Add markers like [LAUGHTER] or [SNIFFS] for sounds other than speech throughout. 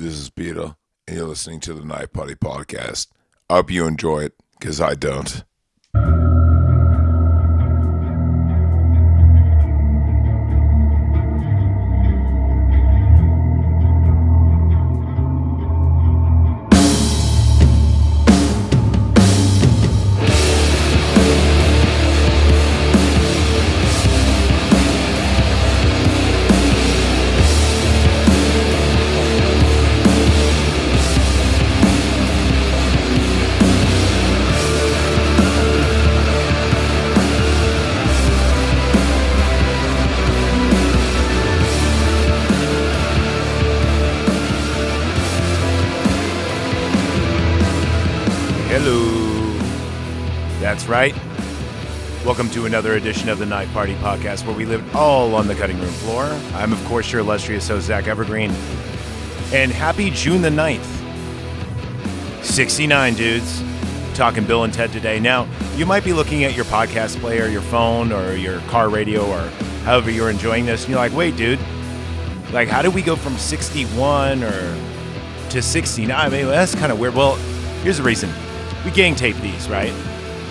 This is Peter, and you're listening to the Knife Party Podcast. I hope you enjoy it, because I don't. To another edition of the Knife Party Podcast where we live all on the cutting room floor. I'm, of course, your illustrious host, Zach Evergreen. And happy June the 9th. 69 dudes. Talking Bill and Ted today. Now, you might be looking at your podcast player, your phone, or your car radio, or however you're enjoying this, and you're like, wait, dude, like, how did we go from 61 or to 69? I mean, that's kind of weird. Well, here's the reason we gang tape these, right?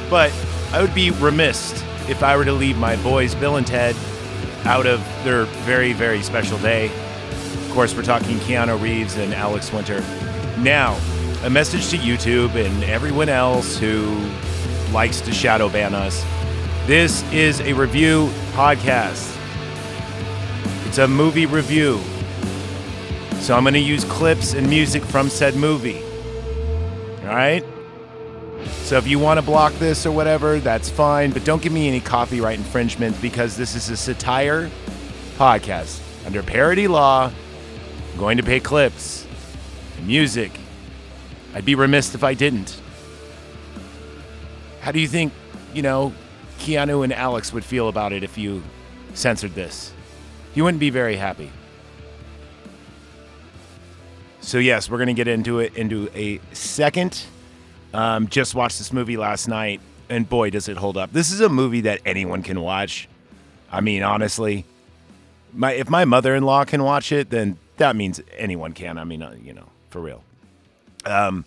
But I would be remiss if I were to leave my boys, Bill and Ted, out of their very, very special day. Of course, we're talking Keanu Reeves and Alex Winter. Now, a message to YouTube and everyone else who likes to shadow ban us. This is a review podcast. It's a movie review. So I'm going to use clips and music from said movie. All right? So if you want to block this or whatever, that's fine, but don't give me any copyright infringement because this is a satire podcast. Under parody law, I'm going to pay clips music. I'd be remiss if I didn't. How do you think, you know, Keanu and Alex would feel about it if you censored this? He wouldn't be very happy. So yes, we're gonna get into it into a second. Um, just watched this movie last night, and boy, does it hold up! This is a movie that anyone can watch. I mean, honestly, my if my mother-in-law can watch it, then that means anyone can. I mean, uh, you know, for real. Um,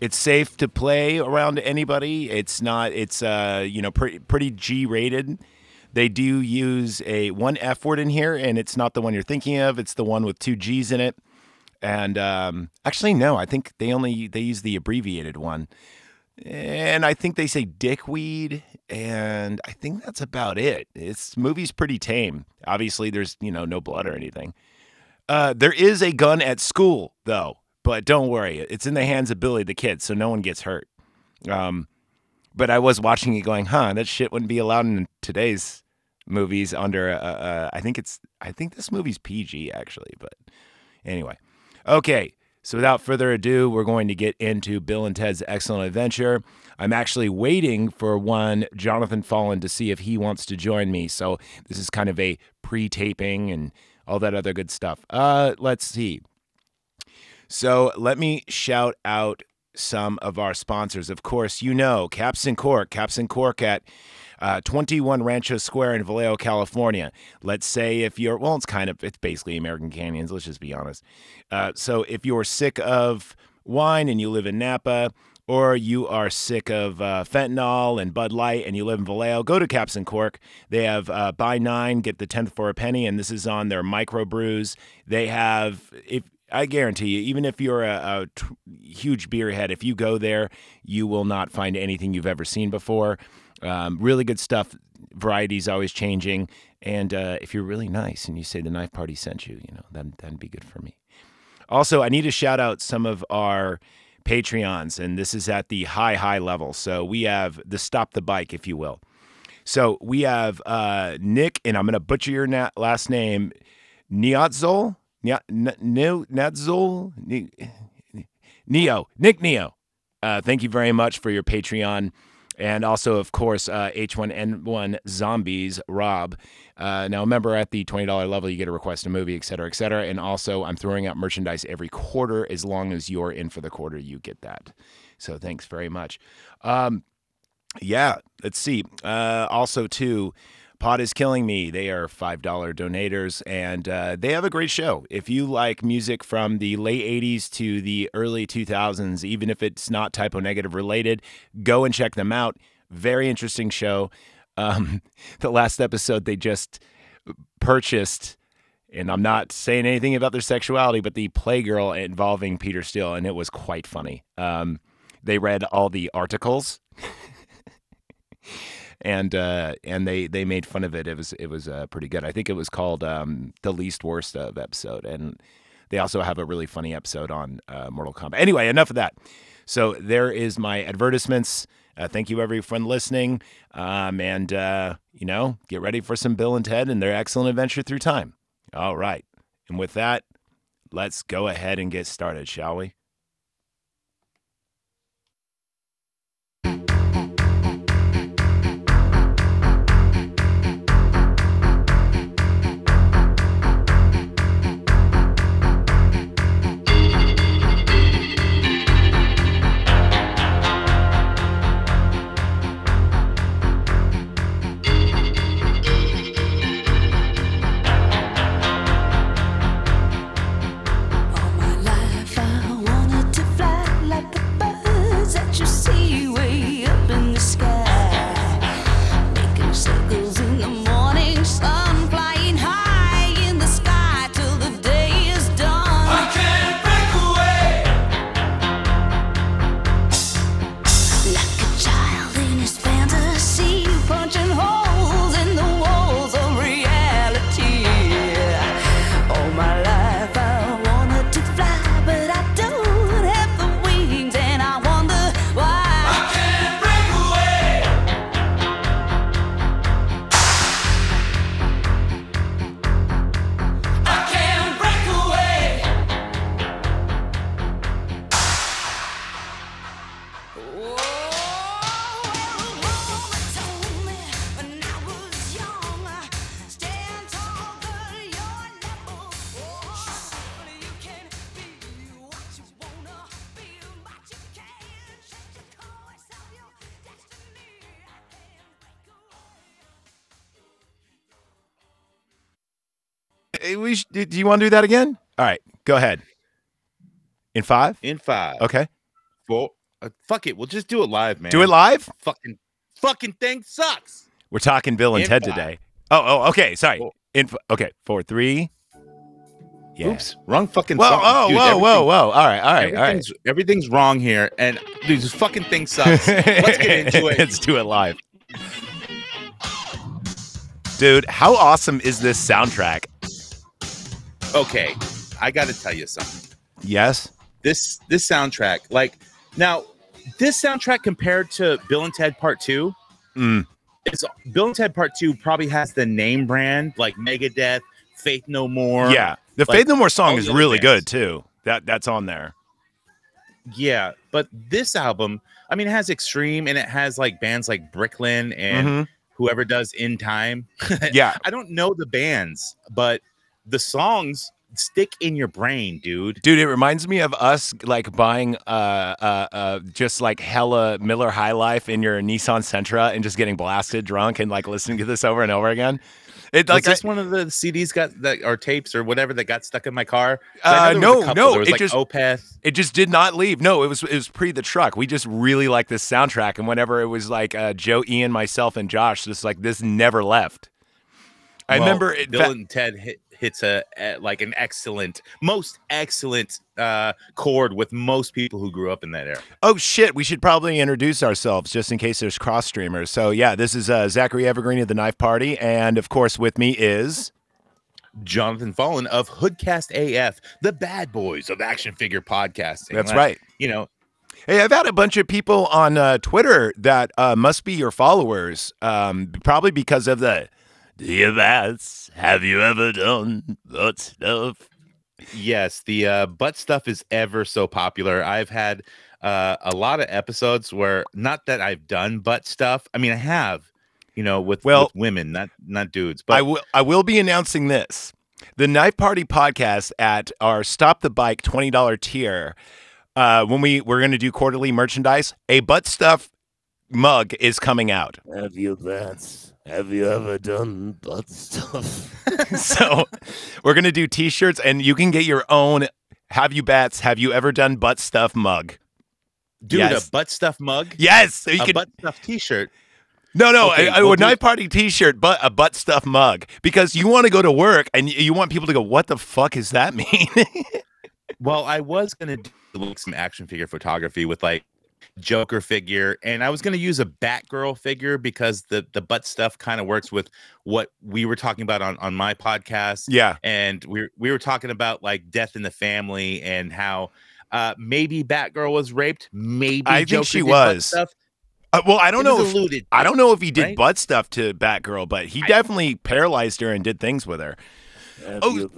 it's safe to play around anybody. It's not. It's uh, you know, pretty pretty G-rated. They do use a one F word in here, and it's not the one you're thinking of. It's the one with two G's in it. And um, actually, no, I think they only they use the abbreviated one. And I think they say dickweed, and I think that's about it. It's movie's pretty tame. Obviously, there's you know no blood or anything. Uh, there is a gun at school though, but don't worry, it's in the hands of Billy the kid, so no one gets hurt. Um, but I was watching it, going, "Huh, that shit wouldn't be allowed in today's movies." Under, uh, uh, I think it's, I think this movie's PG actually, but anyway. Okay, so without further ado, we're going to get into Bill and Ted's Excellent Adventure. I'm actually waiting for one Jonathan Fallen to see if he wants to join me. So this is kind of a pre-taping and all that other good stuff. Uh, let's see. So let me shout out some of our sponsors. Of course, you know Caps and Cork, Caps and Cork at uh, 21 Rancho Square in Vallejo, California. Let's say if you're, well, it's kind of, it's basically American Canyons, let's just be honest. Uh, so if you're sick of wine and you live in Napa, or you are sick of uh, fentanyl and Bud Light and you live in Vallejo, go to Caps and Cork. They have uh, buy nine, get the 10th for a penny, and this is on their micro brews. They have, if I guarantee you, even if you're a, a t- huge beer head, if you go there, you will not find anything you've ever seen before. Um, really good stuff. Variety's always changing. And uh, if you're really nice and you say the knife party sent you, you know, that, that'd be good for me. Also, I need to shout out some of our Patreons, and this is at the high, high level. So we have the Stop the Bike, if you will. So we have uh, Nick, and I'm going to butcher your na- last name, Niatzol. Nadzol? Neo. Nick Neo. Uh, thank you very much for your Patreon. And also, of course, uh, H1N1 Zombies, Rob. Uh, now, remember, at the $20 level, you get a request a movie, et cetera, et cetera. And also, I'm throwing out merchandise every quarter. As long as you're in for the quarter, you get that. So thanks very much. Um, yeah, let's see. Uh, also, too, Pod is Killing Me. They are $5 donators and uh, they have a great show. If you like music from the late 80s to the early 2000s, even if it's not Type O Negative related, go and check them out. Very interesting show. Um, [LAUGHS] the last episode, they just purchased, and I'm not saying anything about their sexuality, but the Playgirl involving Peter Steele, and it was quite funny. Um, they read all the articles. [LAUGHS] and uh, and they they made fun of it. It was it was uh, pretty good. I think it was called um, the least worst of episode, and they also have a really funny episode on uh, Mortal Kombat. Anyway, enough of that. So there is my advertisements. Uh, thank you, everyone listening, um, and uh, you know, get ready for some Bill and Ted and their excellent adventure through time. All right, and with that, let's go ahead and get started, shall we? We sh- do you want to do that again? All right, go ahead. In five? In five, Okay. four. Uh, fuck it, we'll just do it live, man. Do it live. Fucking, fucking thing sucks. We're talking Bill and In Ted five. today. Oh, oh, okay. Sorry. Four. In okay, four, three. Yeah. Oops, wrong fucking. Whoa, song. whoa, Dude, whoa, whoa, whoa. All right, all right, all right. Everything's, everything's wrong here, and dude, this fucking thing sucks. Let's get into [LAUGHS] it. Let's do it live. Dude, how awesome is this soundtrack? Okay, I got to tell you something. Yes. This this soundtrack, like now, this soundtrack compared to Bill and Ted Part Two, Mm. is Bill and Ted Part Two probably has the name brand like Megadeth, Faith No More. Yeah. The like, Faith No More song is really bands. good too. That that's on there. Yeah, but this album, I mean, it has Extreme and it has like bands like Bricklin and Mhm. whoever does In Time. [LAUGHS] Yeah. I don't know the bands, but the songs stick in your brain, dude. Dude, it reminds me of us like buying uh uh uh just like hella Miller High Life in your Nissan Sentra and just getting blasted drunk and like listening to this over and over again. It Like like this one of the CDs got that or tapes or whatever that got stuck in my car. Uh, know there was a no, no, it like just- Opeth. it just did not leave. No, it was it was pre the truck. We just really liked this soundtrack, and whenever it was like uh, Joe, Ian, myself, and Josh, just like this never left. I Well, remember it. Bill and Ted hit, hits a, a like an excellent, most excellent uh chord with most people who grew up in that era. oh shit, we should probably introduce ourselves just in case there's cross streamers. So yeah, this is uh, Zachary Evergreen of the Knife Party, and of course with me is Jonathan Fallen of Hoodcast AF, the bad boys of action figure podcasting. that's Like, right. You know, Hey, I've had a bunch of people on uh, Twitter that uh, must be your followers, um, probably because of the the events. Have you ever done that stuff? yes, the uh, butt stuff is ever so popular. I've had uh, a lot of episodes where not that I've done butt stuff. I mean, I have, you know, with, Well- with women, not not dudes. But I will. I will be announcing this. The Knife Party podcast at our Stop the Bike twenty dollar tier. Uh, when we we're going to do quarterly merchandise, a butt stuff mug is coming out. Have you that? Have you ever done butt stuff? [LAUGHS] so we're gonna do t-shirts and you can get your own have you bats have you ever done butt stuff mug Dude, Yes. a butt stuff mug, yes so you a can butt stuff T-shirt. no no Okay, a, a we'll do- knife party t-shirt but a butt stuff mug because you want to go to work and you, you want people to go what the fuck does that mean [LAUGHS] Well, I was gonna do like some action figure photography with like Joker figure, and I was gonna use a Batgirl figure because the the butt stuff kind of works with what we were talking about on on my podcast. yeah and we were, we were talking about like death in the family and how uh maybe Batgirl was raped, maybe I think she was. Uh, well i don't It know if, alluded i don't know if he did right? butt stuff to batgirl but he definitely paralyzed her and did things with her Have Oh,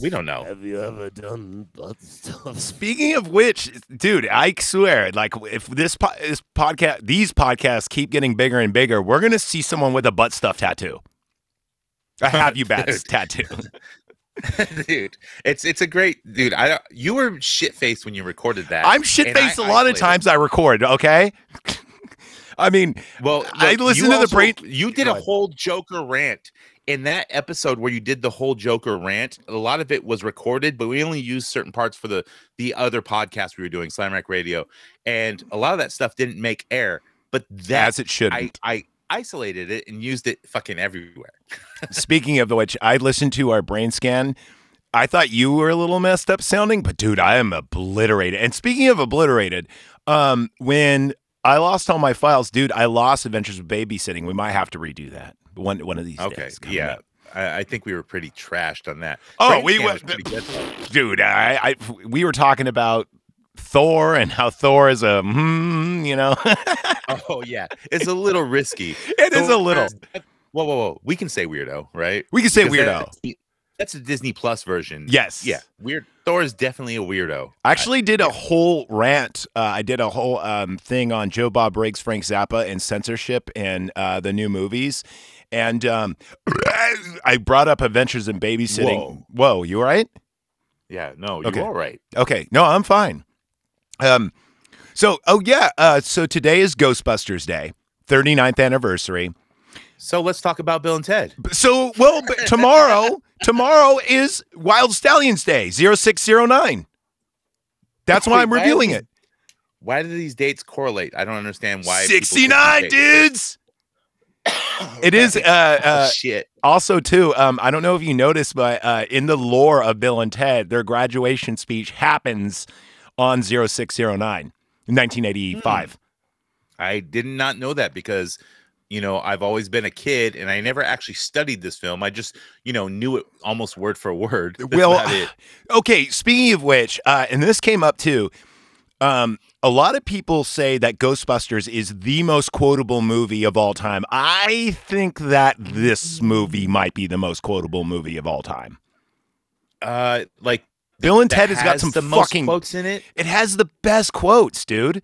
we don't know. Have you ever done butt stuff? Speaking of which, dude, I swear, like if this po- this podcast, these podcasts keep getting bigger and bigger, we're gonna see someone with a butt stuff tattoo, a [LAUGHS] have you bats tattoo. [LAUGHS] dude, it's it's a great dude. I you were shit faced when you recorded that. I'm shit faced a lot of times. I record, okay. [LAUGHS] I mean, Well, I listen to the also- brain- You did a whole Joker rant in that episode where you did the whole Joker rant. A lot of it was recorded, but we only used certain parts for the the other podcast we were doing, Slam Rack Radio, and a lot of that stuff didn't make air. But that as it should. I I isolated it and used it fucking everywhere. [LAUGHS] Speaking of which, I listened to our brain scan. I thought you were a little messed up sounding, but dude, I am obliterated. And speaking of obliterated, um, when I lost all my files, dude, I lost Adventures of Babysitting. We might have to redo that one one of these Okay, days. yeah. up. I, think we were pretty trashed on that. Oh, Brain we scan went- was pretty good. dude. I, I we were talking about Thor and how Thor is a hmm, you know. [LAUGHS] Oh yeah, it's a little risky. it is a little. Whoa, whoa, whoa! We can say weirdo, right? We can say Because weirdo. That's, the- that's a Disney Plus version. Yes. Yeah. Weird. Thor is definitely a weirdo. I actually did a whole rant. Uh, I did a whole um, thing on Joe Bob Briggs, Frank Zappa, and censorship and uh, the new movies. And um, [COUGHS] I brought up Adventures in Babysitting. Whoa. Whoa, you all right? Yeah. No, you're Okay. all right. Okay. No, I'm fine. Um, so, oh, yeah. Uh, so today is Ghostbusters Day, 39th anniversary. So let's talk about Bill and Ted. So, well, tomorrow, tomorrow is Wild Stallyns Day, 0609. That's why I'm reviewing it. Why do these dates correlate? I don't understand why. people pick these 69 dates. dudes it is uh, uh shit. also too um i don't know if you noticed but uh in the lore of bill and ted their graduation speech happens on 0609 1985 I did not know that because you know I've always been a kid and I never actually studied this film. I just you know knew it almost word for word. [LAUGHS] That's well it. [SIGHS] okay speaking of which uh and this came up too um a lot of people say that ghostbusters is the most quotable movie of all time i think that this movie might be the most quotable movie of all time Uh, like bill and ted has got some fucking quotes in it. It has the best quotes, dude.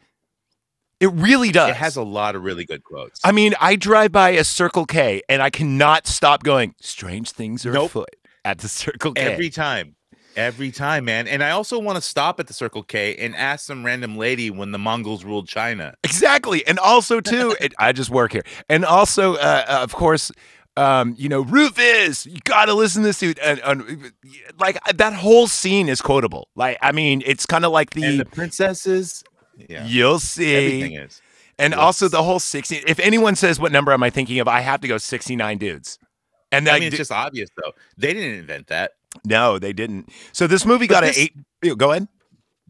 It really does. It has a lot of really good quotes. I mean, I drive by a Circle K and I cannot stop going, strange things are Nope. afoot at the Circle K. every time. Every time, man. And I also want to stop at the Circle K and ask some random lady when the Mongols ruled China. exactly. And also, too, [LAUGHS] it, I just work here. And also, uh, uh, of course, um, you know, Rufus, you got to listen to this dude. And, and, like, that whole scene is quotable. Like, I mean, it's kind of like the, And the princesses. Yeah. you'll see. Everything is. And Yes. also the whole 60. If anyone says, what number am I thinking of? I have to go 69 dudes. And I mean, it's just obvious though. They didn't invent that. No, they didn't. So this movie But got this- an eight. Go ahead.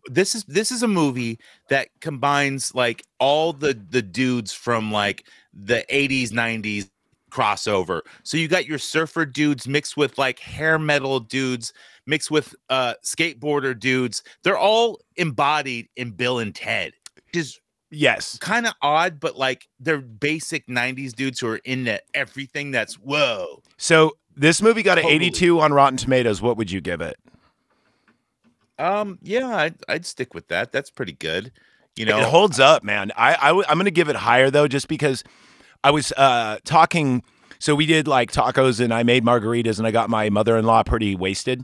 This is this is a movie that combines like all the the dudes from like the 80s, 90s crossover. So you got your surfer dudes mixed with like hair metal dudes, mixed with uh skateboarder dudes. They're all embodied in Bill and Ted. Is Yes. kind of odd, but like they're basic 90s dudes who are into everything that's whoa. So this movie got an Totally. 82 on Rotten Tomatoes. What would you give it? Um, yeah, I'd, I'd stick with that. That's pretty good. You know, it holds up, man. I, I w- I'm going to give it higher though, just because I was uh, talking. So we did like tacos, and I made margaritas, and I got my mother-in-law pretty wasted.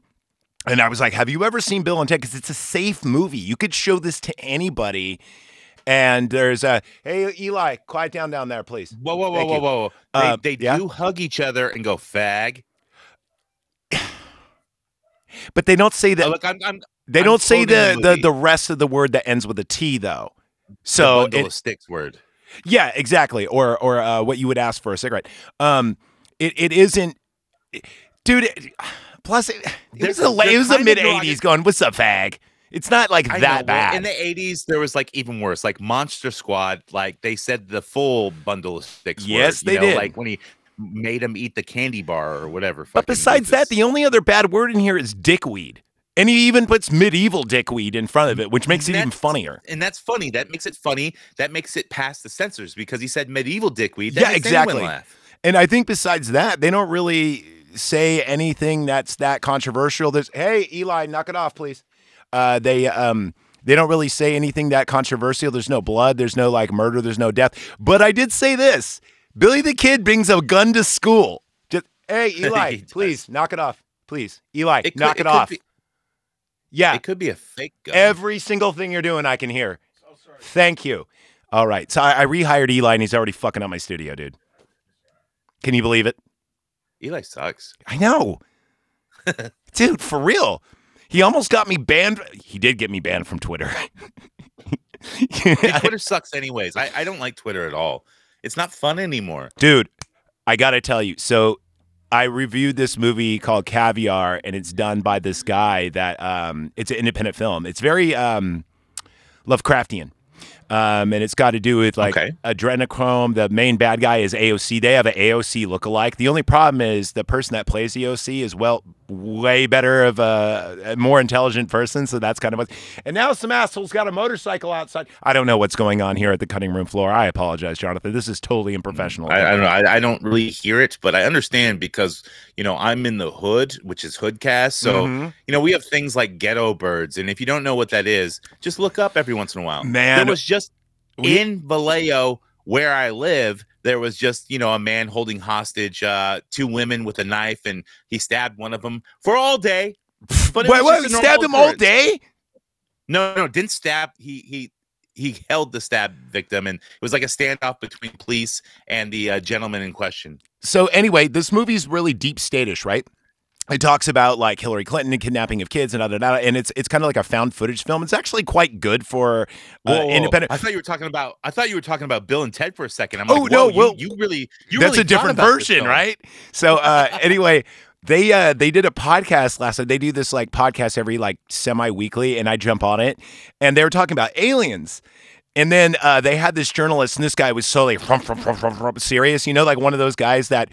And I was like, "Have you ever seen Bill and Ted?" Because it's a safe movie. You could show this to anybody, And there's a hey Eli, quiet down down there, please. Whoa, whoa, whoa, Thank whoa, you. whoa! They, Uh, they yeah? do hug each other and go fag. [SIGHS] But they don't say that. Oh, look, I'm, I'm they I'm don't say the, the the rest of the word that ends with a T though. the So bundle it- sticks word. Yeah, exactly. Or or uh, what you would ask for a cigarette. Um, it it isn't, dude. It, [SIGHS] plus, it, it was the it was the mid '80s. Going, what's up, fag? It's not like I that know, bad. In the 80s, there was like even worse, like Monster Squad. Like they said the full bundle of sticks. Yes, word, you they know, did. Like when he made him eat the candy bar or whatever. but besides that, the only other bad word in here is dickweed, and he even puts medieval dickweed in front of it, which makes it even funnier. and that's funny. That makes it funny. That makes it past the censors because he said medieval dickweed. That Yeah, exactly. laugh. And I think besides that, they don't really say anything that's that controversial. There's, hey, Eli, knock it off, please. Uh, they um they don't really say anything that controversial. There's no blood. There's no like murder. There's no death. But I did say this: Billy the Kid brings a gun to school. Just hey, [LAUGHS] Eli, please knock it off, please, Eli, It could- knock it, could off. be- yeah, It could be a fake gun. every single thing you're doing, I can hear. Thank you. All right, so I, I rehired Eli, and he's already fucking up my studio, dude. Can you believe it? Eli sucks. I know. [LAUGHS] Dude, for real. He almost got me banned. He did get me banned from Twitter. [LAUGHS] Twitter sucks anyways. I, I don't like Twitter at all. It's not fun anymore. Dude, I got to tell you. So I reviewed this movie called Caviar, and it's done by this guy that um, it's an independent film. It's very um, Lovecraftian. Um, and it's got to do with like Okay. adrenochrome. The main bad guy is AOC. They have an AOC lookalike. The only problem is the person that plays AOC is well way better of a, a more intelligent person. So that's kind of what. And now some asshole's got a motorcycle outside. I don't know what's going on here at the cutting room floor. I apologize, Jonathan. This is totally unprofessional. I, I don't know. I, I don't really hear it, but I understand because you know I'm in the hood, which is Hoodcast. So Mhm. you know we have things like ghetto birds, and if you don't know what that is, just look up every once in a while. Man, there was just we- in Vallejo where I live. There was just you know a man holding hostage uh, two women with a knife, and he stabbed one of them for all day. But it Wait, wait, stabbed him all day? No, no, didn't stab. He he he held the stab victim, and it was like a standoff between police and the uh, gentleman in question. So anyway, this movie's really deep statish, right? It talks about like Hillary Clinton and kidnapping of kids and da, da, da, and it's it's kind of like a found footage film. It's actually quite good for uh, Whoa, whoa, independent. I thought you were talking about. I thought you were talking about Bill and Ted for a second. I'm Oh, like, no, whoa, you- well, you, really, you That's really a different thought about this version, right? So uh, anyway, they uh, they did a podcast last night. They do this like podcast every like semi weekly, and I jump on it, and they were talking about aliens. And then uh, they had this journalist, and this guy was so like "Rum, rum, rum, rum, rum," serious, you know, like one of those guys that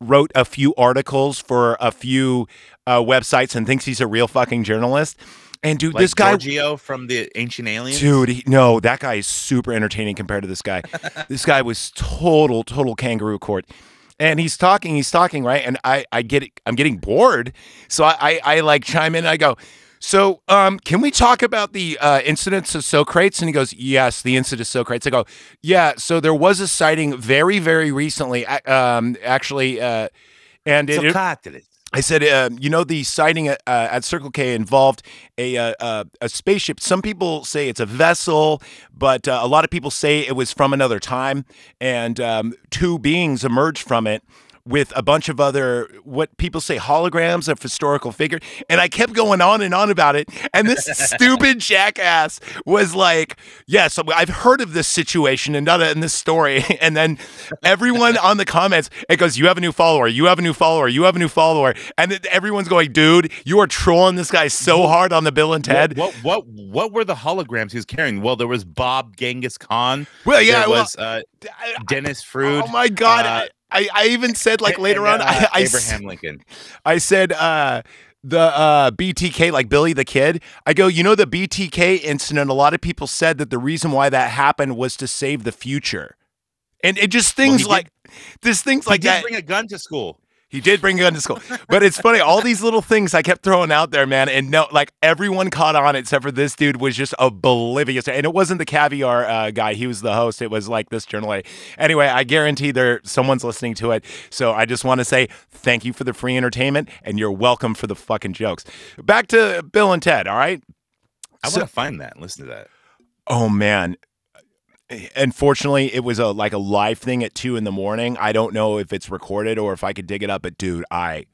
wrote a few articles for a few uh, websites and thinks he's a real fucking journalist. And dude, Like this guy, Giorgio from the Ancient Aliens. Dude, he, no, that guy is super entertaining compared to this guy. [LAUGHS] this guy was total, total kangaroo court. And he's talking, he's talking, right? And I, I get it, I'm getting bored. So I, I, I like chime in and I go, so um, can we talk about the uh, incidents of Socrates? And he goes, yes, the incident of Socrates. I go, yeah. So there was a sighting very, very recently, um, actually, uh, and it, Socrates. I said, uh, you know, the sighting at, uh, at Circle K involved a, uh, uh, a spaceship. Some people say it's a vessel, but uh, a lot of people say it was from another time, and um, two beings emerged from it with a bunch of other what people say holograms of historical figure and i kept going on and on about it and this [LAUGHS] stupid jackass was like yes i've heard of this situation and not in this story [LAUGHS] and then everyone on the comments it goes you have a new follower you have a new follower you have a new follower and everyone's going dude you are trolling this guy so hard on the bill and ted What, what what what were the holograms he was carrying? Well, there was Bob Genghis Khan. well yeah there well, was uh, Dennis Frood. oh my god uh, I, I even said like later and, on uh, I, I s- Abraham Lincoln. I said uh the uh BTK like Billy the Kid. I go, you know the BTK incident, a lot of people said that the reason why that happened was to save the future. And it just Well, things did- like this things like did that. bring a gun to school. He did bring a gun to school. But it's funny, all these little things I kept throwing out there, man. And no, like everyone caught on except for this dude was just oblivious. And it wasn't the caviar uh, guy, he was the host. It was like this journalist. Anyway, I guarantee there someone's listening to it. So I just want to say thank you for the free entertainment and you're welcome for the fucking jokes. Back to Bill and Ted, all right? I So- want to find that and listen to that. Oh man. Unfortunately, it was a like a live thing at two in the morning. I don't know if it's recorded or if I could dig it up. But dude, I,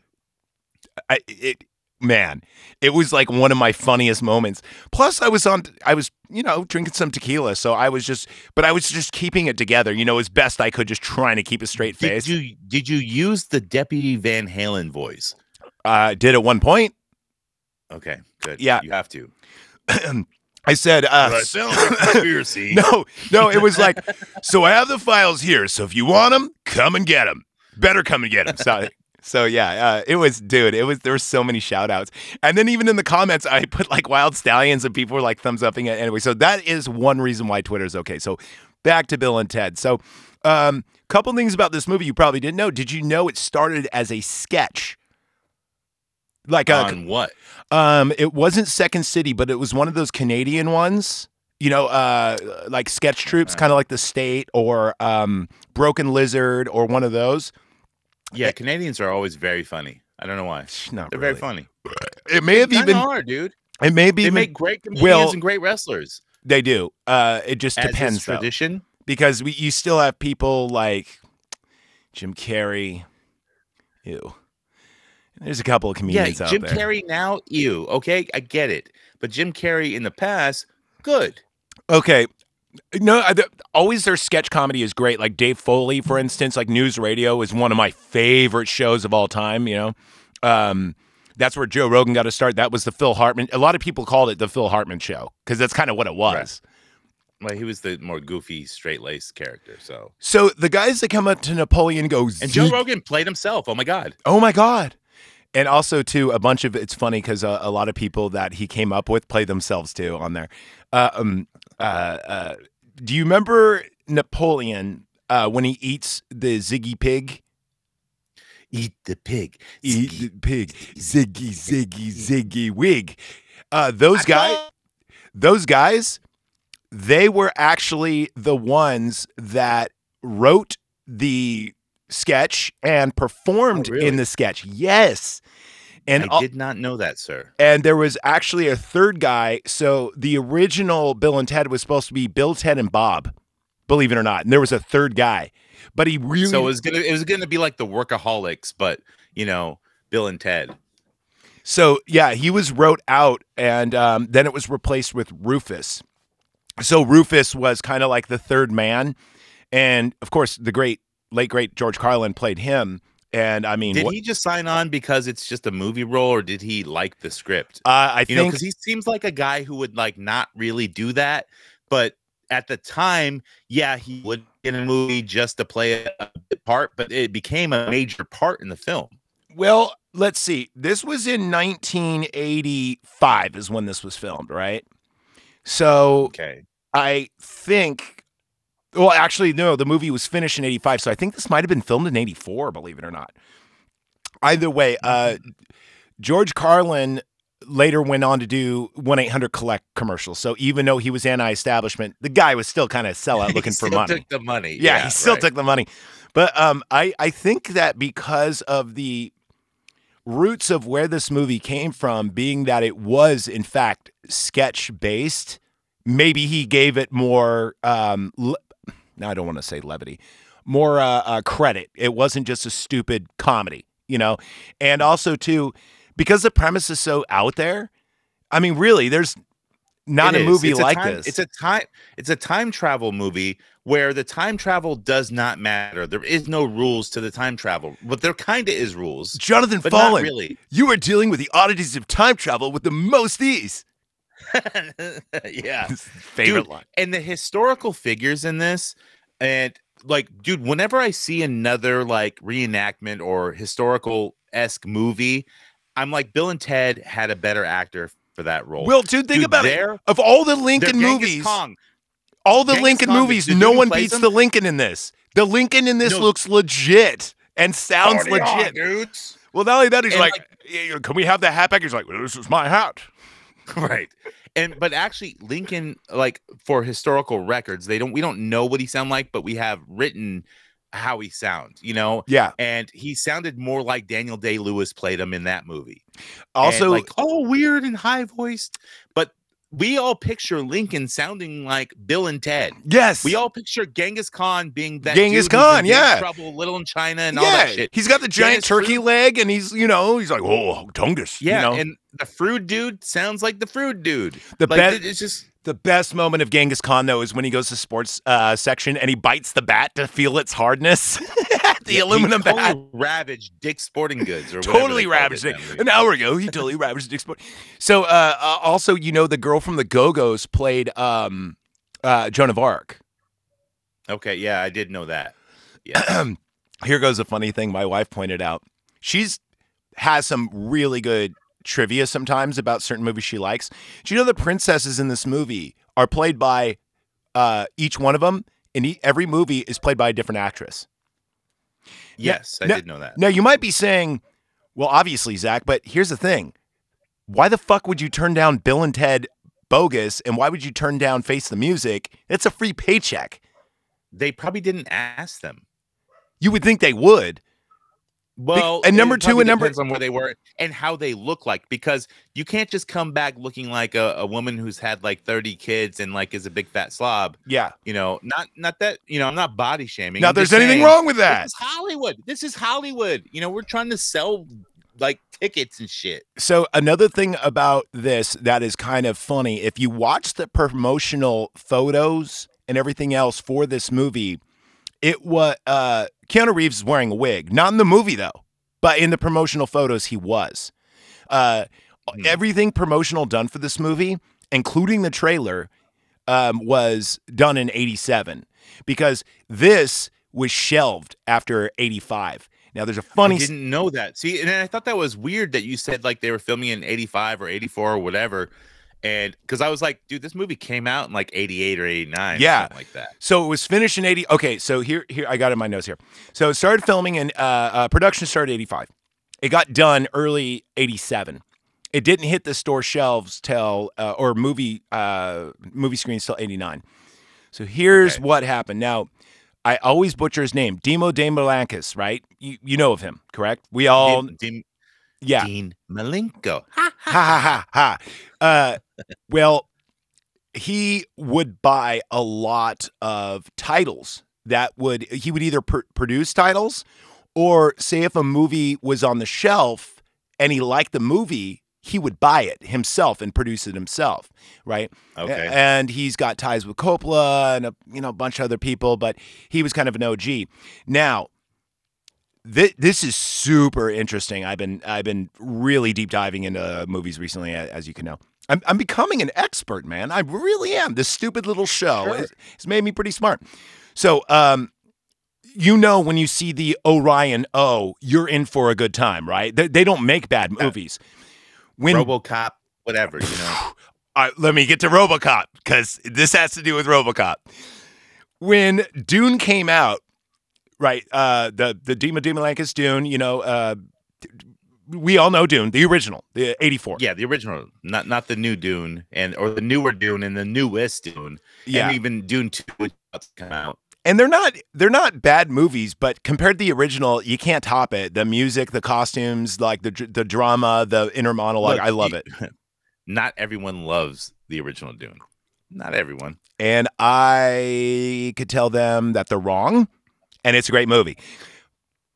I it man, it was like one of my funniest moments. Plus, I was on, I was you know drinking some tequila, so I was just, but I was just keeping it together, you know, as best I could, just trying to keep a straight face Did you did you use the Deputy Van Halen voice? uh, did at one point. Okay, good. Yeah. you have to. [CLEARS THROAT] I said, uh, [LAUGHS] conspiracy. No, no, it was like, so I have the files here. So if you want them, come and get them. Better come and get them. So, so yeah, uh, it was, dude, it was, there were so many shout outs. And then even in the comments, I put like wild stallions and people were like thumbs upping it. Anyway, so that is one reason why Twitter is okay. So back to Bill and Ted. So, um, couple things about this movie you probably didn't know. Did you know it started as a sketch? Like a, On what? Um, it wasn't Second City, but it was one of those Canadian ones. You know, uh, like sketch troops, kind of like the State or um, Broken Lizard or one of those. Yeah, Canadians are always very funny. I don't know why. Not They're really. very funny. It may have even. are, dude. It may be. They even- make great comedians Well, and great wrestlers. They do. Uh, it just As depends, though, tradition. because we you still have people like Jim Carrey. Ew. There's a couple of Yeah, comedians out Jim there. Carrey now, ew. Okay, I get it. But Jim Carrey in the past, good. Okay. No, I- the, always their sketch comedy is great. Like Dave Foley, for instance, like News Radio is one of my favorite shows of all time. You know, um, that's where Joe Rogan got to start. That was the Phil Hartman. A lot of people called it the Phil Hartman show because that's kind of what it was. Well, he was the more goofy, straight laced character. So, So the guys that come up to Napoleon go, and Joe Rogan played himself. Oh my god. Oh my god! And also too, a bunch of it's funny because uh, a lot of people that he came up with play themselves too on there. Uh, um, uh, uh, do you remember Napoleon uh, when he eats the Ziggy pig? Eat the pig. Eat the pig, Ziggy, Ziggy, Ziggy wig. Uh, those guys, those guys, they were actually the ones that wrote the sketch and performed Oh, really? in the sketch. Yes. And I did not know that, sir. and there was actually a third guy. So the original Bill and Ted was supposed to be Bill, Ted, and Bob, believe it or not. And there was a third guy, but he really So it was gonna it was gonna be like the workaholics, but you know, Bill and Ted. So yeah, he was wrote out, and um, then it was replaced with Rufus. So Rufus was kind of like the third man, and of course, the great late great George Carlin played him. And I mean, Did what- he just sign on because it's just a movie role, or did he like the script? uh, I You think because he seems like a guy who would like not really do that, but at the time, yeah, he would in a movie just to play a part, but it became a major part in the film. Well, let's see. This was in 1985 is when this was filmed, right? So Okay. I think well, actually no, the movie was finished in 85, so I think this might have been filmed in 84, believe it or not. Either way, uh George Carlin later went on to do 1-800 collect commercials. So even though he was anti-establishment, the guy was still kind of sellout [LAUGHS] looking He for still money. Took the money. Yeah, he still right. took the money. But um, I I think that because of the roots of where this movie came from, being that it was in fact sketch based, maybe he gave it more. Um, now I don't want to say levity, more uh, uh, credit. It wasn't just a stupid comedy, you know. And also too, because the premise is so out there. I mean, really, there's not It a is. movie It's a like time- this. It's a time. It's a time travel movie where the time travel does not matter. There is no rules to the time travel, but there kind of is rules. Jonathan not really. You are dealing with the oddities of time travel with the most ease. [LAUGHS] yeah. Favorite Dude, line. and the historical figures in this and like dude whenever i see another like reenactment or historical esque movie i'm like bill and ted had a better actor for that role Well, dude, think Dude, about it. Of all the Lincoln movies, Kong. all the Genghis Lincoln the- movies, no one beats him? the Lincoln in this. The Lincoln in this No. looks legit and sounds Party on, legit. dudes Well, not only that, he's And, like, "Can we have the hat back?" He's like, well, "This is my hat." [LAUGHS] right and but actually lincoln like for historical records they don't we don't know what he sound like but we have written how he sounds you know? Yeah. and he sounded more like daniel day lewis played him in that movie. And, Also, like oh weird and high voiced we all picture Lincoln sounding like Bill and Ted. Yes. We all picture Genghis Khan being that Genghis Khan, yeah. trouble, little in China, and all that shit. He's got the giant Dennis turkey Fruit- leg, and he's you know he's like oh Tungus. Yeah, you know? and the fruit dude sounds like the fruit dude. the Like best it's just the best moment of Genghis Khan though is when he goes to sports uh, section and he bites the bat to feel its hardness. [LAUGHS] the he aluminum bat. totally ravaged Dick's Sporting Goods or Totally ravaged it it. in that movie. An hour ago, he totally ravaged Dick's Sport. So, uh, uh, also, you know, the girl from the Go Go's played um, uh, Joan of Arc. Okay, yeah, I did know that. Yeah, [CLEARS THROAT] Here goes a funny thing my wife pointed out. She's has some really good trivia sometimes about certain movies she likes. Do you know the princesses in this movie are played by uh, each one of them? and e- every movie is played by a different actress. yes, I did know that. Now you might be saying, "Well, obviously, Zach," but here's the thing: why the fuck would you turn down Bill and Ted Bogus, and why would you turn down Face the Music? It's a free paycheck. They probably didn't ask them. You would think they would. Well, and number two and number- depends on where they were and how they look like because you can't just come back looking like a, a woman who's had like 30 kids and like is a big fat slob. Yeah. You know, not not that you know, I'm not body shaming. Now, I'm there's anything saying, wrong with that. This is Hollywood. This is Hollywood. You know, we're trying to sell like tickets and shit. So another thing about this that is kind of funny, if you watch the promotional photos and everything else for this movie, it was uh Keanu Reeves is wearing a wig. Not in the movie though, but in the promotional photos he was. Uh Hmm. everything promotional done for this movie, including the trailer, um, was done in 87 because this was shelved after 85. Now there's a funny I didn't know that. See, and I thought that was weird that you said like they were filming in 85 or 84 or whatever. And because I was like, dude, this movie came out in like 88 or 89. or Yeah. something like that. So it was finished in 80. Okay, so here here I got it in my notes here. So it started filming and uh, uh production started 85. It got done early 87. It didn't hit the store shelves till uh, or movie uh movie screens till 89. So here's Okay. what happened. Now, I always butcher his name, Demo Demolankis, right? You you know of him, correct? We all Dean, Dean, yeah. Dean Malenko. [LAUGHS] ha ha ha ha. ha. Uh, well, he would buy a lot of titles that would he would either pr- produce titles or say if a movie was on the shelf and he liked the movie he would buy it himself and produce it himself right Okay. And he's got ties with Coppola and a you know a bunch of other people but he was kind of an OG now this, this is super interesting. I've been I've been really deep diving into movies recently, as you can know. I'm, I'm becoming an expert, man. I really am. This stupid little show Sure. has, has made me pretty smart. So, um, you know, when you see the Orion O, you're in for a good time, right? They, they don't make bad movies. When RoboCop, whatever, you know. all right, let me get to RoboCop because this has to do with RoboCop. When Dune came out, right? Uh, the the Dima Dima Dune, you know, uh, we all know Dune, the original, the '84. yeah, the original, not not the new Dune and or the newer Dune and the newest Dune. yeah. And even Dune 2 is about to come out. and they're not they're not bad movies, but compared to the original, you can't top it. The music, the costumes, like the the drama, the inner monologue. Look, I love you- it, [LAUGHS] Not everyone loves the original Dune. Not everyone. and I could tell them that they're wrong, and it's a great movie.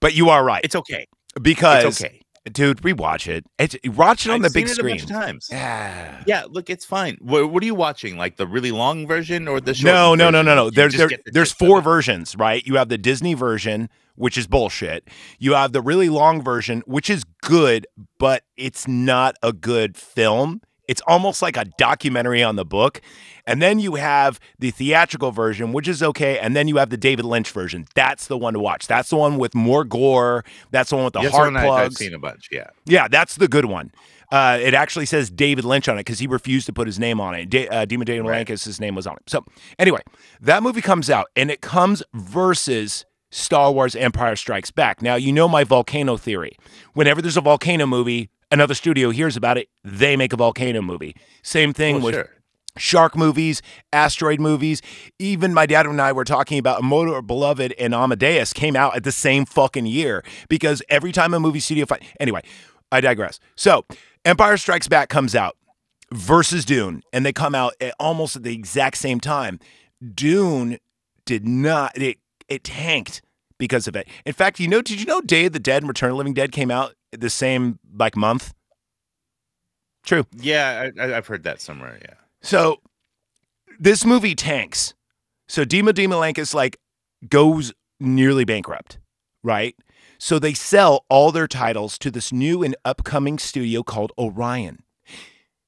But you are right It's okay. because It's okay. dude, rewatch it. It's watch it on I've the big seen it a bunch screen. times. Yeah. Yeah, look, it's fine. What, what are you watching? Like the really long version or the short? No, no, no, no, no. You There, there, the there's four versions, right? You have the Disney version, which is bullshit. You have the really long version, which is good, but it's not a good film. It's almost like a documentary on the book. And then you have the theatrical version, which is okay. And then you have the David Lynch version. That's the one to watch. That's the one with more gore. That's the one with the Yes, heart one I- I've plugs. seen a bunch. Yeah. Yeah, that's the good one. Uh, it actually says David Lynch on it because he refused to put his name on it. Da- uh, Dima Daniel Right. his name was on it. So anyway, that movie comes out and it comes versus Star Wars Empire Strikes Back. Now, you know my volcano theory. Whenever there's a volcano movie, another studio hears about it, they make a volcano movie. Same thing Well, with sure. shark movies, asteroid movies. Even my dad and I were talking about Immortal Beloved and Amadeus came out at the same fucking year because every time a movie studio fight. Anyway, I digress. So, Empire Strikes Back comes out versus Dune, and they come out at almost at the exact same time. Dune did not it it tanked because of it. In fact, you know, did you know Day of the Dead and Return of the Living Dead came out the same like month? True. Yeah, I, I've heard that somewhere. Yeah. So this movie tanks. So Dima Dimalankus like goes nearly bankrupt, right? So they sell all their titles to this new and upcoming studio called Orion.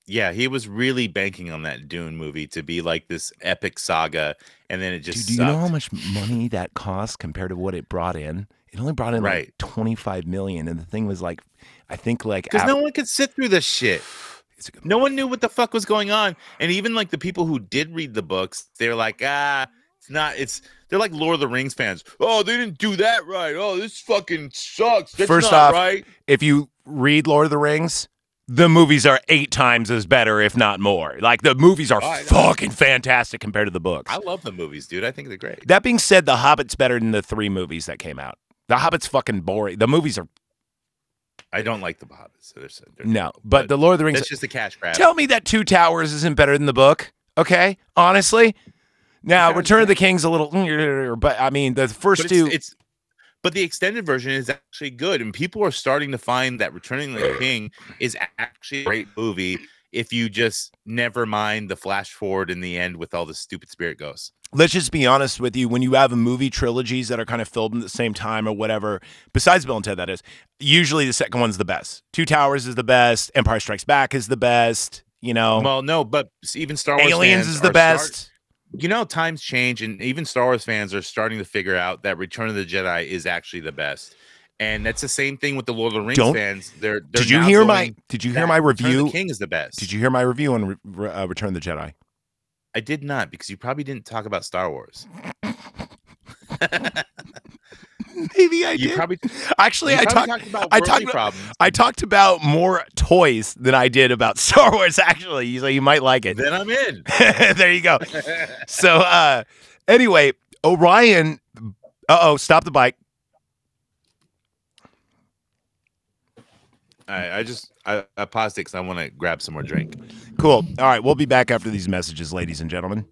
Yeah, he was really banking on that Dune movie to be like this epic saga, and then it just. Dude, do you know how much money that cost compared to what it brought in? It only brought in like 25 million and the thing was like I think like because no one could sit through this shit. [SIGHS] It's a good- No one knew what the fuck was going on, and even like the people who did read the books, they're like, ah, it's not. It's they're like Lord of the Rings fans. Oh, they didn't do that right. Oh, this fucking sucks. That's First not off, right. if you read Lord of the Rings, the movies are eight times as better, if not more. Like the movies are Oh, fucking fantastic compared to the books. I love the movies, dude. I think they're great. That being said, The Hobbit's better than the three movies that came out. The Hobbit's fucking boring. The movies are I don't like the Hobbits. So they're, they're no, but the Lord of the Rings. that's just a cash grab. Tell me that Two Towers isn't better than the book. Okay, honestly. Now, Okay, Return of the King's a little, but I mean, the first but two. it's, it's but the extended version is actually good, and people are starting to find that Returning the King is actually a great movie. If you just never mind the flash forward in the end with all the stupid spirit ghosts. Let's just be honest with you when you have a movie trilogies that are kind of filmed at the same time or whatever besides bill and ted that is usually the second one's the best two towers is the best empire strikes back is the best you know Well, no, but even Star Wars aliens is the best you know, times change, and even Star Wars fans are starting to figure out that Return of the Jedi is actually the best. And that's the same thing with the Lord of the Rings Don't- fans. They're, they're did you hear my did you hear my Return of the review King is the best. did you hear my review on Re- uh, return of the jedi I did not because you probably didn't talk about Star Wars. [LAUGHS] maybe i You did. probably actually you i probably talked talked about I talked about- i talked about more toys than i did about [LAUGHS] star wars actually. So you might like it. Then I'm in. [LAUGHS] there you go. So uh anyway orion uh-oh stop the bike I, I just I, I paused it because I want to grab some more drink. Cool. All right, we'll be back after these messages, ladies and gentlemen.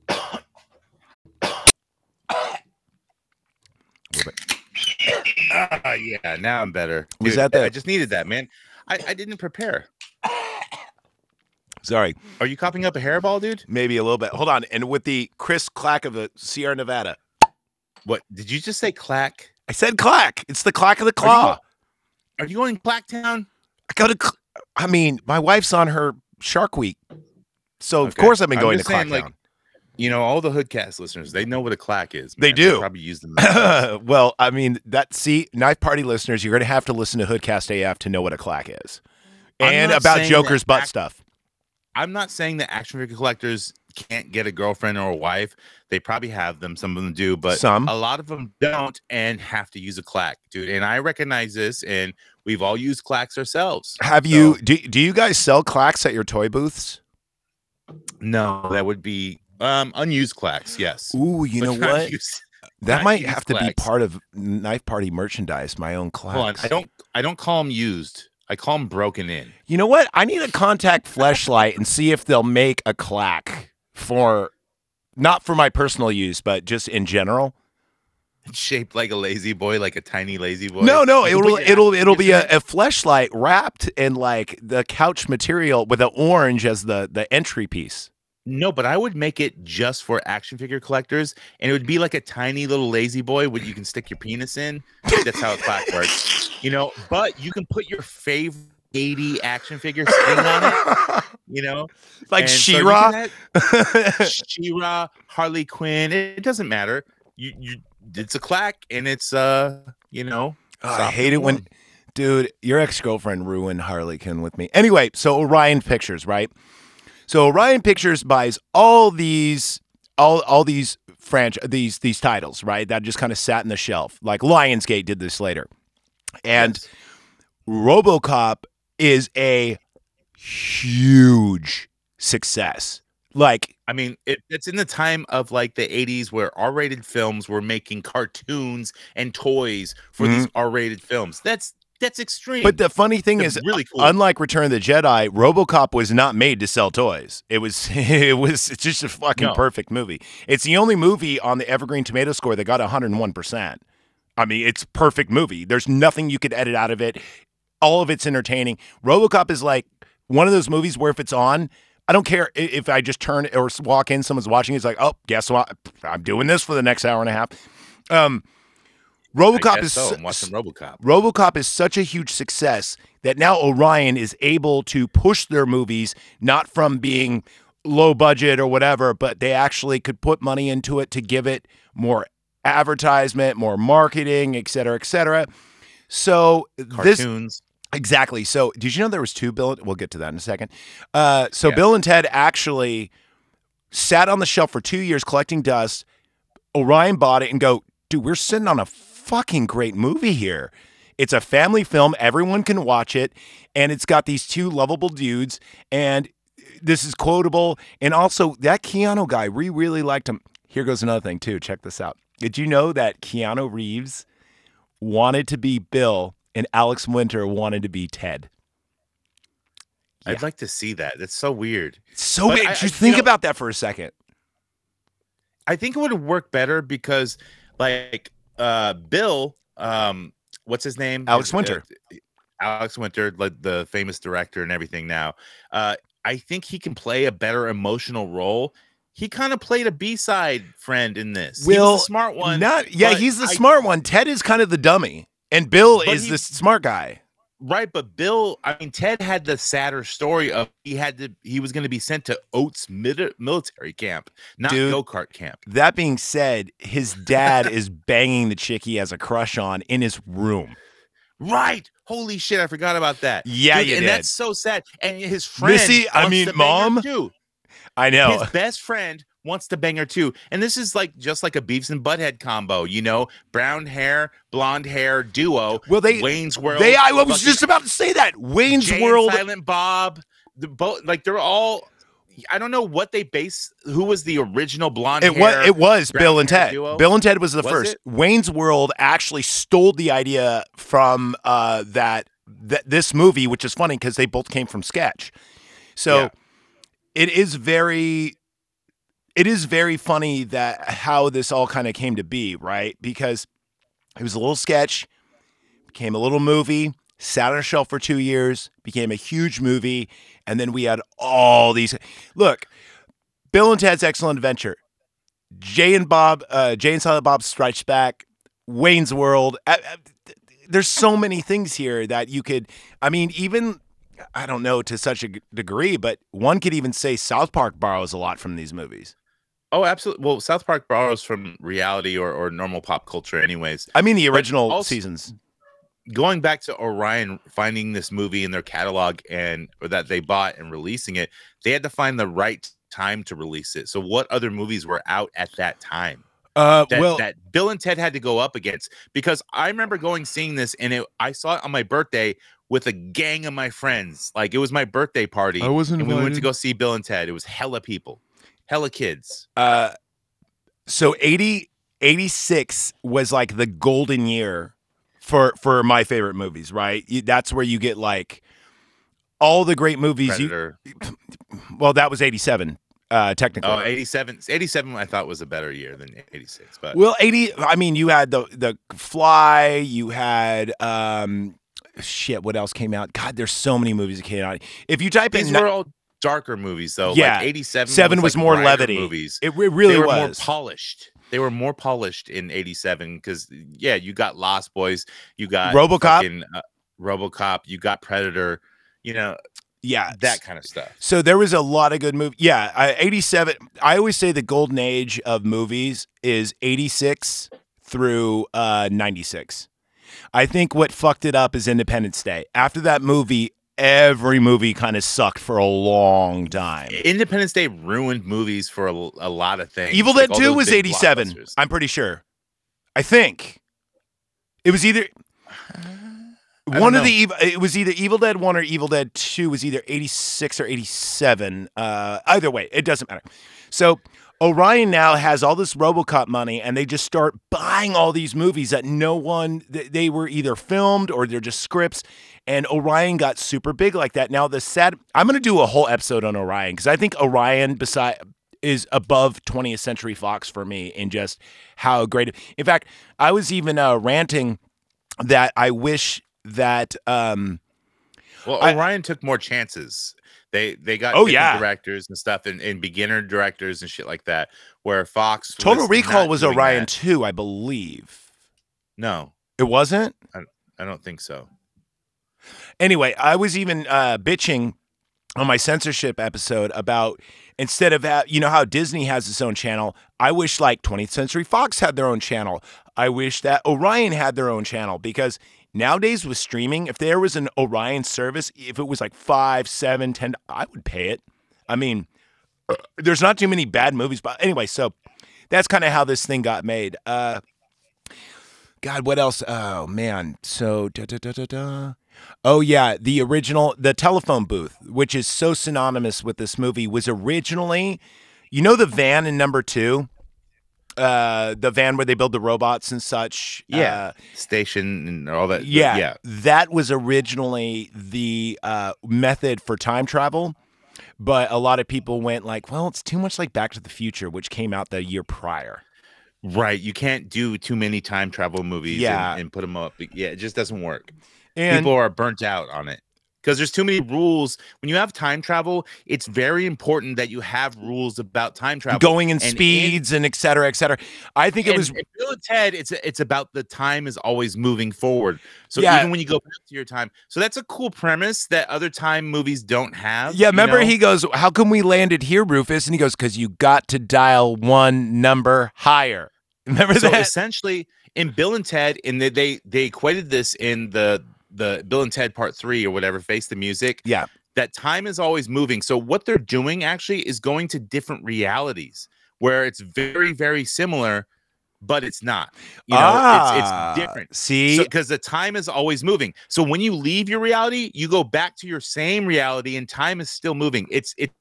Ah, yeah, now I'm better. Was Dude, that the- I just needed that, man. I, I didn't prepare. Sorry, Are you coughing up a hairball, dude? maybe a little bit. Hold on. And with the crisp clack of the Sierra Nevada, What did you just say? Clack? I said clack. It's the clack of the Are you claw. Are you going Clacktown? I got to. I mean, my wife's on her Shark Week, so of course I've been going to saying, Clacktown. like, You know, all the Hoodcast listeners, they know what a clack is. They man. do. probably use them. [LAUGHS] well, I mean, that see, knife party listeners, you're going to have to listen to Hoodcast AF to know what a clack is, I'm and about Joker's butt act- stuff. I'm not saying that action figure collectors can't get a girlfriend or a wife. They probably have them. Some of them do, but Some. a lot of them don't and have to use a clack, dude. And I recognize this, and we've all used clacks ourselves. Have you? Do, do you guys sell clacks at your toy booths? No, that would be um unused clacks. Yes. Ooh, you But know [LAUGHS] what? used- That might have to be part of knife party merchandise. My own clacks. I don't. I don't call them used. I call them broken in. You know what? I need to contact Fleshlight and see if they'll make a clack for, not for my personal use, but just in general. It's shaped like a lazy boy, like a tiny lazy boy. No, no, [LAUGHS] it'll it'll it'll be a, a fleshlight wrapped in like the couch material with the orange as the the entry piece. No, but I would make it just for action figure collectors, and it would be like a tiny little lazy boy where you can stick your penis in. That's how a clack works, you know. But you can put your favorite 80 action figure skin on it, [LAUGHS] you know. like And so can have She-Ra, Harley Quinn. It, it doesn't matter. You you it's a clack, and it's uh you know. Oh, I hate it when, dude, your ex girlfriend ruined Harley Quinn with me. Anyway, so Orion Pictures, right? So Orion Pictures buys all these, all all these franchise, these these titles, right? That just kind of sat in the shelf. Like Lionsgate did this later, and Yes. RoboCop is a huge success. Like I mean, it, it's in the time of like the 80s where R rated films were making cartoons and toys for these Mm-hmm. R rated films. That's that's extreme. But the funny thing is, really cool. unlike Return of the Jedi, RoboCop was not made to sell toys. It was [LAUGHS] it was it's just a fucking No. perfect movie. It's the only movie on the Evergreen Tomato score that got 101%. I mean, it's perfect movie. There's nothing you could edit out of it. All of it's entertaining. RoboCop is like one of those movies where if it's on, I don't care if I just turn or walk in, someone's watching. It's like, oh, guess what? I'm doing this for the next hour and a half. Um, RoboCop is so. I'm watching RoboCop. RoboCop is such a huge success that now Orion is able to push their movies not from being low budget or whatever, but they actually could put money into it to give it more advertisement, more marketing, et cetera, et cetera. So this Cartoons. Exactly. So did you know there was two Bill? We'll get to that in a second. Uh, so Yeah. Bill and Ted actually sat on the shelf for two years collecting dust. Orion bought it and go, dude, we're sitting on a fucking great movie here. It's a family film. Everyone can watch it. And it's got these two lovable dudes. And this is quotable. And also, that Keanu guy, we really liked him. Here goes another thing, too. Check this out. Did you know that Keanu Reeves wanted to be Bill and Alex Winter wanted to be Ted? I'd like to see that. That's so weird. So But weird. I- Just I- think know- about that for a second. I think it would work better because, like, uh, Bill, um, what's his name? Alex His- uh, Winter. Alex Winter, like the famous director and everything. Now, uh, I think he can play a better emotional role. He kind of played a B side friend in this. Will, smart one. Not yeah, he's the I- smart one. Ted is kind of the dummy, and Bill But is he- the smart guy. Right, but Bill, I mean, Ted had the sadder story of he had to, he was going to be sent to Oates military camp, not go kart camp. That being said, his dad is banging the chick he has a crush on in his room. Right. Holy shit, I forgot about that. Yeah, Dude, and did. that's so sad. And his friend, Missy, I mean, to bang her Mom? too. I know. His best friend wants to bang her too. And this is like just like a Beavis and Butthead combo, you know, brown hair, blonde hair duo. Well, they- Wayne's World. they I was just about to say that Wayne's Jay World. Silent Bob. The both like they're all. I don't know what they base. Who was the original blonde? It hair, was it was Bill and Ted. duo? Bill and Ted was the Was first. it? Wayne's World actually stole the idea from uh, that that this movie, which is funny because they both came from sketch. So Yeah. it is very it is very funny that how this all kind of came to be, right? Because it was a little sketch, became a little movie, sat on a shelf for two years, became a huge movie, and then we had all these. Look, Bill and Ted's Excellent Adventure, Jay and Bob, uh, Jay and Silent Bob Strikes Back, Wayne's World. There's so many things here that you could. I mean, even I don't know to such a degree, but one could even say South Park borrows a lot from these movies. Oh, absolutely. Well, South Park borrows from reality or, or normal pop culture, anyways. I mean, the original also- seasons. Going back to Orion finding this movie in their catalog and or that they bought and releasing it, they had to find the right time to release it. So, what other movies were out at that time? Uh, that, well, that Bill and Ted had to go up against because I remember going seeing this and it, I saw it on my birthday with a gang of my friends. Like it was my birthday party. I wasn't and we went to go see Bill and Ted. It was hella people, hella kids. uh, so 80, 86 was like the golden year for for my favorite movies. Right, that's where you get like all the great movies. You, [CLEARS THROAT] well, that was eighty seven. Uh, technically, Oh, 87. 87 I thought was a better year than 86. But Well, 80 I mean you had the the Fly, you had um shit, what else came out? God, there's so many movies that came out. If you type these in were all darker movies though. Yeah. Like 87 7 was like more levity. movies. it, re- really they were more was. polished. They were more polished in 87 cuz yeah, you got Lost Boys, you got RoboCop. fucking, uh, RoboCop, you got Predator, you know, yeah. that kind of stuff. So there was a lot of good movies. Yeah, I, 87 I always say the golden age of movies is 86 through uh 96. I think what fucked it up is Independence Day. After that movie, every movie kind of sucked for a long time. Independence Day ruined movies for a, a lot of things. Evil Dead all 2 was 87. I'm pretty sure. I think. It was either [SIGHS] one of the Evil, it was either Evil Dead One or Evil Dead Two was either eighty six or eighty seven. Uh, either way, it doesn't matter. So Orion now has all this RoboCop money, and they just start buying all these movies that no one they were either filmed or they're just scripts. And Orion got super big like that. Now the sad, I'm going to do a whole episode on Orion because I think Orion beside is above 20th Century Fox for me in just how great. In fact, I was even uh, ranting that I wish that um Well, I- Orion took more chances. They they got Oh, yeah. directors and stuff and, and beginner directors and shit like that. Where Fox Total Recall was Orion that. 2, I believe. No, It wasn't? I I don't think so. Anyway, I was even uh bitching on my censorship episode about instead of you know how Disney has its own channel, I wish like 20th Century Fox had their own channel. I wish that Orion had their own channel because nowadays with streaming, if there was an Orion service, if it was like five, seven, ten, I would pay it. I mean, [CLEARS THROAT] there's not too many bad movies, but anyway, so that's kind of how this thing got made. Uh, God, what else? Oh man, so da da da da da. Oh yeah, the original, the telephone booth, which is so synonymous with this movie, was originally, you know, the van in number two, uh, the van where they build the robots and such. Yeah, Uh, station and all that. yeah, yeah. that was originally the uh, method for time travel. But a lot of people went like, well, it's too much like Back to the Future, which came out the year prior. Right. You can't do too many time travel movies Yeah. and, and put them up. Yeah, it just doesn't work. And People are burnt out on it because there's too many rules. When you have time travel, it's very important that you have rules about time travel. going in And in- speeds and et cetera, et cetera. I think it was in Bill and Ted, it's it's about the time is always moving forward. So Yeah. even when you go back to your time, so that's a cool premise that other time movies don't have. Yeah, remember know? he goes, "How come we landed here, Rufus?" And he goes, "Cause you got to dial one number higher." [LAUGHS] Remember so that? essentially in Bill and Ted, and they, they they equated this in the the Bill and Ted Part Three or whatever, Face the Music. Yeah. that time is always moving. So what they're doing actually is going to different realities where it's very very similar, but it's not. You know, Ah, it's it's different. See, because the time is always moving. So when you leave your reality, you go back to your same reality, and time is still moving. It's it's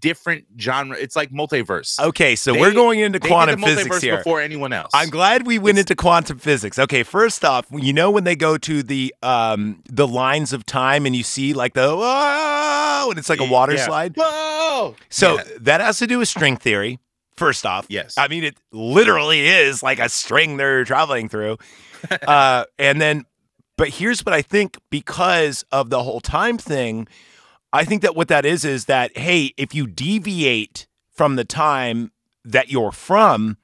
different genre. It's like multiverse. okay, so they- we're going into quantum physics multiverse here. before anyone else. I'm glad we went into quantum physics. Okay, first off, you know when they go to the um the lines of time and you see like the whoa, and it's like a water Yeah. slide. Whoa! So Yeah. that has to do with string theory. First off, Yes. I mean it literally is like a string they're traveling through. [LAUGHS] uh, and then, but here's what I think because of the whole time thing, I think that what that is is that hey, if you deviate from the time that you're from,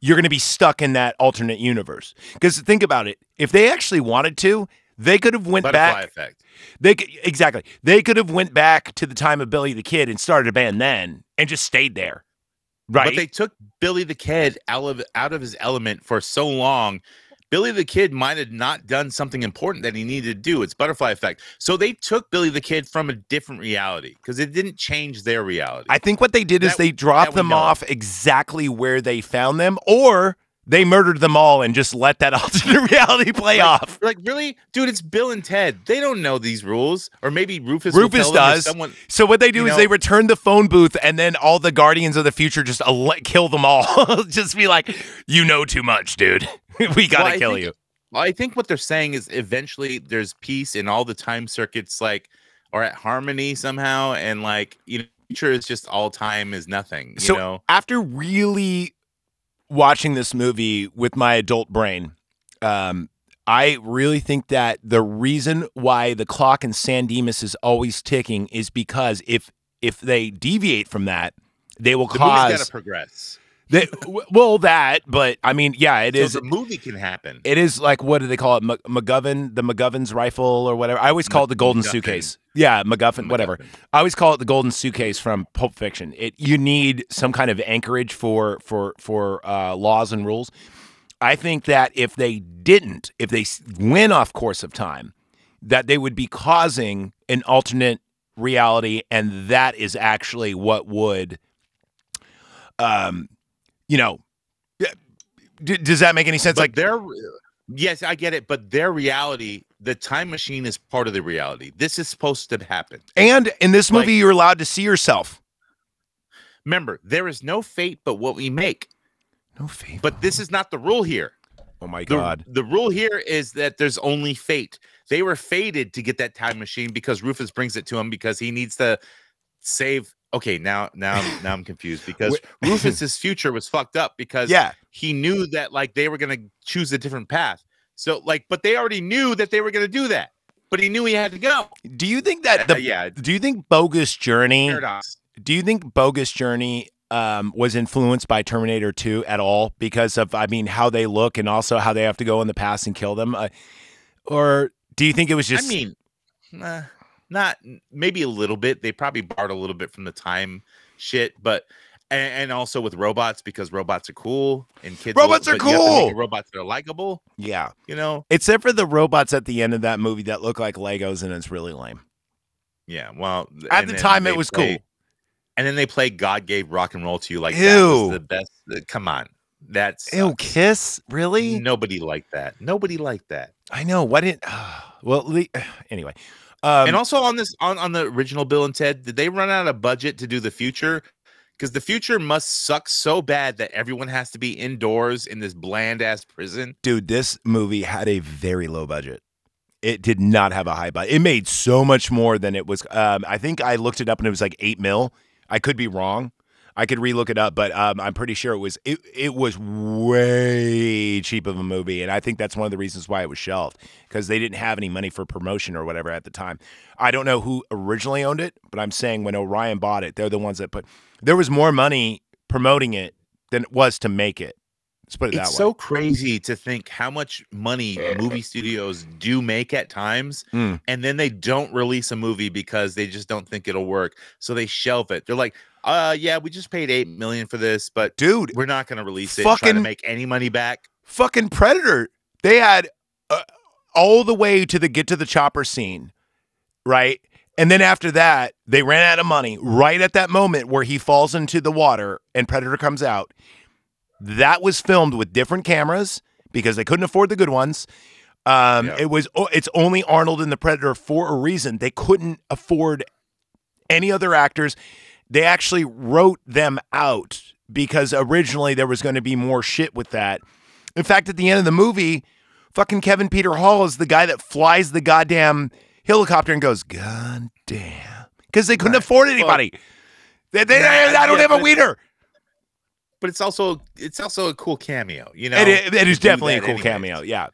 you're going to be stuck in that alternate universe. Because think about it, if they actually wanted to, they could have went Butterfly back. effect. They could, exactly. They could have went back to the time of Billy the Kid and started a band then and just stayed there. Right. But they took Billy the Kid out of out of his element for so long. Billy the Kid might have not done something important that he needed to do. It's butterfly effect. So they took Billy the Kid from a different reality because it didn't change their reality. I think what they did is they dropped them off exactly where they found them, or they murdered them all and just let that [LAUGHS] alternate reality play like, off. Like really, dude? It's Bill and Ted. They don't know these rules, or maybe Rufus. Rufus does. Someone, So what they do is know- they return the phone booth, and then all the Guardians of the Future just uh, ele- kill them all. [LAUGHS] just be like, you know too much, dude. [LAUGHS] we gotta Well, kill think- you. Well, I think what they're saying is eventually there's peace and all the time circuits like are at harmony somehow, and like you know, future is just all time is nothing. You So know, after really watching this movie with my adult brain, um, I really think that the reason why the clock in San Dimas is always ticking is because if if they deviate from that, they will the movie's got cause to progress. They, well that. But I mean, yeah, it so is. the movie can happen. It is like what do they call it? M- McGovern, the McGovern's rifle or whatever. I always call it the golden MacGuffin. suitcase. Yeah, McGuffin, whatever. I always call it the golden suitcase from Pulp Fiction. It you need some kind of anchorage for for for uh, laws and rules. I think that if they didn't, if they went off course of time, that they would be causing an alternate reality, and that is actually what would, um, you know, d- does that make any sense? But like their yes, I get it, but their reality the time machine is part of the reality. This is supposed to happen. And in this Like- movie, you're allowed to see yourself. Remember, there is no fate but what we make. No fate. But this is not the rule here. oh my The, god. the rule here is that there's only fate. They were fated to get that time machine because Rufus brings it to him because he needs to save. Okay, now now now I'm confused [LAUGHS] because Rufus's future was fucked up because Yeah. he knew that like they were gonna choose a different path. So like, but they already knew that they were gonna do that. But he knew he had to go. Do you think that Uh, the yeah, Do you think Bogus Journey? paradox. Do you think Bogus Journey um, was influenced by Terminator 2 at all because of I mean how they look and also how they have to go in the past and kill them? Uh, or do you think it was just I mean, not maybe a little bit. They probably borrowed a little bit from the time shit, but and, and also with robots because robots are cool and kids. Robots are but you have to make cool! robots that are likable. yeah. You know. Except for the robots at the end of that movie that look like Legos and it's really lame. Yeah. Well, At the time, it was play- cool. And then they play "God Gave Rock and Roll to You" like that Ew. was the best. uh, Come on, that's Ew, Kiss? Really? Nobody liked that. Nobody liked that. I know. What didn't? [SIGHS] well le- [SIGHS] anyway. Um and also on this on, on the original Bill and Ted, did they run out of budget to do the future? Because the future must suck so bad that everyone has to be indoors in this bland ass prison. dude, this movie had a very low budget. It did not have a high budget. It made so much more than it was. Um, I think I looked it up and it was like eight mil. I could be wrong. I could relook it up, but um, I'm pretty sure it was it, it was way cheap of a movie, and I think that's one of the reasons why it was shelved because they didn't have any money for promotion or whatever at the time. I don't know who originally owned it, but I'm saying when Orion bought it, they're the ones that put. There was more money promoting it than it was to make it. Let's put it It's that so crazy to think how much money movie studios do make at times, Mm. and then they don't release a movie because they just don't think it'll work. So they shelve it. They're like, uh yeah, we just paid eight million for this, but dude. we're not gonna release it try to Fucking- make any money back. fucking predator they had uh, all the way to the get to the chopper scene right and then after that they ran out of money right at that moment where he falls into the water and predator comes out that was filmed with different cameras because they couldn't afford the good ones um, Yeah. it was it's only arnold and the predator for a reason they couldn't afford any other actors they actually wrote them out because originally there was going to be more shit with that in fact, at the end of the movie, fucking Kevin Peter Hall is the guy that flies the goddamn helicopter and goes, God damn. Because they couldn't Right. afford anybody. they, they, Nah, I don't yeah, have a wiener. But it's also it's also a cool cameo, you know. It, it- it is definitely a cool anyways. cameo. Yeah.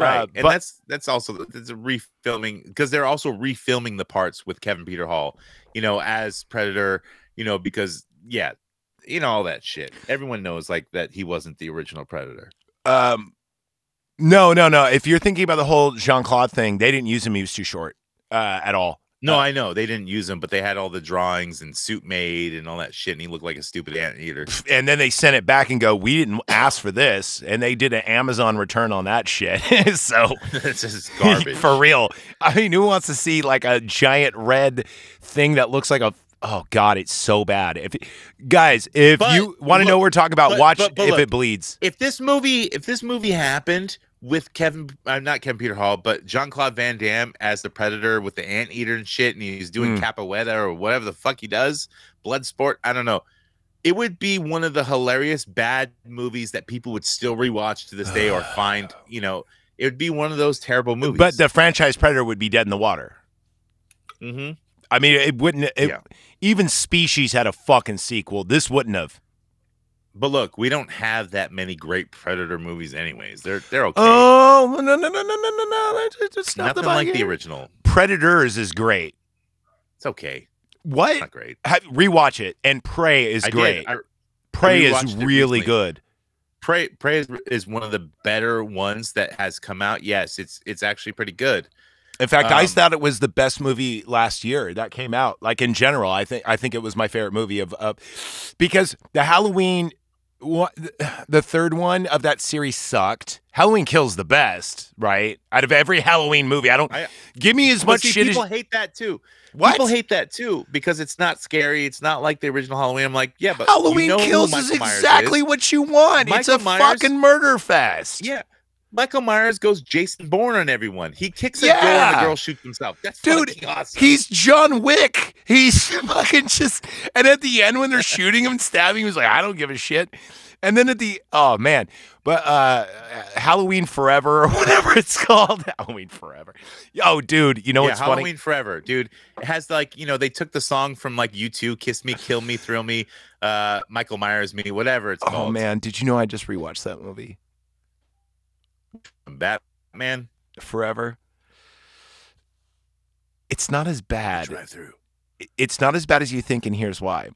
Right Uh, and but- that's that's also that's a refilming because they're also refilming the parts with kevin peter hall you know as predator you know because yeah you know all that shit everyone knows like that he wasn't the original predator Um, no, no, no. If you're thinking about the whole Jean Claude thing, they didn't use him. He was too short uh, at all. No Uh, i know they didn't use him but they had all the drawings and suit made and all that shit and he looked like a stupid anteater [LAUGHS] And then they sent it back and go, We didn't ask for this. And they did an Amazon return on that shit. [LAUGHS] so [LAUGHS] it's just garbage For real. I mean, who wants to see like a giant red thing that looks like a Oh God, it's so bad. If guys, if But you want to know what we're talking about, but- watch but if look. it bleeds. if this movie if this movie happened with Kevin I'm not Kevin Peter Hall but Jean Claude Van Damme as the predator with the anteater and shit and he's doing Mm. capoeira or whatever the fuck he does blood sport I don't know it would be one of the hilarious bad movies that people would still rewatch to this day or find you know it would be one of those terrible movies But the franchise Predator would be dead in the water. Mhm. I mean, it wouldn't. It, Yeah. Even Species had a fucking sequel. This wouldn't have. But look we don't have that many great predator movies anyways they're they're okay Oh no no no no no no no! It's, not nothing like the original. Predators is great. it's okay What? it's not great Have, rewatch it. And Prey is I great. I, Prey is really good. Prey Prey is, is one of the better ones that has come out. Yes, it's it's actually pretty good. In fact, I Um, thought it was the best movie last year that came out. Like in general, I think I think it was my favorite movie of of because the Halloween one, the third one of that series sucked. Halloween Kills the best, right? Out of every Halloween movie, I don't I- give me as much see, shit as people hate that too. what People hate that too because it's not scary. It's not like the original Halloween. I'm like, yeah, but Halloween you know Kills is exactly is. what you want. it's a Myers- fucking murder fest. Yeah, Michael Myers goes Jason Bourne on everyone. He kicks a door and the girl shoots himself. That's Dude, awesome. He's John Wick. He's [LAUGHS] fucking just. And at the end, when they're [LAUGHS] shooting him and stabbing him, he's like, I don't give a shit. And then at the oh man, but uh Halloween Forever or [LAUGHS] whatever it's called, Halloween Forever. Oh, dude, you know yeah, what's Halloween funny? Forever, dude. It has like you know they took the song from like U2, Kiss Me, Kill Me, Thrill Me, uh, Michael Myers Me, whatever it's Oh called. Oh man, did you know I just rewatched that movie Batman. Forever? It's not as bad. Drive through. It's not as bad as you think, and here's why.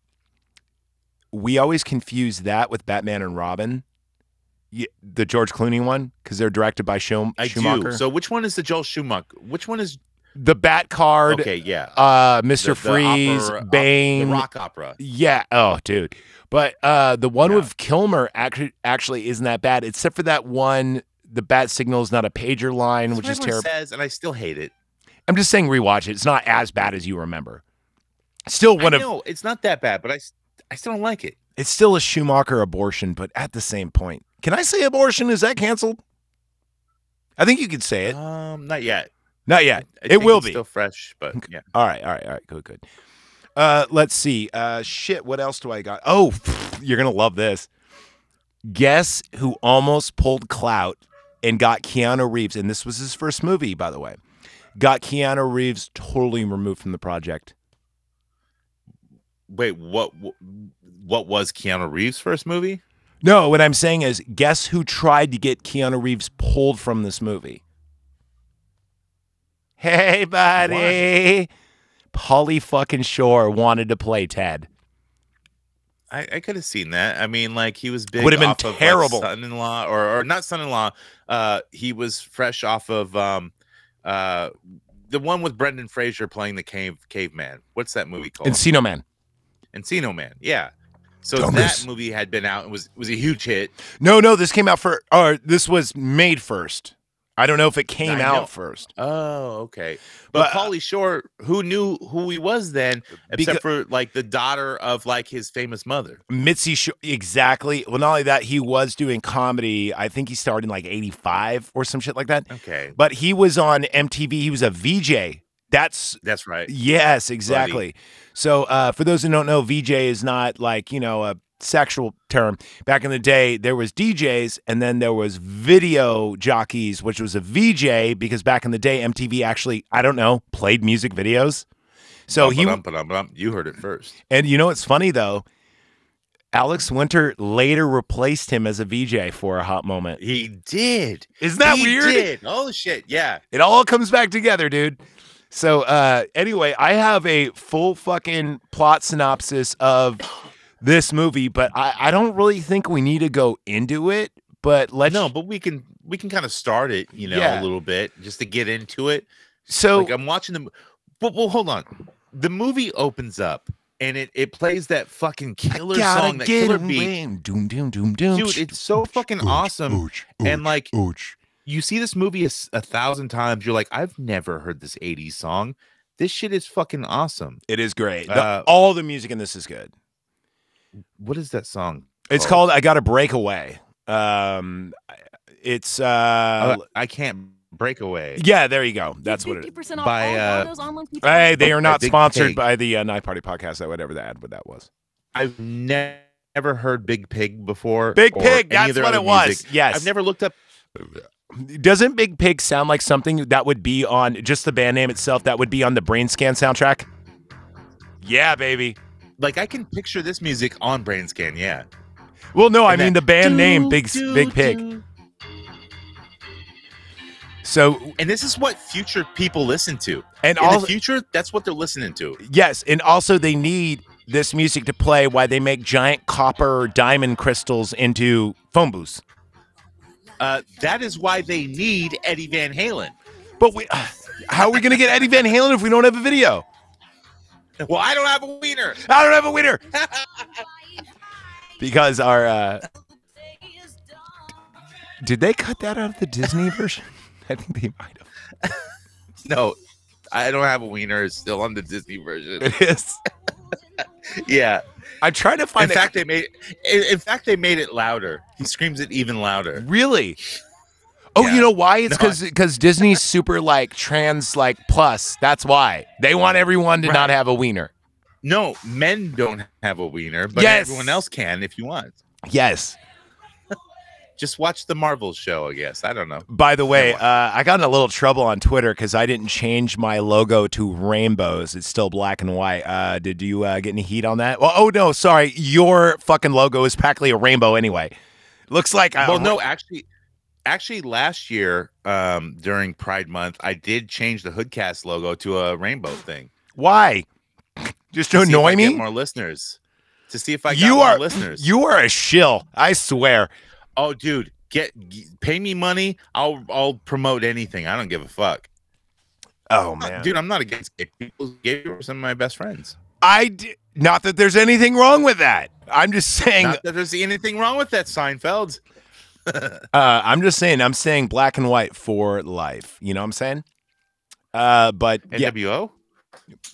We always confuse that with Batman and Robin, the George Clooney one, because they're directed by Schum- I Schumacher. do. So which one is the Joel Schumacher? Which one is the Bat Card, okay? Yeah, uh, Mr. the Freeze, opera- op- Bane, the rock opera. Yeah. Oh, dude. But uh, the one Yeah. with Kilmer actually actually isn't that bad, except for that one. The bat signal is not a pager line, That's which is terrible. Says, and I still hate it. I'm just saying, rewatch it. It's not as bad as you remember. Still one I of know it's not that bad, but I I still don't like it. it's still a Schumacher abortion, but at the same point, can I say abortion? Is that canceled? I think you could say it. Um, not yet. Not yet. I it will it's be. still fresh, but yeah. All right, all right, all right. Good, good. Uh, let's see. Uh, shit. What else do I got? Oh, [LAUGHS] you're gonna love this. Guess who almost pulled clout and got Keanu Reeves, and this was his first movie, by the way. Got Keanu Reeves totally removed from the project. Wait, what? What was Keanu Reeves' first movie? No, what I'm saying is, guess who tried to get Keanu Reeves pulled from this movie? Hey, buddy. Pauly fucking Shore wanted to play Ted. I, I could have seen that. I mean, like he was big. Would've been off of, like, terrible. son-in-law, or or not son-in-law. Uh, he was fresh off of um, uh, the one with Brendan Fraser playing the cave caveman. What's that movie called? Encino Man. Encino Man. Yeah. So Dungus. that movie had been out and was was a huge hit. No, no, this came out for, or this was made first. I don't know if it came out first. Oh, okay. But, But, Pauly Shore, who knew who he was then, except for like the daughter of like his famous mother. Mitzi, Sh- exactly. Well, not only that, he was doing comedy. I think he started in like 85 or some shit like that. Okay, But he was on MTV. He was a VJ. That's that's right. Yes, exactly. So, uh, for those who don't know, VJ is not like you know a sexual term. Back in the day, there was DJs, and then there was video jockeys, which was a VJ because back in the day, MTV actually I don't know played music videos. So he Bum, ba-dum, ba-dum. you heard it first. and you know what's funny though. Alex Winter later replaced him as a VJ for a hot moment. He did. Isn't that he weird? Did. Oh shit! Yeah. It all comes back together, dude. So uh anyway, I have a full fucking plot synopsis of this movie, but I, I don't really think we need to go into it. But let's No, but we can we can kind of start it, you know, Yeah. a little bit just to get into it. so like I'm watching the. But well, hold on. The movie opens up and it it plays that fucking killer song, that killer beat. Doom doom doom doom. Dude, it's so fucking awesome. and like you see this movie a, a thousand times, you're like, I've never heard this 80s song. This shit is fucking awesome. it is great. The- uh, all the music in this is good. What is that song? It's called? called I Gotta Break Away. Um it's uh Uh, I can't break away. yeah, there you go. That's what it is. 50% off By, all uh, Bardo's online pizza Hey, they are not sponsored Pig. by the uh, Knife Party podcast. That whatever the ad, what that was. I've ne- never heard Big Pig before. Big Pig, that's what other it was. music. Yes. I've never looked up. Doesn't Big Pig sound like something that would be on just the band name itself that would be on the Brain Scan soundtrack? Yeah, baby. Like I can picture this music on Brain Scan. Yeah. Well, no, I And mean the band name Big doo, Big Pig. doo. So And this is what future people listen to. and In also the future, that's what they're listening to. yes, and also they need this music to play while they make giant copper diamond crystals into phone booths. Uh, that is why they need Eddie Van Halen. But we, [SIGHS] how are we gonna get Eddie Van Halen if we don't have a video? [LAUGHS] Well, I don't have a wiener. I don't have a wiener. [LAUGHS] because our. Uh, did they cut that out of the Disney version? [LAUGHS] I think they might have. No, I don't have a wiener. It's still on the Disney version. It is. Yeah. I'm trying to find In it. fact, they made. In, in fact, they made it louder. He screams it even louder. really. Oh, Yeah. you know why? It's No, because Disney's super like trans like plus. That's why they want everyone to not have a wiener. No, men don't have a wiener, but Yes. everyone else can if you want. Yes. [LAUGHS] Just watch the Marvel show, I guess. I don't know. By the way, uh, I got in a little trouble on Twitter because I didn't change my logo to rainbows. It's still black and white. Uh, did you uh, get any heat on that? Well, oh no, sorry. Your fucking logo is practically a rainbow anyway. Looks like uh, well, no, actually, actually, last year um, during Pride Month, I did change the Hoodcast logo to a rainbow [GASPS] thing. Why? Just to if annoy me? more listeners. To see if I got You more are listeners. you are a shill. I swear. oh, dude, get g- pay me money. I'll I'll promote anything. I don't give a fuck, Oh man, dude. I'm not against gay people. Gay people are some of my best friends. I d- not that there's anything wrong with that. I'm just saying. Not that there's anything wrong with that, Seinfeld. [LAUGHS] Uh, I'm just saying. I'm saying black and white for life. You know what I'm saying? Uh, but yeah, NWO.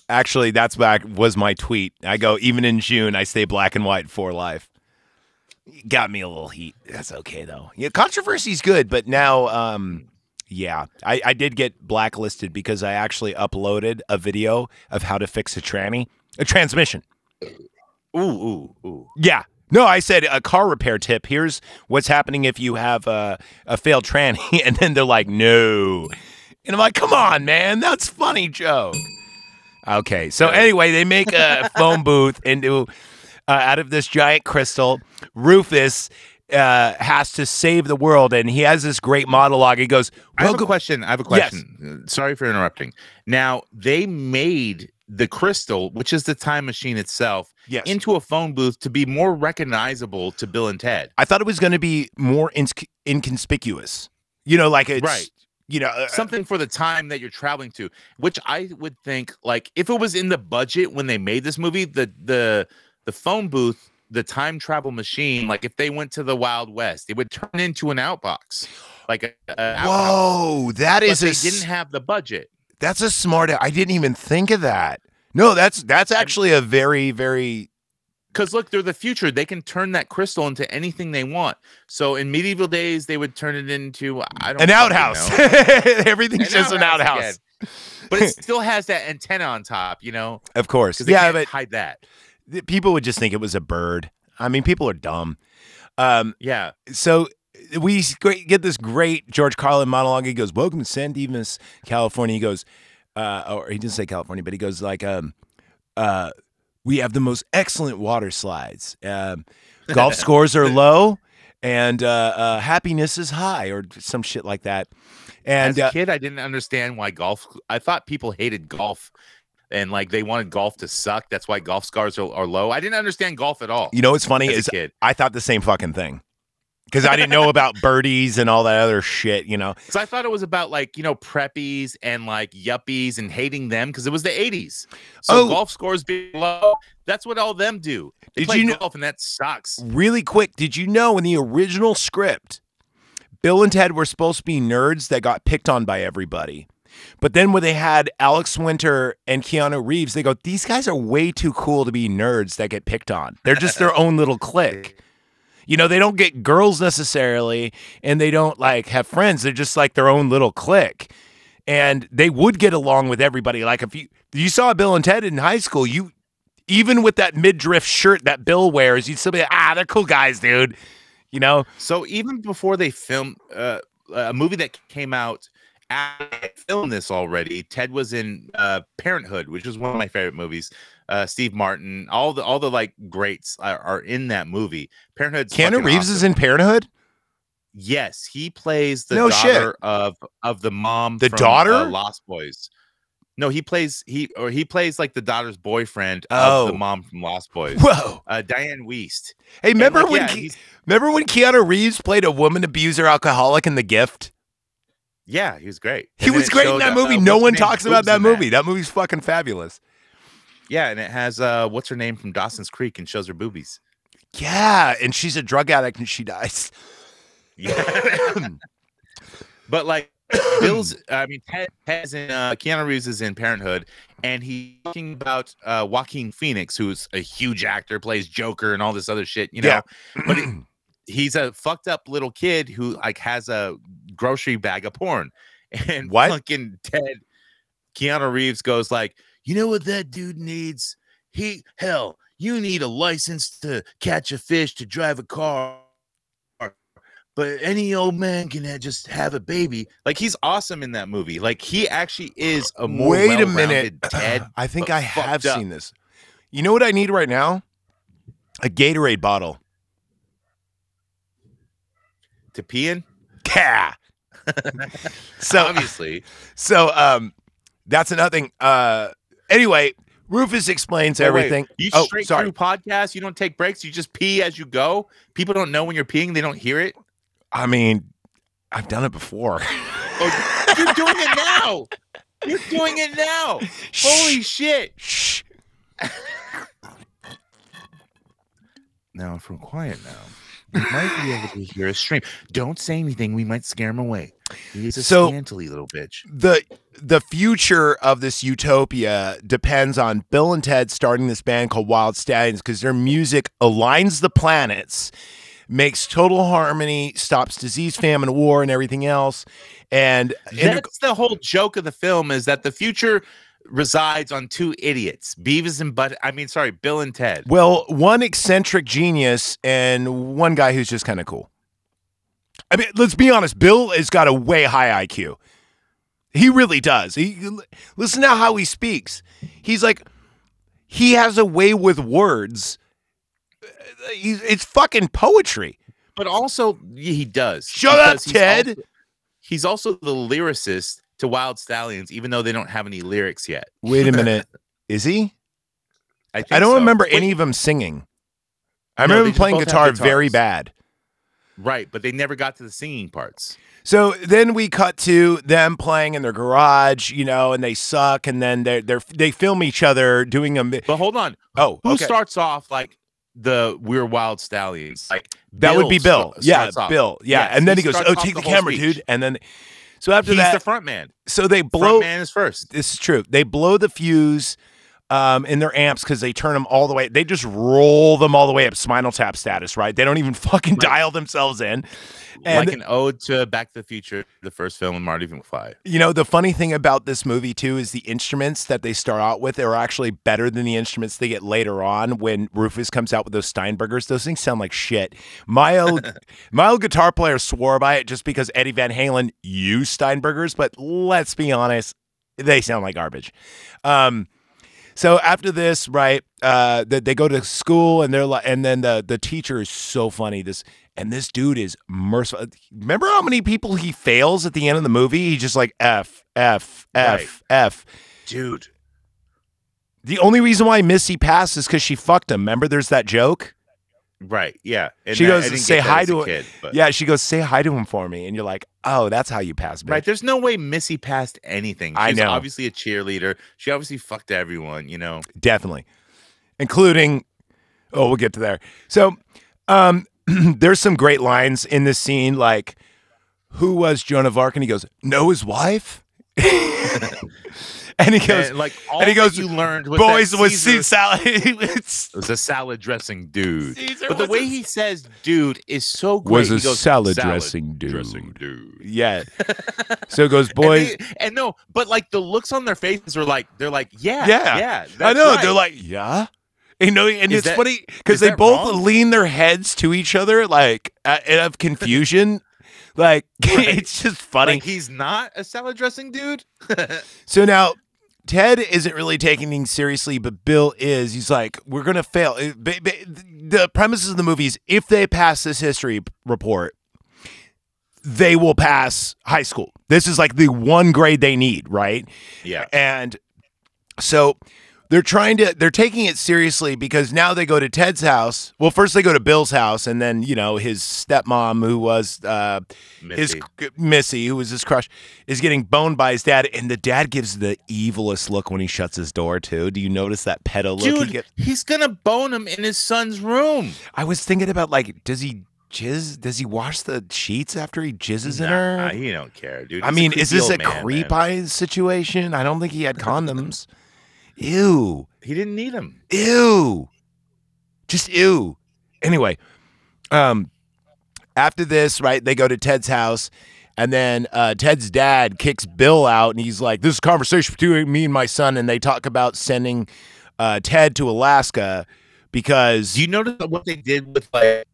actually, that's back was my tweet. I go even in June, I stay black and white for life. Got me a little heat. That's okay though. Yeah, controversy's good, but now, um, yeah, I, I did get blacklisted because I actually uploaded a video of how to fix a tranny, a transmission. Ooh, ooh, ooh. Yeah. No, I said a car repair tip. Here's what's happening if you have a, a failed tranny. [LAUGHS] And then they're like, no. And I'm like, come on, man. That's funny joke. Okay. So anyway, they make a [LAUGHS] phone booth into uh, out of this giant crystal. Rufus uh, has to save the world. And he has this great monologue. He goes, I have a question. I have a question. Uh, Sorry for interrupting. Now they made the crystal, which is the time machine itself, Yes. into a phone booth to be more recognizable to Bill and Ted. I thought it was going to be more inconspicuous. You know, like it's, Right. you know, uh, Something for the time that you're traveling to, which I would think, like, if it was in the budget when they made this movie, the the the phone booth, the time travel machine, like if they went to the Wild West, it would turn into an outbox, like a, a. Whoa, that is. But they a s- didn't have the budget. That's a smart. I didn't even think of that. No, that's that's actually a very very. Because look, they're the future. They can turn that crystal into anything they want. So in medieval days, they would turn it into I don't An outhouse. [LAUGHS] Everything's just an outhouse. again. but it [LAUGHS] still has that antenna on top, you know, Of course. because they Yeah, but hide that. people would just think it was a bird. I mean, people are dumb. Um, Yeah, so we get this great George Carlin monologue. He goes, "Welcome to San Dimas, California." He goes, uh, or he didn't say California, but he goes like, um, uh, "We have the most excellent water slides. Um, golf [LAUGHS] scores are low, and uh, uh, happiness is high, or some shit like that." And as a uh, kid, I didn't understand why golf. I thought people hated golf, and like they wanted golf to suck. That's why golf scores are, are low. I didn't understand golf at all. you know what's funny is kid. I thought the same fucking thing because I didn't know about birdies and all that other shit. You know, So I thought it was about like you know preppies and like yuppies and hating them because it was the '80s. So Oh. golf scores being low. That's what all them do. They Did play you know- golf and that sucks. really quick, did you know in the original script, Bill and Ted were supposed to be nerds that got picked on by everybody? But then when they had Alex Winter and Keanu Reeves, they go, these guys are way too cool to be nerds that get picked on. They're just their [LAUGHS] own little clique. You know, they don't get girls necessarily, and they don't like have friends. They're just like their own little clique. And they would get along with everybody. Like if you you saw Bill and Ted in high school, you even with that midriff shirt that Bill wears, you'd still be like, ah, they're cool guys, dude. You know? So even before they filmed uh, a movie that came out filmed this already, Ted was in uh, Parenthood, which is one of my favorite movies. Uh, Steve Martin, all the all the like greats are, are in that movie. Parenthood. Keanu Reeves is in Parenthood? Yes, he plays the No shit. daughter of of the mom. The from, daughter? uh, Lost Boys. No, he plays he or he plays like the daughter's boyfriend of the Oh. mom from Lost Boys. [LAUGHS] Whoa. Uh, Dianne Wiest. Hey, remember like, when yeah, Ke- remember when Keanu Reeves played a woman abuser alcoholic in The Gift? Yeah, he was great. He And was great in that movie. uh, no one talks about that movie. That movie's fucking fabulous. Yeah, and it has uh what's her name from Dawson's Creek and shows her boobies. Yeah, and she's a drug addict and she dies. Yeah. [LAUGHS] but like Bill's I mean Ted has in uh Keanu Reeves is in Parenthood and he's talking about uh Joaquin Phoenix, who's a huge actor, plays Joker and all this other shit, you know. Yeah. but it, [CLEARS THROAT] he's a fucked up little kid who like has a grocery bag of porn. [LAUGHS] And What? fucking Ted Keanu Reeves goes like, you know what that dude needs? He hell, you need a license to catch a fish to drive a car. But any old man can just have a baby. Like he's awesome in that movie. Like he actually is a more Wait a minute. [CLEARS THROAT] Ted. I think I have fucked up. seen this. You know what I need right now? A Gatorade bottle. To pee in. Yeah. [LAUGHS] so Obviously, so um that's another thing. Uh anyway, Rufus explains Wait, wait, everything. You Oh, straight sorry. through podcasts. You don't take breaks. You just pee as you go. People don't know when you're peeing. They don't hear it. I mean, I've done it before. [LAUGHS] Oh, you're doing it now. You're doing it now. Holy shit! Shh. [LAUGHS] Now, if we're quiet now, you might be able to hear a stream. Don't say anything. We might scare him away. He's a So- scantily little bitch. the the future of this utopia depends on Bill and Ted starting this band called Wild Stallyns because their music aligns the planets, makes total harmony, stops disease, famine, war, and everything else. And inter- That's the whole joke of the film is that the future resides on two idiots, Beavis and Butt. I mean, sorry, Bill and Ted. well, one eccentric genius and one guy who's just kind of cool. I mean, let's be honest. Bill has got a way high IQ. He really does. He listen to how he speaks. He's like he has a way with words. Uh, he's, it's fucking poetry. But also, he does. Shut up, he's Ted. also- he's also the lyricist to Wild Stallyns, even though they don't have any lyrics yet. Wait a minute. [LAUGHS] Is he? I, think I don't so. remember Wait, any of them singing. I No, remember him playing guitar very bad. Right, but they never got to the singing parts. So then we cut to them playing in their garage, you know, and they suck, and then they they they film each other doing a. mi- But hold on, Oh, who okay. starts off like the "We're Wild Stallyns"? Like That would be Bill. sta- yeah. Bill. Yeah, Yes, and then he goes, "Oh, take the, whole camera, speech. dude." And then, so after He's that, the front man. so they blow. Front man is first. This is true. They blow the fuse um, in their amps because they turn them all the way. They just roll them all the way up Spinal Tap status, right? They don't even [LAUGHS] fucking Right. dial themselves in. And like an ode to Back to the Future, the first film with Marty McFly. You know, the funny thing about this movie too is the instruments that they start out with are actually better than the instruments they get later on when Rufus comes out with those Steinbergers. Those things sound like shit. My old [LAUGHS] my old guitar player swore by it just because Eddie Van Halen used Steinbergers, but let's be honest, they sound like garbage. Um so after this, right, uh, they, they go to school and they're like, and then the the teacher is so funny. This and this dude is merciful. Remember how many people he fails at the end of the movie? He's just like F F F Right. F. Dude, The only reason why Missy passed is because she fucked him. Remember, there's that joke. right? Yeah. And She that- goes I to didn't say hi to a- kid, Yeah, she goes, "Say hi to him for me," and you're like, "Oh, that's how you pass." Bitch. Right. There's no way Missy passed anything. I She's know. obviously a cheerleader. She obviously fucked everyone, you know. definitely including oh we'll get to there so um [CLEARS THROAT] there's some great lines in this scene like who was joan of arc and he goes know his wife [LAUGHS] [LAUGHS] and he goes and like all and he goes, you learned [LAUGHS] was boys that with Caesar seed salad it's was a salad dressing dude. Caesar but the way a- he says dude is so great. Was a goes, salad dressing dude." dressing dude. yeah [LAUGHS] so it goes And boys they- and, no, but like the looks on their faces are like they're like, yeah, Yeah. yeah. i know right. they're like yeah you know and Is it's that- funny because they both wrong? lean their heads to each other like uh, of confusion like [LAUGHS] it's just funny like he's not a salad dressing dude. So now Ted isn't really taking things seriously, but Bill is. He's like, we're going to fail. The premises of the movie is if they pass this history report, they will pass high school. This is like the one grade they need, right? yeah. And so they're trying to they're taking it seriously because now they go to Ted's house. Well, first they go to Bill's house and then, you know, his stepmom who was uh his Missy. Missy, who was his crush, is getting boned by his dad, and the dad gives the evilest look when he shuts his door too. Do you notice that pedo look? he Dude, get- he's gonna bone him in his son's room. I was thinking about like, does he jizz? Does he wash the sheets after he jizzes in Nah, her? he don't care, dude. I mean, is this a man, creep man. eye situation? I don't think he had [LAUGHS] condoms. Ew. He didn't need him. Ew. Just ew. Anyway, um, after this, right, they go to Ted's house And then uh, Ted's dad kicks Bill out, and he's like, "This is a conversation between me and my son." And they talk about sending uh, Ted to Alaska because Do you notice what they did with like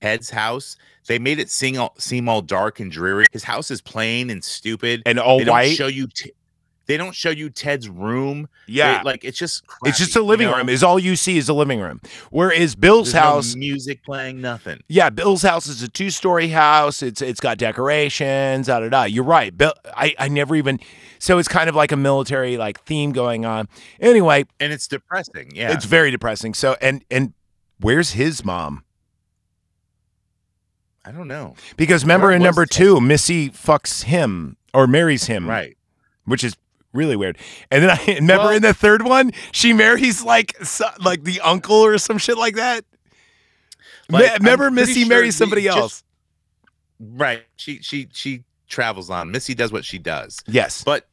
Ted's house? They made it sing all, seem all dark and dreary. His house is plain and stupid. and all they white. show you. T- they don't show you Ted's room. They- yeah, like it's just. it's just a living you know? room. Is all you see is a living room. Whereas Bill's There's no house, music playing, nothing. yeah, Bill's house is a two-story house. It's it's got decorations. Da da da. You're right. Bill, I I never even. So it's kind of like a military like theme going on. Anyway, And it's depressing. Yeah. it's very depressing. So and and where's his mom? I don't know. Because remember Where in number two, Missy fucks him or marries him, Right. Which is really weird. And then I [LAUGHS] remember Well- in the third one, she marries like so, like the uncle or some shit like that. Like, I'm remember Missy sure marries somebody just- else. Right. She she she travels on. Missy does what she does. Yes. But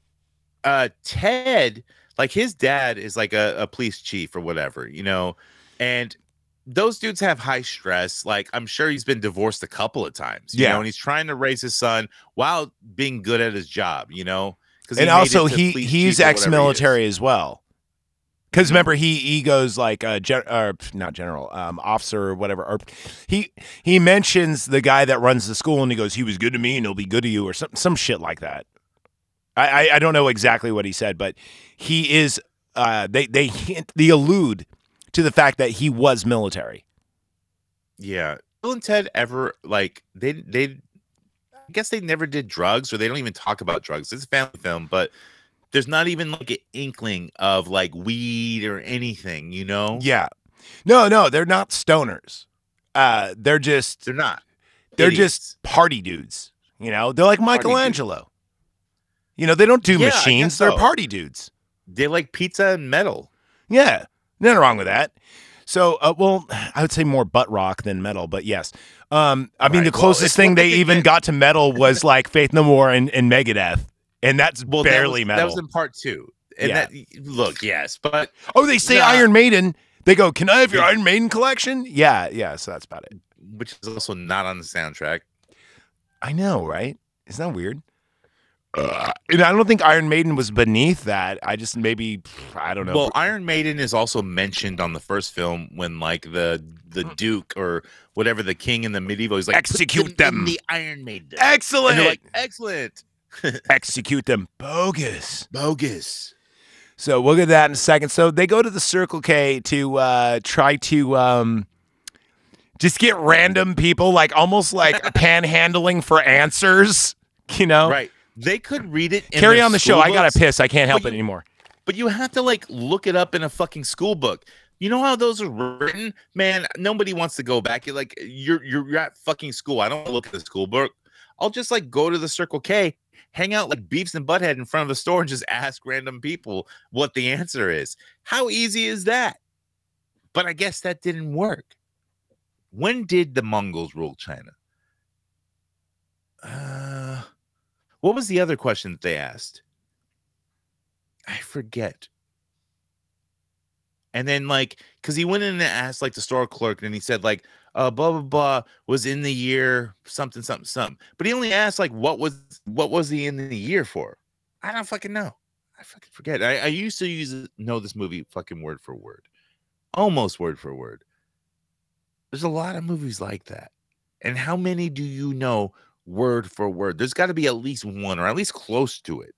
uh Ted, like his dad is like a, a police chief or whatever, you know, and those dudes have high stress. Like I'm sure he's been divorced a couple of times, you Yeah. know, and he's trying to raise his son while being good at his job, you know. And also he he's ex-military as well. Because remember he he goes like uh, gen- or not general um, officer or whatever. Or he he mentions the guy that runs the school and he goes he was good to me and he'll be good to you or some some shit like that. I I, I don't know exactly what he said, but he is. Uh, they they hint they allude to the fact that he was military. Yeah. Bill and Ted ever like they they I guess they never did drugs or they don't even talk about drugs. It's a family film, but there's not even like an inkling of like weed or anything, you know? Yeah, no no they're not stoners. Uh, they're just They're not. they're Idiots. just party dudes. You know, they're like Party. Michelangelo. You know, they don't do Yeah, machines; guess they're party dudes. they like pizza and metal. Yeah, nothing wrong with that. So, uh, well, [SIGHS] I would say more butt rock than metal, but yes. Um, I mean, Right. the closest it's thing they even did. got to metal [LAUGHS] was like Faith No More and, and Megadeth, and that's Well, that barely was, metal. That was in part two. And Yeah. that look, yes, but oh, they say Nah. Iron Maiden. They go, "Can I have your Yeah. Iron Maiden collection?" Yeah, yeah. So that's about it. which is also not on the soundtrack. I know, right? Isn't that weird? Uh, and I don't think Iron Maiden was beneath that. I just maybe I don't know. Well, Iron Maiden is also mentioned on the first film when like the the Mm. Duke or whatever the king in the medieval he's like Execute in them." the Iron Maiden. excellent. Like excellent. [LAUGHS] execute them. Bogus. Bogus. So we'll get that in a second. So they go to the Circle K to uh, try to um, just get random people, like almost like [LAUGHS] panhandling for answers. You know, Right. They could read it. In carry on the show. school I gotta piss. I can't help But it anymore. But you have to like look it up in a fucking school book. You know how those are written, man. Nobody wants to go back. You're like you're you're, at fucking school. I don't look at the school book. I'll just like go to the Circle K, hang out like Beavis and Butthead in front of a store, and just [LAUGHS] ask random people what the answer is. How easy is that? But I guess that didn't work. When did the Mongols rule China? Uh, what was the other question that they asked? I forget. And then like, cause he went in and asked like the store clerk, and he said like, uh, blah blah blah was in the year something something something. But he only asked like, what was what was he in the year for? I don't fucking know. I fucking forget. I, I used to use know this movie fucking word for word, almost word for word. There's a lot of movies like that, and how many do you know word for word? There's got to be at least one, or at least close to it.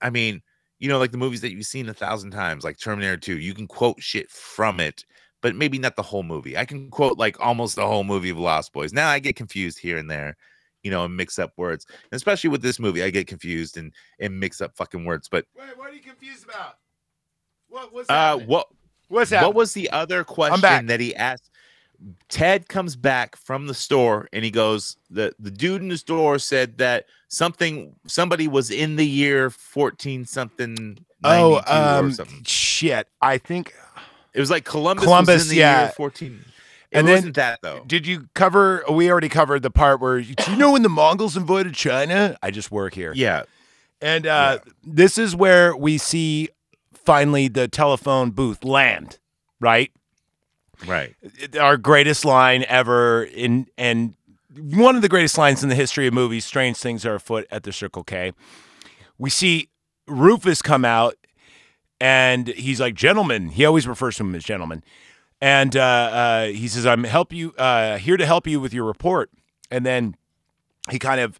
I mean, you know, like the movies that you've seen a thousand times, like Terminator 2, you can quote shit from it, but maybe not the whole movie. I can quote like almost the whole movie of Lost Boys. Now I get confused here and there, you know, and mix up words. And especially with this movie, I get confused and and mix up fucking words. But Wait, what are you confused about? What was uh what What's that? what was the other question that he asked? Ted comes back from the store and he goes, the the dude in the store said that something somebody was in the year 14 something Oh, 92 or um, something. shit. I think. It was like Columbus, Columbus, the yeah. year 14. It And then- wasn't that though. Did you cover? We already covered the part where. Do you know when the Mongols invaded China? I just work here. Yeah. And uh, this is where we see finally the telephone booth land, right? Right. Our greatest line ever in and one of the greatest lines in the history of movies. Strange things are afoot at the Circle K. We see Rufus come out, and he's like, "Gentlemen." He always refers to him as gentlemen, and uh, uh, he says, "I'm help you uh, here to help you with your report." And then he kind of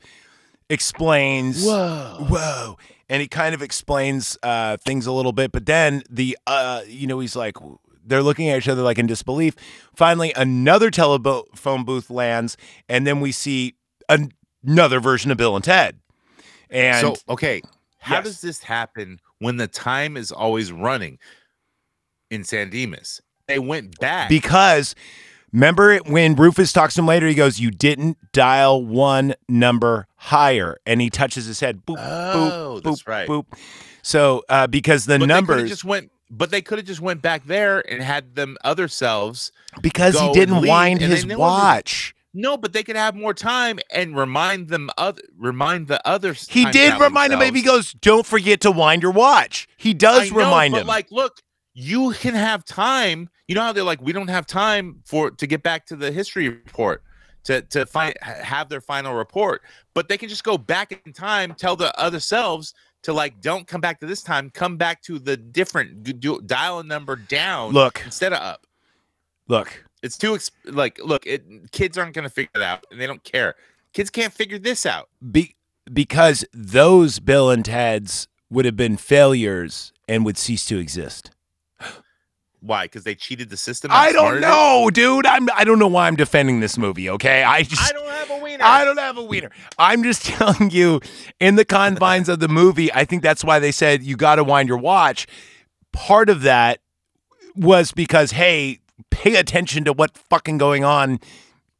explains, Whoa. whoa, and he kind of explains uh, things a little bit. But then the, uh, you know, he's like, they're looking at each other like in disbelief. Finally, another telephone booth lands, and then we see an- another version of Bill and Ted. And so okay, how Yes. does this happen when the time is always running in San Dimas? They went back. because remember when Rufus talks to him later, he goes, "You didn't dial one number higher," and he touches his head. Boop, Oh, boop, that's boop, right. boop. So uh, because the but numbers, just went but they could have just went back there and had them other selves. because he didn't leave, wind his watch. No, but they could have more time and remind them other remind the others. He did remind him. Maybe he goes, "Don't forget to wind your watch." He does I know, remind but him. Like, look, you can have time. You know how they're like, we don't have time for to get back to the history report to to find have their final report, but they can just go back in time, tell the other selves to like, don't come back to this time, come back to the different do, dial a number down, Look. instead of up. Look, It's too exp- like, look, it kids aren't gonna figure it out, and they don't care. Kids can't figure this out. be, because those Bill and Ted's would have been failures and would cease to exist. Why? Because they cheated the system. I don't outsmarted it? know, dude. I'm. I don't know why I'm defending this movie. Okay, I just. I don't have a wiener. I don't have a wiener. I'm just [LAUGHS] telling you, in the confines of the movie, I think that's why they said you got to wind your watch. Part of that was because, hey, pay attention to what fucking going on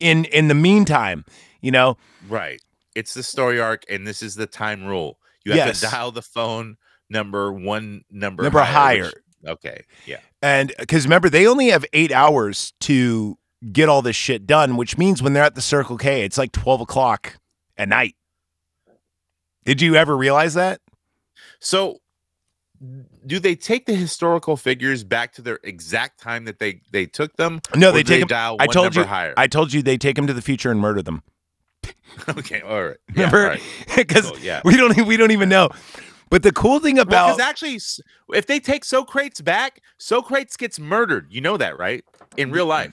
in in the meantime. You know, Right. It's the story arc, and this is the time rule. You have Yes. to dial the phone number one number Number higher. which- okay. Yeah. and because remember they only have eight hours to get all this shit done, which means when they're at the Circle K, it's like twelve o'clock at night. Did you ever realize that? So, do they take the historical figures back to their exact time that they they took them? No, they take 'em- dial I told you. higher. I told you they take them to the future and murder them. [LAUGHS] okay. All right. [LAUGHS] Yeah, Remember? all right. [LAUGHS] Because Cool, yeah. we don't we don't even know. But the cool thing Because about actually, if they take Socrates back, Socrates gets murdered. You know that, right? In real life,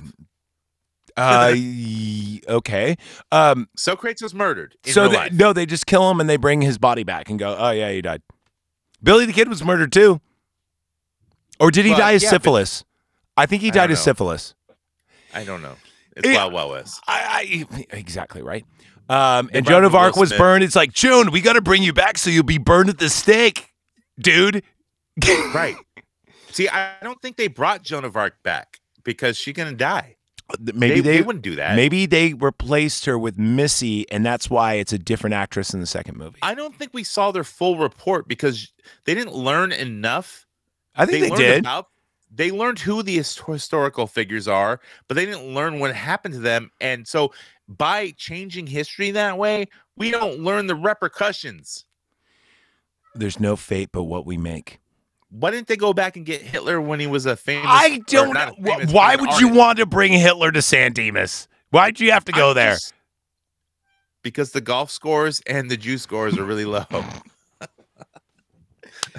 uh [LAUGHS] okay. Um Socrates was murdered. In so they, no, they just kill him and they bring his body back and go, "Oh yeah, he died." Billy the Kid was murdered too. Or did he Well, die of yeah, but- syphilis? I think he died of syphilis. I don't know. It's Yeah. Wild Wild West. I, I exactly right. Um, and Joan of Arc was Smith. burned. It's like Joan, we got to bring you back so you'll be burned at the stake, dude. [LAUGHS] Right. See, I don't think they brought Joan of Arc back because she's gonna die. Maybe they, they, they wouldn't do that. maybe they replaced her with Missy, and that's why it's a different actress in the second movie. I, don't think we saw their full report because they didn't learn enough. I think they, learned did. About, they learned who the historical figures are, but they didn't learn what happened to them. And so, by changing history that way, we don't learn the repercussions. There's no fate but what we make. Why didn't they go back and get Hitler when he was a famous? I don't know. Why would you want to bring Hitler to San Dimas? Why'd you have to go I'm there? just- Because the golf scores and the juice scores are really low. [LAUGHS]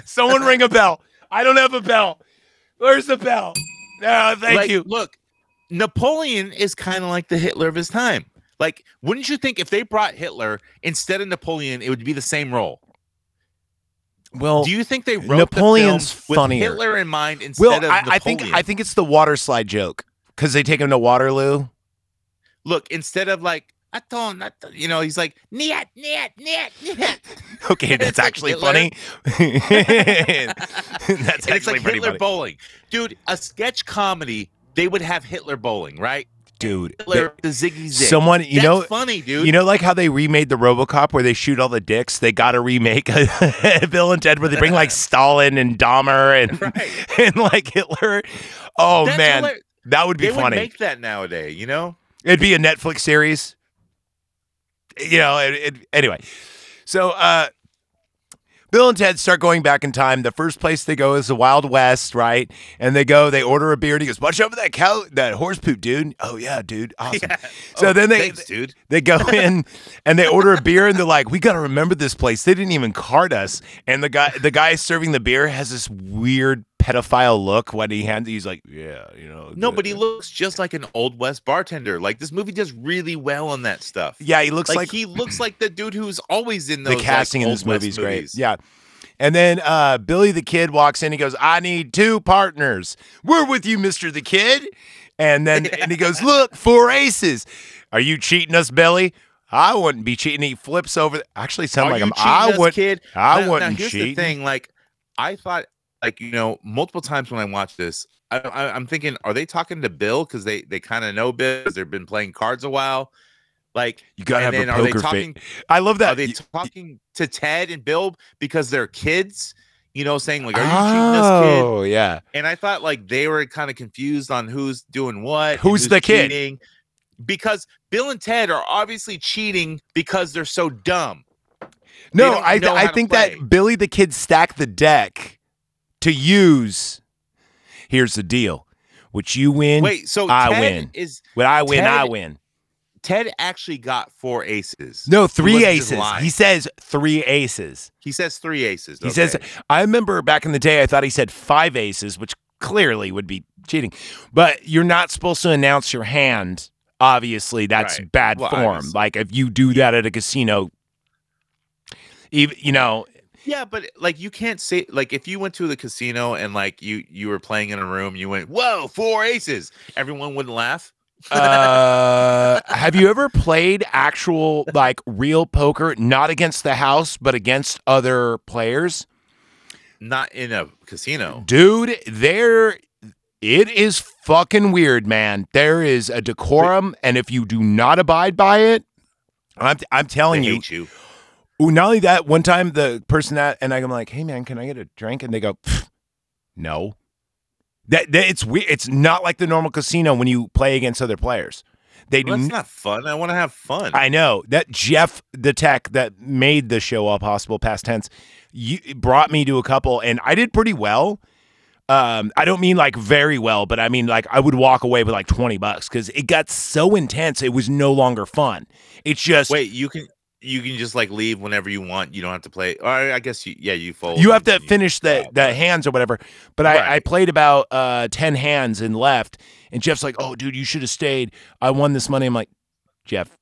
Someone ring a bell. I don't have a bell. Where's the bell? No, thank Like, you. Look, Napoleon is kind of like the Hitler of his time. Like, wouldn't you think if they brought Hitler instead of Napoleon, it would be the same role? Well, Do you think they wrote Napoleon's the film with funnier. Hitler in mind instead Well, of I, Napoleon? I think I think it's the water slide joke because they take him to Waterloo. Look, instead of like I don't, I you know, he's like niet, niet, niet, niet. [LAUGHS] Okay, that's actually funny. [LAUGHS] [LAUGHS] that's And it's actually like pretty Hitler funny, bowling, dude. A sketch comedy, they would have Hitler bowling, right? dude. Hitler, the Ziggy Zig. Someone, you That's know, funny, dude. you know, like how they remade the RoboCop where they shoot all the dicks. They got to remake a Bill and Ted where they bring like Stalin and Dahmer and Right. and like Hitler. Oh That's man, hilar- that would be they would funny. make that nowadays, you know. It'd be a Netflix series. You know, it, it, anyway. So, uh, Bill and Ted start going back in time. The first place they go is the Wild West, right? And they go, they order a beer. And he goes, "Watch over that cow, that horse poop, dude." Oh yeah, dude, [LAUGHS] awesome. So Oh, then they thanks, dude. [LAUGHS] they go in and they order a beer and they're like, "We got to remember this place. They didn't even card us." And the guy, the guy serving the beer, has this weird pedophile look when he hands. He's like, "Yeah, you know." No, the- but he looks just like an old west bartender. Like this movie does really well on that stuff. Yeah, he looks like, like, he looks like the dude who's always in the those. like, casting in this movie is great. Yeah. And then uh, Billy the Kid walks in. He goes, "I need two partners. We're with you, Mister the Kid." And then [LAUGHS] and he goes, "Look, four aces. Are you cheating us, Billy?" I wouldn't be cheating. He flips over. Actually, sound like. I would. kid. I Now- wouldn't now, here's cheat. the thing. Like, I thought, like you know, multiple times when I watch this, I, I, I'm thinking, are they talking to Bill because they they kind of know Bill because they've been playing cards a while? Like, You gotta and have a then are they poker talking? face. I love that. Are they talking to Ted and Bill because they're kids? You know, saying like, "Are you cheating this kid?" oh yeah. And I thought like they were kind of confused on who's doing what. and Who's the kid? cheating, Because Bill and Ted are obviously cheating because they're so dumb. No, I I think play. that Billy the Kid stacked the deck to use. Here's the deal: which you win, Wait, so I Ted win. is when I win, I win. Ted actually got four aces. No, three aces. He says three aces. He says three aces. He says. I remember back in the day, I thought he said five aces, which clearly would be cheating. But you're not supposed to announce your hand. Obviously, that's Right. bad Well, form. obviously. Like if you do that at a casino, even you know, Yeah, but like you can't say like if you went to the casino and like you you were playing in a room, you went, "Whoa, four aces!" Everyone wouldn't laugh. uh, [LAUGHS] have you ever played actual like real poker, not against the house, but against other players? Not in a casino. Dude, there it is fucking weird, man. There is a decorum, and if you do not abide by it, I'm I'm telling you. you. Ooh, not only that, one time the person that and I'm like, hey man, can I get a drink? And they go, no. That, that it's weird. It's not like the normal casino when you play against other players. They Well, do that's not fun. I want to have fun. I know that Jeff, the tech that made the show all possible, past tense, you brought me to a couple, and I did pretty well. Um, I don't mean like very well, but I mean like I would walk away with like twenty bucks because it got so intense, it was no longer fun. It's just Wait, you can you can just like leave whenever you want. You don't have to play. Or I guess you yeah you fold. you have to you- finish the the hands or whatever. But I, I played about uh ten hands and left, and Jeff's like, "Oh, dude, you should have stayed. I won this money." I'm like, Jeff,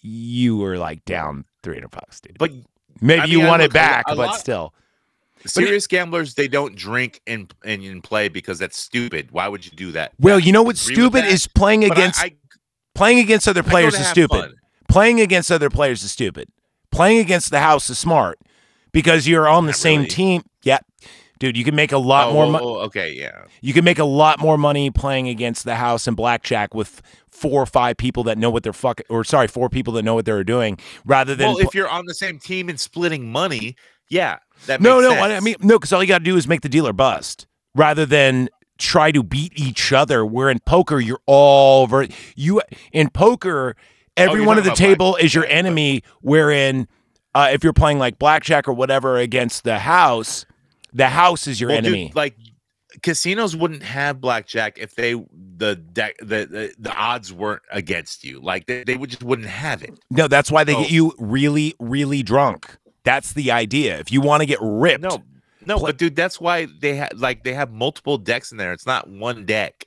you were like down three hundred bucks, dude. But Maybe I you mean, I want it back, but lot- still. serious gamblers they don't drink and, and and play because that's stupid. Why would you do that? Well, you know I what's stupid is playing but against I, playing against other players is stupid. fun. Playing against other players is stupid. Playing against the house is smart because you're on the Not same really. team. Yeah. Dude, you can make a lot Oh, more money. oh, okay, yeah. You can make a lot more money playing against the house and blackjack with four or five people that know what they're fucking or sorry, four people that know what they're doing rather than Well, if you're on the same team and splitting money, yeah, that No, no, I I mean no, because all you got to do is make the dealer bust rather than try to beat each other. Where in poker, you're all ver- you in poker, every Oh, of the table black- is your enemy. Wherein, uh, if you're playing like blackjack or whatever against the house, the house is your Well, dude, enemy. like casinos wouldn't have blackjack if they the deck the, the the odds weren't against you. Like they, they would just wouldn't have it. no, that's why they Oh. get you really, really drunk. That's the idea. If you want to get ripped, No, no, but dude, that's why they have like they have multiple decks in there. It's not one deck.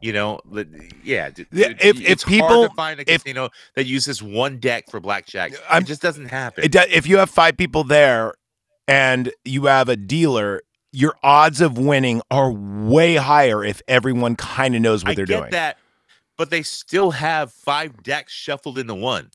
You know, yeah. dude, Yeah, dude, if- if people- find a if- casino that uses one deck for blackjack, I'm- it just doesn't happen. It if you have five people there and you have a dealer, your odds of winning are way higher if everyone kind of knows what I they're get doing. that, but they still have five decks shuffled into one.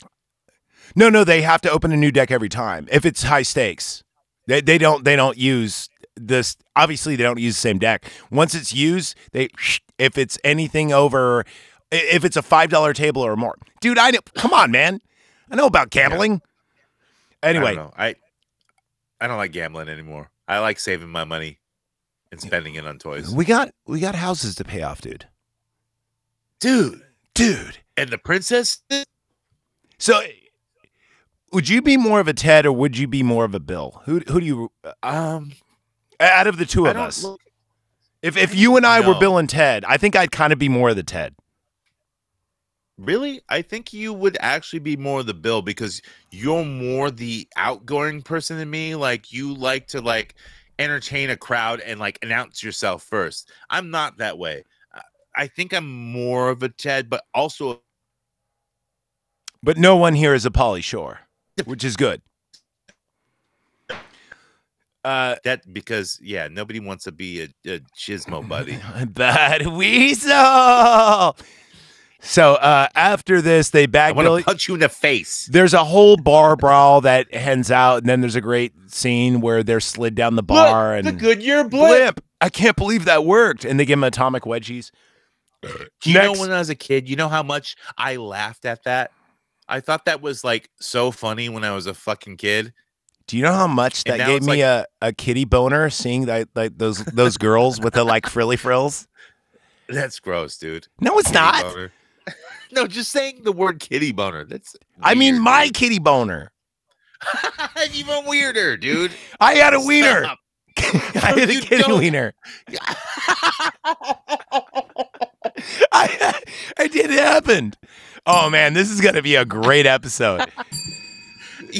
No, no, they have to open a new deck every time if it's high stakes. They they don't they don't use this. Obviously, they don't use the same deck. Once it's used, they [SNIFFS] if it's anything over, if it's a five dollar table or more, dude. I know. Come on, man. I know about gambling. Anyway, I don't know. I I don't like gambling anymore. I like saving my money and spending it on toys. we got we got houses to pay off, dude. Dude, Dude. and the princess So would you be more of a Ted or would you be more of a Bill? Who who do you Um, out of the two of us? look- if if you and I were Bill and Ted, I think I'd kind of be more of the Ted. Really? I think you would actually be more of the Bill because you're more the outgoing person than me. Like you like to like entertain a crowd and like announce yourself first. I'm not that way. I- I think I'm more of a Ted, but also But no one here is a Pauly Shore, which is good. Uh, that because yeah, nobody wants to be a, a chismo buddy. [LAUGHS] bad weasel. So uh, after this, they I want to punch you in the face. There's a whole bar brawl that hens out, and then there's a great scene where they're slid down the bar and the Goodyear blip. I can't believe that worked. And they give him atomic wedgies. Do you Next- know when I was a kid, you know how much I laughed at that? I thought that was like so funny when I was a fucking kid. Do you know how much that gave me a, a kitty boner seeing that like those those girls with the like frilly frills? That's gross, dude. No, it's Kitty not. boner. [LAUGHS] no, just saying the word kitty boner. That's I mean my dude. kitty boner. [LAUGHS] even weirder, dude. [LAUGHS] I had a wiener. I had a You kitty don't. wiener. I, I did. It happened. Oh man, this is gonna be a great episode.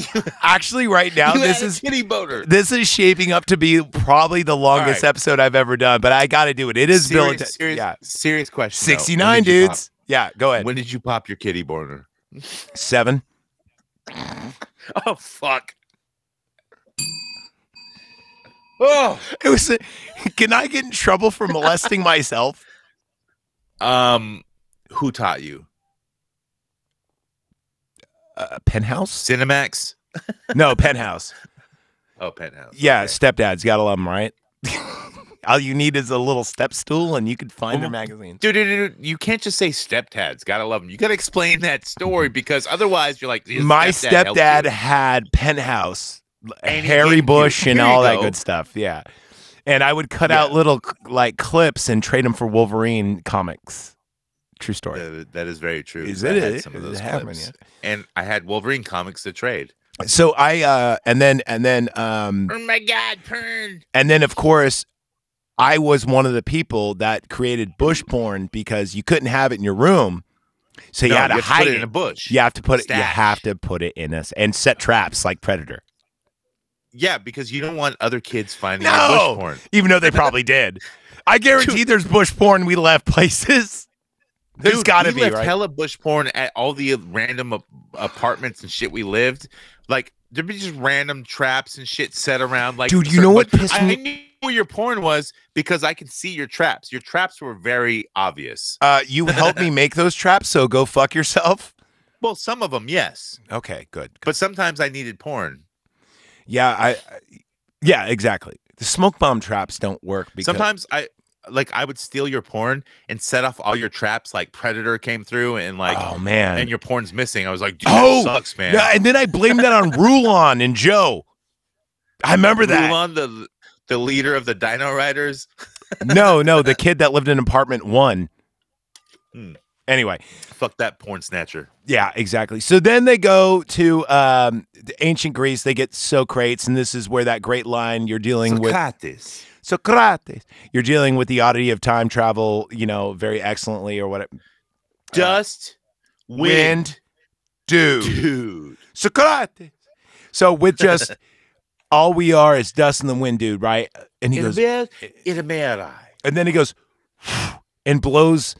[LAUGHS] Actually, right now, this a is kitty boner. this is shaping up to be probably the longest right. episode I've ever done. But I got to do it. It is Bill. and serious, Ted- serious, yeah, serious question. sixty nine dudes. Yeah, go ahead. When did you pop your kitty boner? Seven. [LAUGHS] Oh fuck. Oh. It was. Can I get in trouble for molesting myself? Um, who taught you? Uh, penthouse? Cinemax. No, penthouse. [LAUGHS] Oh, penthouse. Yeah, Okay. stepdads. Gotta love them, right? [LAUGHS] All you need is a little step stool, and you can find their Mhm. magazines. Dude, dude, dude, dude, you can't just say stepdads. Gotta love them. You gotta explain that story because otherwise you're like, My helped stepdad had penthouse, And he Harry you- Bush, and all that go. good stuff. Yeah, and I would cut Yeah. out little like clips and trade them for Wolverine comics. True story. That- that is very true. Is I it? had It- some of those happened, clips. and I had Wolverine comics to trade. So I uh and then and then um Oh my god, Pern! and then of course I was one of the people that created bush porn because you couldn't have it in your room. So you No, had to have hide put it. it in a bush. You have to put it. You Stash. have to put it in us and set traps like Predator. Yeah, because you don't want other kids finding No! bush porn. Even though they probably did. I [LAUGHS] guarantee there's bush porn we left places. There's Dude, got to we be left right. hella bush porn at all the random ap- apartments and shit we lived. Like there'd be just random traps and shit set around. Like, Dude, you know what pissed I, me- I knew where your porn was because I could see your traps. Your traps were very obvious. uh, you helped me [LAUGHS] make those traps, so go fuck yourself. Well, some of them, yes, Okay, good. but sometimes I needed porn. Yeah, I. I- Yeah, exactly. The smoke bomb traps don't work because Sometimes I like I would steal your porn and set off all your traps. Like Predator came through and like. oh man, and your porn's missing. I was like, dude, Oh, that sucks, man. Yeah, and then I blamed that on Rulon and Joe. I remember that. Rulon, the the leader of the Dino Riders. no, no, the kid that lived in apartment one. Hmm. Anyway, Fuck that porn snatcher. yeah, exactly. So then they go to um, the ancient Greece. They get Socrates, and this is where that great line you're dealing with Socrates. You're dealing with the oddity of time travel, you know, very excellently, or what? Dust, uh, Wind, wind, dude. dude. Socrates. So with just [LAUGHS] all we are is dust in the wind, dude, right? And he goes, eh, It eye. and then he goes [SIGHS] and blows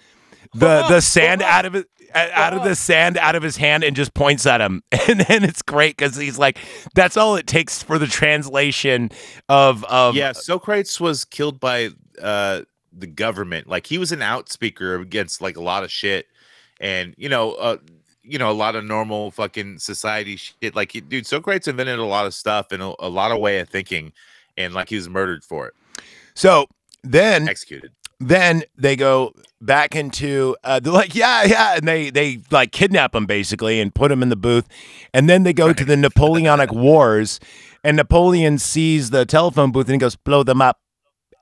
the [LAUGHS] the sand out of it out of the sand out of his hand and just points at him [LAUGHS] and then it's great because he's like that's all it takes for the translation of of Yeah, Socrates was killed by uh the government. Like he was an outspeaker against like a lot of shit, and you know, uh, you know, a lot of normal fucking society shit. Like, he- dude, Socrates invented a lot of stuff and a, a lot of way of thinking, and like he was murdered for it, so then executed. Then they go back into uh, they're like yeah yeah and they they like kidnap him basically and put him in the booth and then they go to the napoleonic [LAUGHS] wars and napoleon sees the telephone booth and he goes blow them up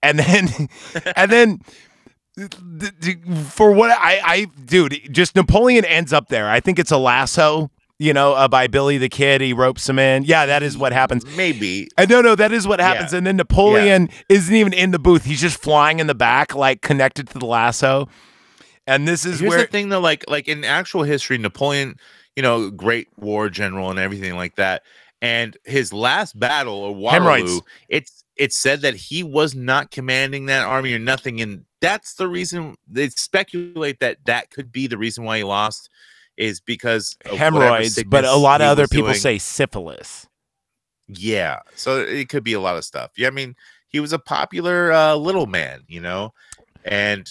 and then [LAUGHS] and then th- th- for what I, I dude, just Napoleon ends up there. I think it's a lasso. You know, uh, by Billy the Kid, he ropes him in. Yeah, that is what happens. Maybe. And no, no, that is what happens. Yeah. And then Napoleon isn't even in the booth; he's just flying in the back, like connected to the lasso. And this is Here's where the thing though, like like in actual history, Napoleon, you know, great war general and everything like that. And his last battle or Waterloo, Hemorrhoids. it's it's said that he was not commanding that army or nothing, and that's the reason they speculate that that could be the reason why he lost, is because hemorrhoids, but a lot of other people doing. say syphilis. Yeah. So it could be a lot of stuff. Yeah, I mean, he was a popular uh, little man, you know, and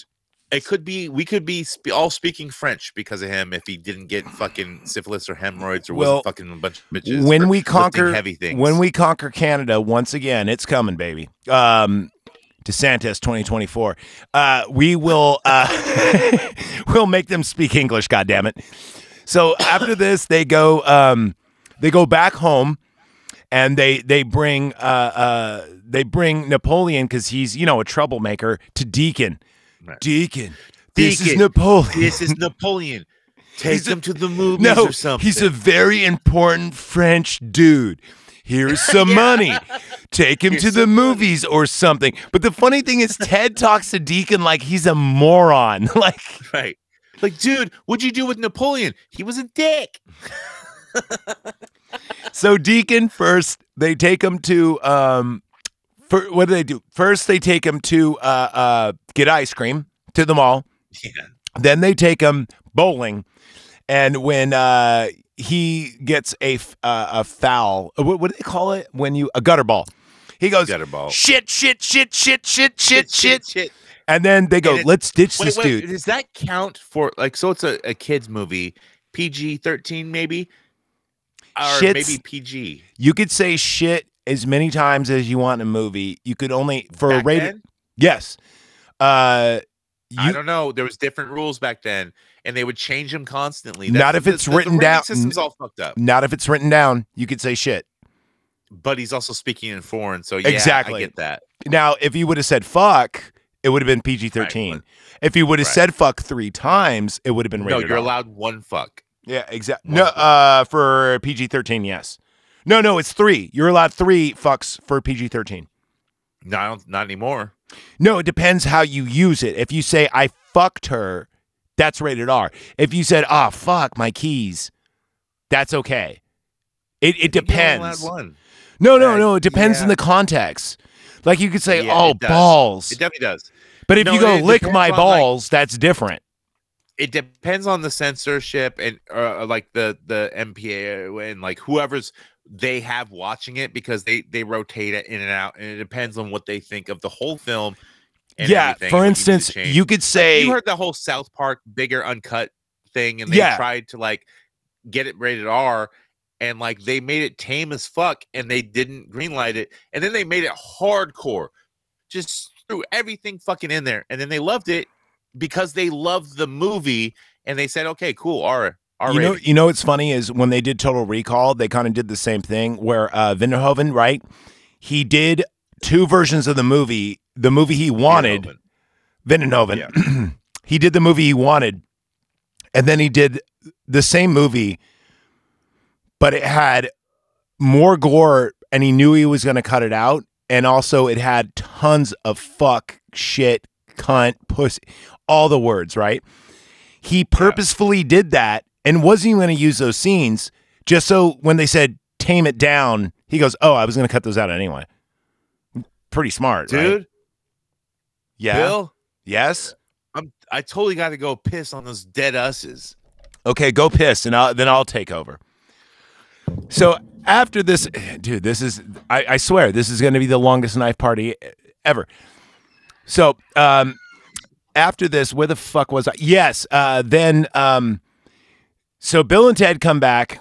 it could be we could be sp- all speaking French because of him if he didn't get fucking syphilis or hemorrhoids or Well, wasn't fucking a bunch of bitches. when we conquer heavy things. when we conquer Canada once again, it's coming, baby. Um, DeSantis 2024. Uh, we will uh, [LAUGHS] we'll make them speak English. God damn it! So after this, they go um, they go back home, and they they bring uh, uh, they bring Napoleon because he's you know a troublemaker to Deacon. Right. Deacon, this is Napoleon. this is Napoleon. Take a- him to the movies no, or something. he's a very important French dude. Here's [LAUGHS] some money. Take him Here's to the some money. movies or something. But the funny thing is, Ted talks to Deacon like he's a moron. [LAUGHS] Like, right. Like, dude, what'd you do with Napoleon? He was a dick. [LAUGHS] so Deacon first, they take him to um, for what do they do? First, they take him to uh, uh, get ice cream to the mall. Yeah. Then they take him bowling, and when uh, he gets a uh, a foul, uh, what, what do they call it when you a gutter ball? He goes Gutter ball. shit, shit, shit, shit, shit, shit, shit, shit. and then they go, it- let's ditch Wait, this wait, dude. does that count for like? So it's a, a kids movie, PG thirteen maybe, or Shits- maybe PG. You could say shit as many times as you want in a movie. You could only for a Back rated. then? Yes. Uh, I don't know. There was different rules back then, and they would change them constantly. Not if it's the- the written rating down- System's all fucked up. not if it's written down. You could say shit. But he's also speaking in foreign, so yeah, Exactly. I get that. Now, if you would have said fuck, it would have been PG thirteen. Right, if you would have right. said fuck three times, it would have been rated. No, you're allowed one fuck. Yeah, exactly. No, fuck. uh, for PG thirteen, yes. No, no, it's three. You're allowed three fucks for PG thirteen. No, I don't, not anymore. No, it depends how you use it. If you say I fucked her, that's rated R. If you said, "Ah, fuck my keys," that's okay. It it I think you're only allowed depends. No, no, no. It depends in yeah. the context. Like you could say, Yeah, "Oh, it balls," It definitely does. but if No, you go lick my on, like- balls, that's different. it depends on the censorship and uh, like the the MPA and like whoever's they have watching it because they they rotate it in and out and it depends on what they think of the whole film. Yeah. For and what you need to instance, you could say, you heard the whole South Park bigger uncut thing and they Yeah. tried to like get it rated R and like they made it tame as fuck and they didn't greenlight it and then they made it hardcore just threw everything fucking in there and then they loved it because they loved the movie and they said okay cool R R you know, you know what's funny is when they did Total Recall, they kind of did the same thing where uh, Vinderhoven, right? He did two versions of the movie. The movie he wanted, Vindenhoven. [CLEARS THROAT] he did the movie he wanted, and then he did the same movie, but it had more gore, and he knew he was going to cut it out, and also it had tons of fuck, shit, cunt, pussy, all the words, right? He purposefully did that and wasn't even going to use those scenes just so when they said tame it down, he goes, "Oh, I was going to cut those out anyway." Pretty smart, right? dude Yeah. Bill Yes. I'm I totally got to go piss on those dead us's Okay, go piss, and I'll, then I'll take over. So after this, dude, this is I, I swear this is going to be the longest knife party ever. So um, after this, where the fuck was I? Yes, uh, then um, so Bill and Ted come back,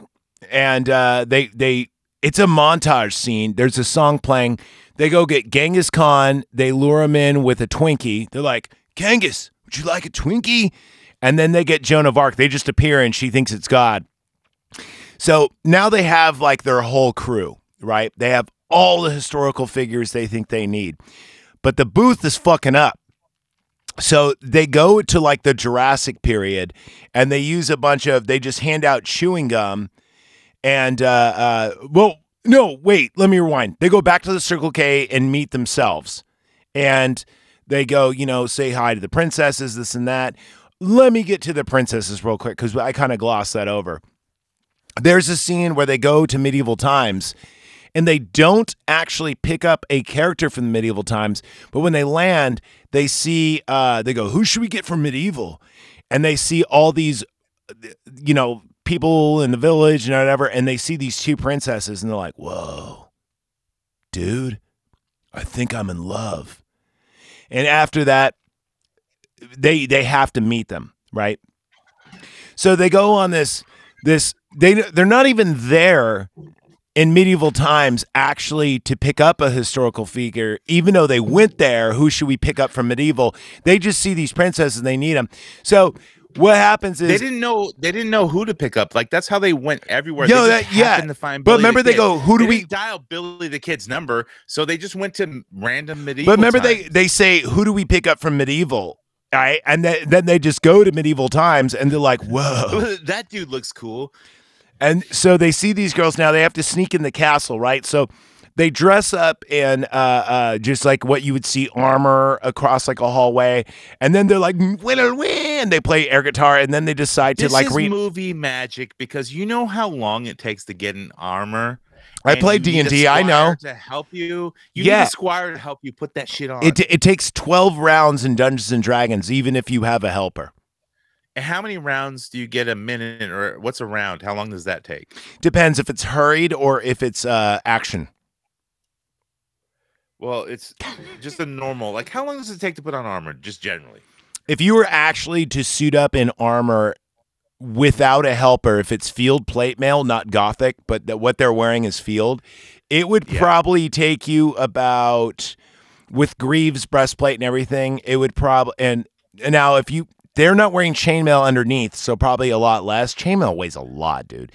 and uh, they they it's a montage scene. There's a song playing. They go get Genghis Khan. They lure him in with a Twinkie. They're like, Genghis, would you like a Twinkie? And then they get Joan of Arc. They just appear and she thinks it's God. So now they have like their whole crew, right? They have all the historical figures they think they need. But the booth is fucking up. So they go to like the Jurassic period and they use a bunch of, they just hand out chewing gum and uh, uh, well, no, wait, let me rewind. They go back to the Circle K and meet themselves, and they go, you know, say hi to the princesses, this and that. Let me get to the princesses real quick because I kind of glossed that over. There's a scene where they go to medieval times and they don't actually pick up a character from the medieval times, but when they land, they see, uh, they go, Who should we get from medieval? And they see all these, you know, people in the village and whatever, and they see these two princesses and they're like, Whoa, dude, I think I'm in love. And after that, they they have to meet them, right? So they go on this this they they're not even there in medieval times actually to pick up a historical figure even though they went there who should we pick up from medieval they just see these princesses and they need them so what happens is They didn't know. They didn't know who to pick up. Like that's how they went everywhere. Yo, they that- yeah. to find. But Billy the remember they Kid. go, who do They we- dial Billy the kid's number? So they just went to random medieval. but remember they times. they say who do we pick up from medieval right and then, then they just go to medieval times and they're like whoa [LAUGHS] that dude looks cool. And so they see these girls now. They have to sneak in the castle, right? So they dress up in uh, uh, just like what you would see armor across like a hallway, and then they're like win win. They play air guitar, and then they decide to This like is read. movie magic because you know how long it takes to get an armor. I play D and D. I know to help you. You Yeah. need a squire to help you put that shit on. it. It takes twelve rounds in Dungeons and Dragons, even if you have a helper. And how many rounds do you get a minute, or what's a round? How long does that take? Depends if it's hurried or if it's uh, action. Well, it's just a normal. Like, how long does it take to put on armor, just generally? If you were actually to suit up in armor without a helper, if it's field plate mail, not gothic, but that what they're wearing is field, it would Yeah. probably take you about with Greaves breastplate and everything. It would probably and, and now if you they're not wearing chainmail underneath, so probably a lot less. Chainmail weighs a lot, dude.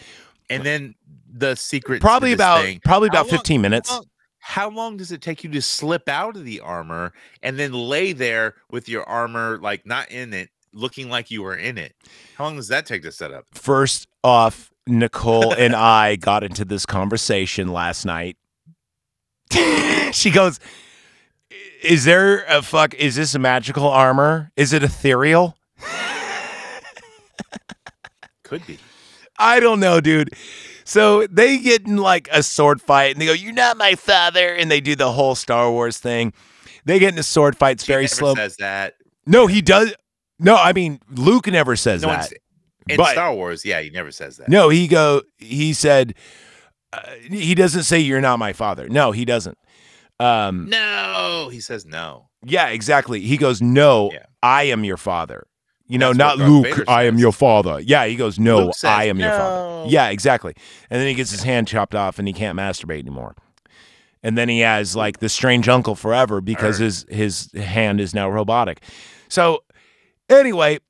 And then the secret. to Probably this about thing, probably how about long- 15 minutes. How long, how long does it take you to slip out of the armor and then lay there with your armor like not in it, looking like you were in it? How long does that take to set up? First off, Nicole and I got into this conversation last night. [LAUGHS] she goes, "Is there a fuck? Is this a magical armor? Is it ethereal?" Could be. [LAUGHS] I don't know, dude. So they get in like a sword fight, and they go, "You're not my father," and they do the whole Star Wars thing. They get in a sword fight. It's She very slow. Says that. no, he does. No, I mean Luke never says No, that. in, in But- Star Wars, yeah, he never says that. No, he go. He said. Uh, he doesn't say you're not my father. No, he doesn't. Um, No, he says no. yeah, exactly. He goes, "No, Yeah. I am your father." You know, That's not Luke. Vader I am your father. Yeah, he goes, "No, says, I am your father." Yeah, exactly. And then he gets his hand chopped off, and he can't masturbate anymore. And then he has like the strange uncle forever because Arr. his his hand is now robotic. So anyway,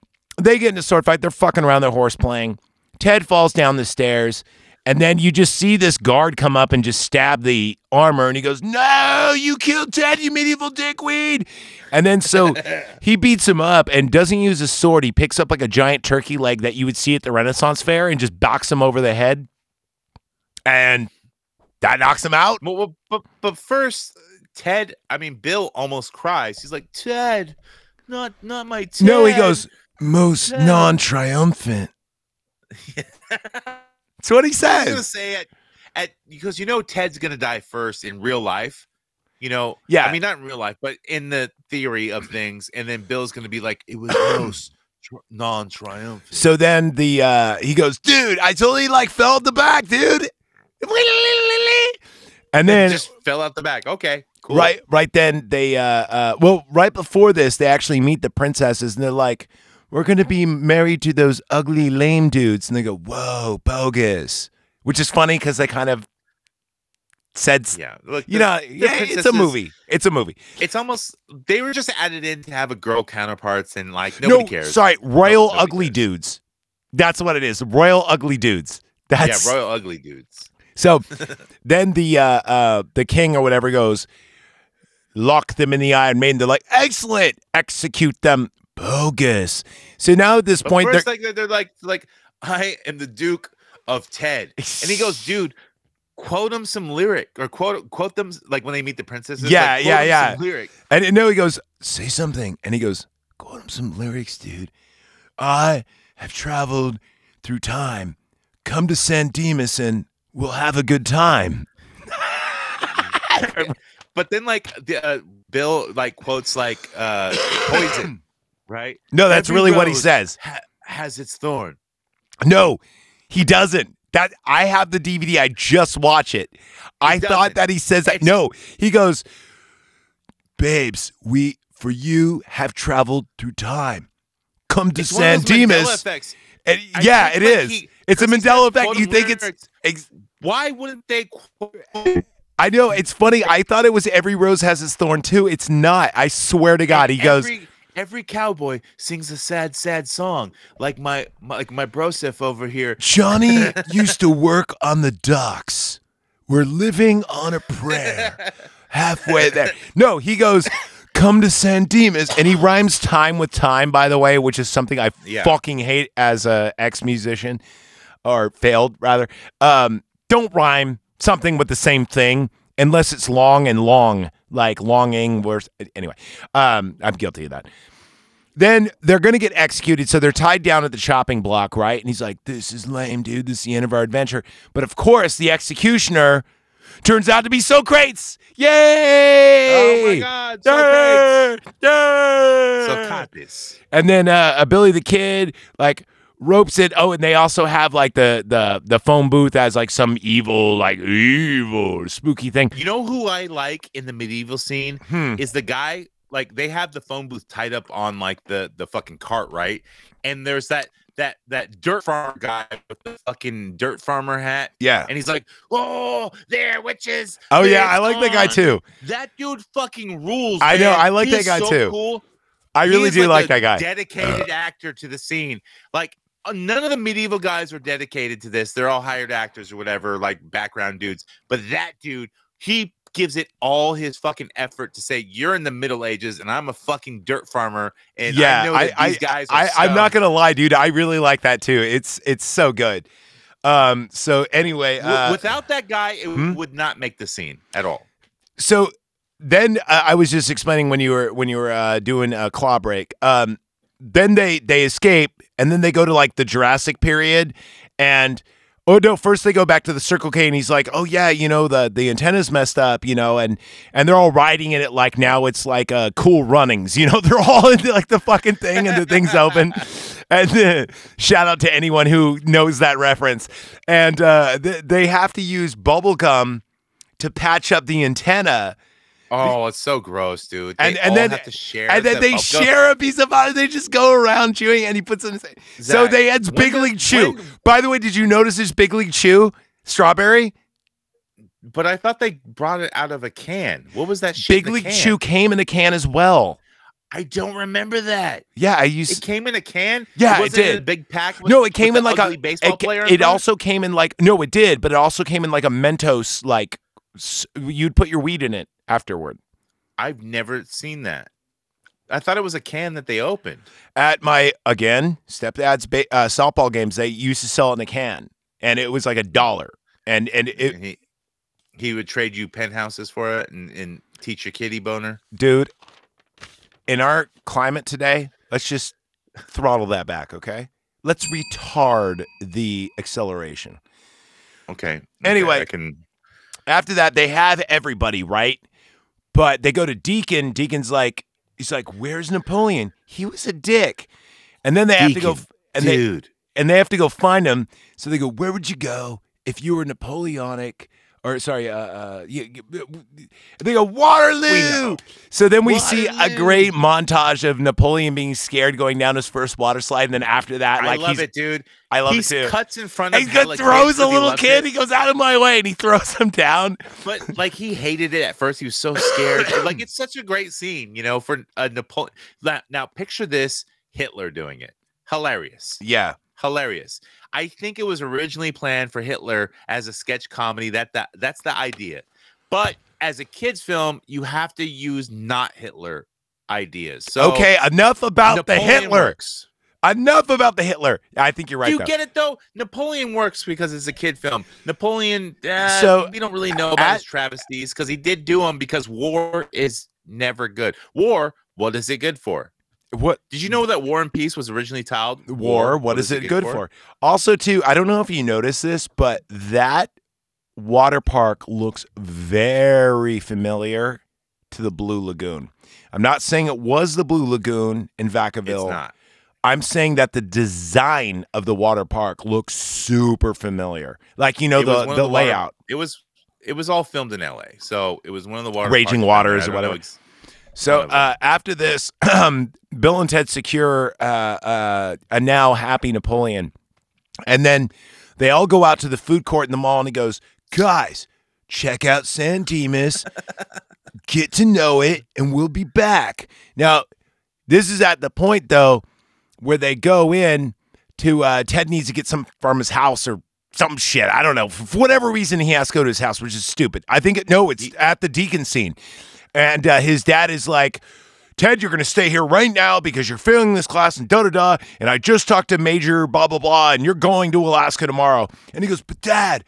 they get into a sword fight. They're fucking around their horse playing. Ted falls down the stairs, and then you just see this guard come up and just stab the armor, and he goes, "No, you killed Ted, you medieval dickweed!" And then so [LAUGHS] he beats him up and doesn't use a sword. He picks up like a giant turkey leg that you would see at the Renaissance fair and just bocks him over the head, and that knocks him out. Well, but but first, Ted. I mean, Bill almost cries. He's like, Ted, not not my Ted. No, he goes most Ted." non-triumphant. [LAUGHS] [LAUGHS] That's what he I was gonna says. say it at because you know Ted's gonna die first in real life. You know, Yeah. I mean, not in real life, but in the theory of things, and then Bill's gonna be like, it was [CLEARS THROAT] most tri- non-triumphant. So then the uh he goes, dude, I totally like fell at the back, dude. And And then just fell out the back. Okay, cool. right right then they uh uh well right before this they actually meet the princesses and they're like, We're gonna be married to those ugly lame dudes. And they go, Whoa, bogus. Which is funny because they kind of said Yeah, look, you the- know, the yeah, it's a movie. It's a movie. It's almost they were just added in to have a girl counterparts and like nobody no, cares. sorry, royal nobody ugly cares. dudes. That's what it is. Royal ugly dudes. That's yeah, royal ugly dudes. So [LAUGHS] then the uh, uh, the king or whatever goes, lock them in the Iron Maiden. They're like, excellent, execute them. Bogus. So now at this But point, first, they're, like they're, like like I am the Duke of Ted. And he goes, [LAUGHS] dude, quote him some lyric or quote quote them like when they meet the princesses. Yeah, like, yeah, yeah. Some lyric. And, and no, he goes, say something. And he goes, quote him some lyrics, dude. I have traveled through time. Come to San Dimas and we'll have a good time. [LAUGHS] But then like the uh, Bill like quotes like uh poison, [CLEARS THROAT] right? No, that's Every really what he says. ha- has its thorn. No, he doesn't. That I have the DVD. I just watch it. I thought that he says that. It's- no, he goes, "Babes, we for you have traveled through time. Come to It's one of San Dimas." And- yeah, it like, is. he- it's a Mandela effect. You think it's? Ex- Why wouldn't they quote I know it's funny. I thought it was every rose has its thorn too. It's not. I swear to God. He goes, every, cowboy sings a sad, sad song. Like my, my like my brosef over here. Johnny [LAUGHS] used to work on the docks. We're living on a prayer. Halfway there. No, he goes, come to San Dimas. And he rhymes time with time, by the way, which is something I Yeah. fucking hate as a ex musician or failed rather. Um, don't rhyme something with the same thing unless it's long and long, like longing. Worse. Anyway, um, I'm guilty of that. Then they're going to get executed. So they're tied down at the chopping block, right? And he's like, This is lame, dude. This is the end of our adventure. But of course, the executioner turns out to be Socrates. Yay! Oh my God, Socrates. Yeah! Yeah! Socrates. And then uh, uh, Billy the Kid like ropes it. Oh, and they also have like the the the phone booth as like some evil, like evil, spooky thing. You know who I like in the medieval scene Hmm. is the guy. Like they have the phone booth tied up on like the the fucking cart, right? And there's that that that dirt farmer guy with the fucking dirt farmer hat, Yeah. and he's like, "Oh, there witches." Oh yeah, I like that guy too. That dude fucking rules. I know. I like that guy so too. Cool. I really do like a that guy. Dedicated actor to the scene. Like none of the medieval guys are dedicated to this. They're all hired actors or whatever, like background dudes. But that dude, he gives it all his fucking effort to say, "You're in the Middle Ages, and I'm a fucking dirt farmer." And yeah, I know that these guys. Are I, I'm not gonna lie, dude. I really like that too. It's it's so good. Um. So anyway, uh, Without that guy, it hmm? would not make the scene at all. so then uh, I was just explaining when you were when you were uh, doing a claw break. Um. Then they they escape, and then they go to like the Jurassic period, and oh no, first they go back to the Circle K, and he's like, oh yeah, you know the the antenna's messed up, you know, and and they're all riding in it like now it's like uh, cool runnings, you know, [LAUGHS] they're all into like the fucking thing, and the thing's open. And uh, [LAUGHS] shout out to anyone who knows that reference. And uh, th- they have to use bubble gum to patch up the antenna. Oh, it's so gross, dude. And- They and all then- have to share, and then they share a piece of it. They just go around chewing, and he puts it in. His, so they it's when Big did- League Chew. when- By the way, did you notice this Big League Chew strawberry? But I thought they brought it out of a can. What was that shit? Big League can? Chew came in a can as well. I don't remember that. Yeah, I used. It came in a can. Yeah, it wasn't in a did. big pack. With, no, it came in like a baseball it, player. It also came in like no, it did, but it also came in like a Mentos. Like you'd put your weed in it afterward. I've never seen that. I thought it was a can that they opened. At my again stepdad's ba- uh, softball games, they used to sell it in a can, and it was like a dollar. And and it, and he he would trade you penthouses for it and, and teach your kitty boner. dude, in our climate today, let's just throttle that back, okay? Let's retard the acceleration. Okay. okay, Anyway. I can. After that, they have everybody, right? But they go to Deacon. Deacon's like, he's like, "Where's Napoleon? He was a dick." And then they have to go, and they and they have to go find him. So they go, "Where would you go if you were Napoleonic?" Or sorry, uh, uh, you, they go Waterloo. So then we see a great montage of Napoleon being scared going down his first water slide, and then after that, like I love he's, it, dude. I love he it too. cuts in front of And he throws a 'cause he little kid. it. He goes out of my way, and he throws him down. but like he hated it at first. He was so scared. Like it's such a great scene, you know, for a Napoleon. Now picture this: Hitler doing it. Hilarious, Yeah, hilarious. I think it was originally planned for Hitler as a sketch comedy. That that that's the idea. But as a kids film, you have to use not Hitler ideas. So okay, enough about the Hitler. works. Enough about the Hitler. I think you're right. Do you though. get it though? Napoleon works because it's a kid film. Napoleon, uh, So, we don't really know about at- his travesties because he did do them because war is never good. War, what is it good for? What Did you know that War and Peace was originally titled war? What is it good for? Also, too, I don't know if you noticed this, but that water park looks very familiar to the Blue Lagoon. I'm not saying it was the Blue Lagoon in Vacaville. It's not. I'm saying that the design of the water park looks super familiar. Like you know the the, the water- layout. It was it was all filmed in L.A. So it was one of the water Raging Waters or whatever. ex- So uh, after this, [CLEARS THROAT] Bill and Ted secure uh, uh, a now happy Napoleon, and then they all go out to the food court in the mall, and he goes, "Guys, check out San Dimas, [LAUGHS] get to know it, and we'll be back." Now, this is at the point though where they go in to uh, Ted needs to get some from his house or some shit. I don't know for for whatever reason he has to go to his house, which is stupid. I think it, no, it's at the deacon scene, and uh, his dad is like. Ted, you're going to stay here right now because you're failing this class and da da da. And I just talked to Major blah blah blah, and you're going to Alaska tomorrow. And he goes, but Dad,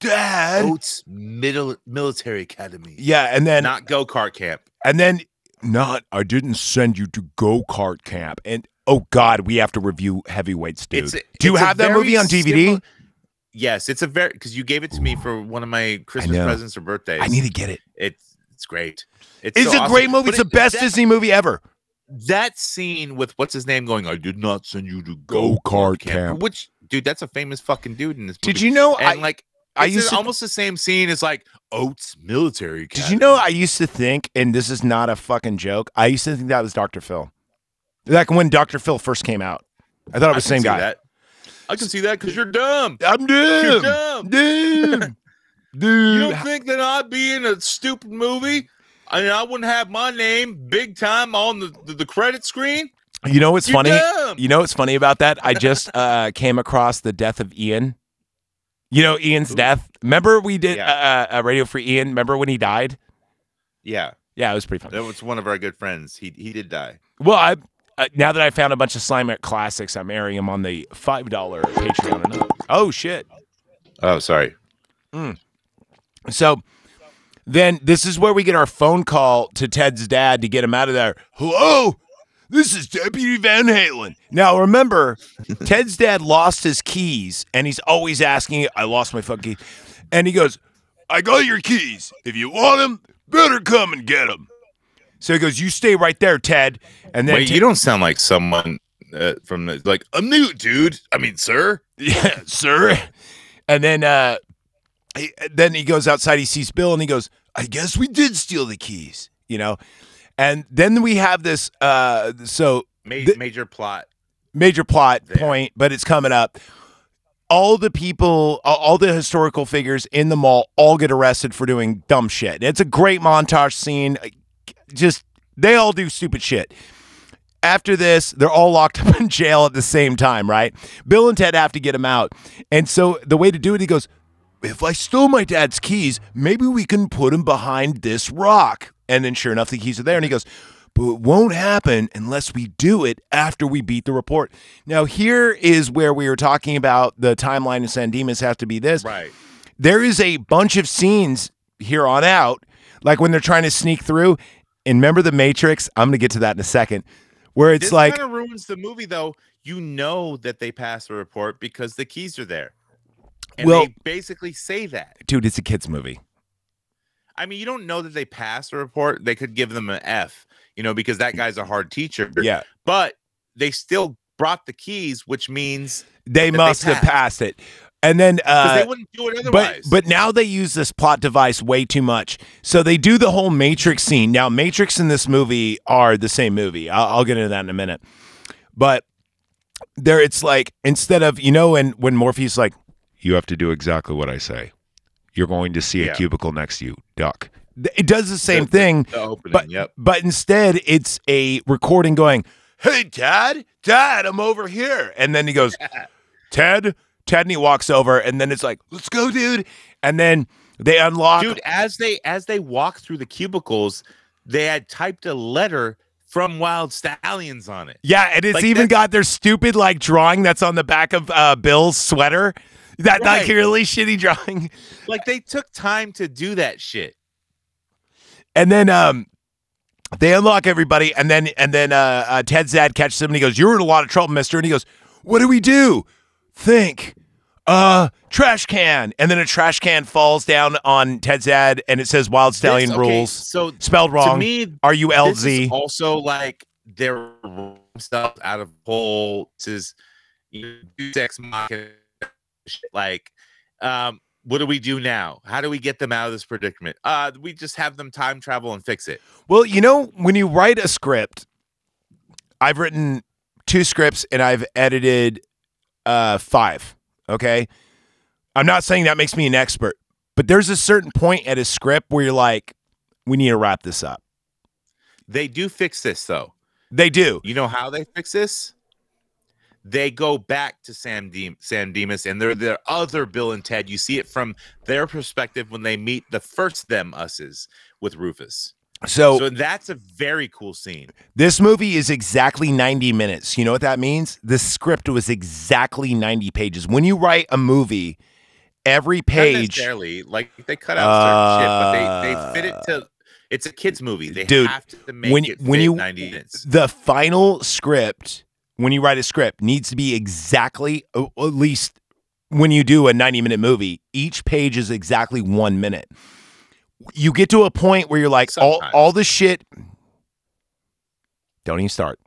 Dad, Oates Middle Military Academy, yeah. And then not go kart camp. and then not. I didn't send you to go kart camp. And oh God, we have to review heavyweights, dude. A- Do you have that movie on DVD? Yes, it's a very because you gave it to me for one of my Christmas presents or birthdays. I need to get it. It's it's great. It's, It's so a awesome. great movie. But It's the best that, Disney movie ever. That scene with what's his name going, I did not send you to Go kart kart camp." Which dude, that's a famous fucking dude in this movie. Did you know? I, And like, I used to- almost the same scene as like Oates Military. did you know? I used to think, and this is not a fucking joke. I used to think that was Dr. Phil. Like when Dr. Phil first came out, I thought it I was the same guy. That. I can see that because you're dumb. I'm dumb. You're dumb. dumb. [LAUGHS] Dumb. You don't think that I'd be in a stupid movie? I mean, I wouldn't have my name big time on the, the, the credit screen. You know what's You're funny? dumb. You know what's funny about that? I just [LAUGHS] uh, came across the death of Ian. You know Ian's Who? death. Remember we did Yeah. uh, a radio for Ian. Remember when he died? Yeah, Yeah, it was pretty fun. that was one of our good friends. He he did die. Well, I uh, now that I found a bunch of Slime classics, I'm airing them on the five dollar Patreon. Oh shit! Oh, sorry. So then this is where we get our phone call to Ted's dad to get him out of there. Hello, this is Deputy Van Halen. Now remember, [LAUGHS] Ted's dad lost his keys, and he's always asking, "I lost my fucking keys," and he goes, "I got your keys. If you want them, better come and get them." So he goes, "You stay right there, Ted." And then Wait, Ted- you don't sound like someone uh, from the like. I'm new, dude. I mean, sir. [LAUGHS] Yeah, sir. And then uh he, then he goes outside, he sees Bill and he goes, I guess we did steal the keys, you know? And then we have this uh so Ma- The- major plot. major plot There. point, but it's coming up. All the people, all- all the historical figures in the mall all get arrested for doing dumb shit. It's a great montage scene. Just they all do stupid shit. After this, they're all locked [LAUGHS] up in jail at the same time, right? Bill and Ted have to get him out. And so the way to do it, he goes, If I stole my dad's keys, maybe we can put him behind this rock. And then sure enough, the keys are there. And he goes, But it won't happen unless we do it after we beat the report. Now, here is where we were talking about the timeline of San Dimas has to be this Right. there is a bunch of scenes here on out, like when they're trying to sneak through. And remember the Matrix? I'm going to get to that in a second, where it's this like, kind of ruins the movie, though. You know that they passed the report because the keys are there, and Well- they basically say that. dude, it's a kids movie. I mean, you don't know that they passed the report. They could give them an F, you know, because that guy's a hard teacher. Yeah, but they still brought the keys, which means they they must have passed. passed it. And then, uh, they wouldn't do it but otherwise. but now they use this plot device way too much. So they do the whole Matrix scene. Now Matrix and this movie are the same movie. I'll, I'll get into that in a minute. But there, it's like instead of you know when when Morpheus like you have to do exactly what I say. You're going to see a Yeah. cubicle next to you. Duck. It does the same The- thing. the opening, But yep. but instead it's a recording going, "Hey Dad, Dad, I'm over here." And then he goes, [LAUGHS] "Ted, Ted," and he walks over and then it's like, "Let's go, dude." And then they unlock dude as they as they walk through the cubicles they had typed a letter from Wild Stallyns on it. Yeah, and it's Like, even got their stupid like drawing that's on the back of uh, Bill's sweater. That like Right. really [LAUGHS] shitty drawing. Like they took time to do that shit. And then um they unlock everybody and then and then uh, uh Ted's dad catches him and he goes, You're in a lot of trouble, mister. And he goes, What do we do? Think. Uh trash can. And then a trash can falls down on Ted's dad and it says Wild Stallyn This- okay, rules. So Spelled wrong. to me, Are you LZ? also like their stuff out of whole is you know, Deus Ex Machina shit. like um what do we do now how do we get them out of this predicament uh we just have them time travel and fix it Well, you know, when you write a script, I've written two scripts and I've edited uh five. Okay. I'm not saying that makes me an expert, but there's a certain point at a script where you're like, we need to wrap this up. they do fix this though They do. you know how they fix this they go back to Sam Dem- San Dimas and they're the other Bill and Ted. You see it from their perspective when they meet the first them us's with Rufus. So, so that's a very cool scene. this movie is exactly 90 minutes. You know what that means? The script was exactly 90 pages. When you write a movie, every Not page necessarily like they cut out certain shit, but they they fit it Uh, to. It's a kids movie. They dude, have to make when- it when you- 90 minutes. the final script when you write a script needs to be exactly at least when you do a 90 minute movie each page is exactly one minute. You get to a point where you're like all, all the shit don't even start.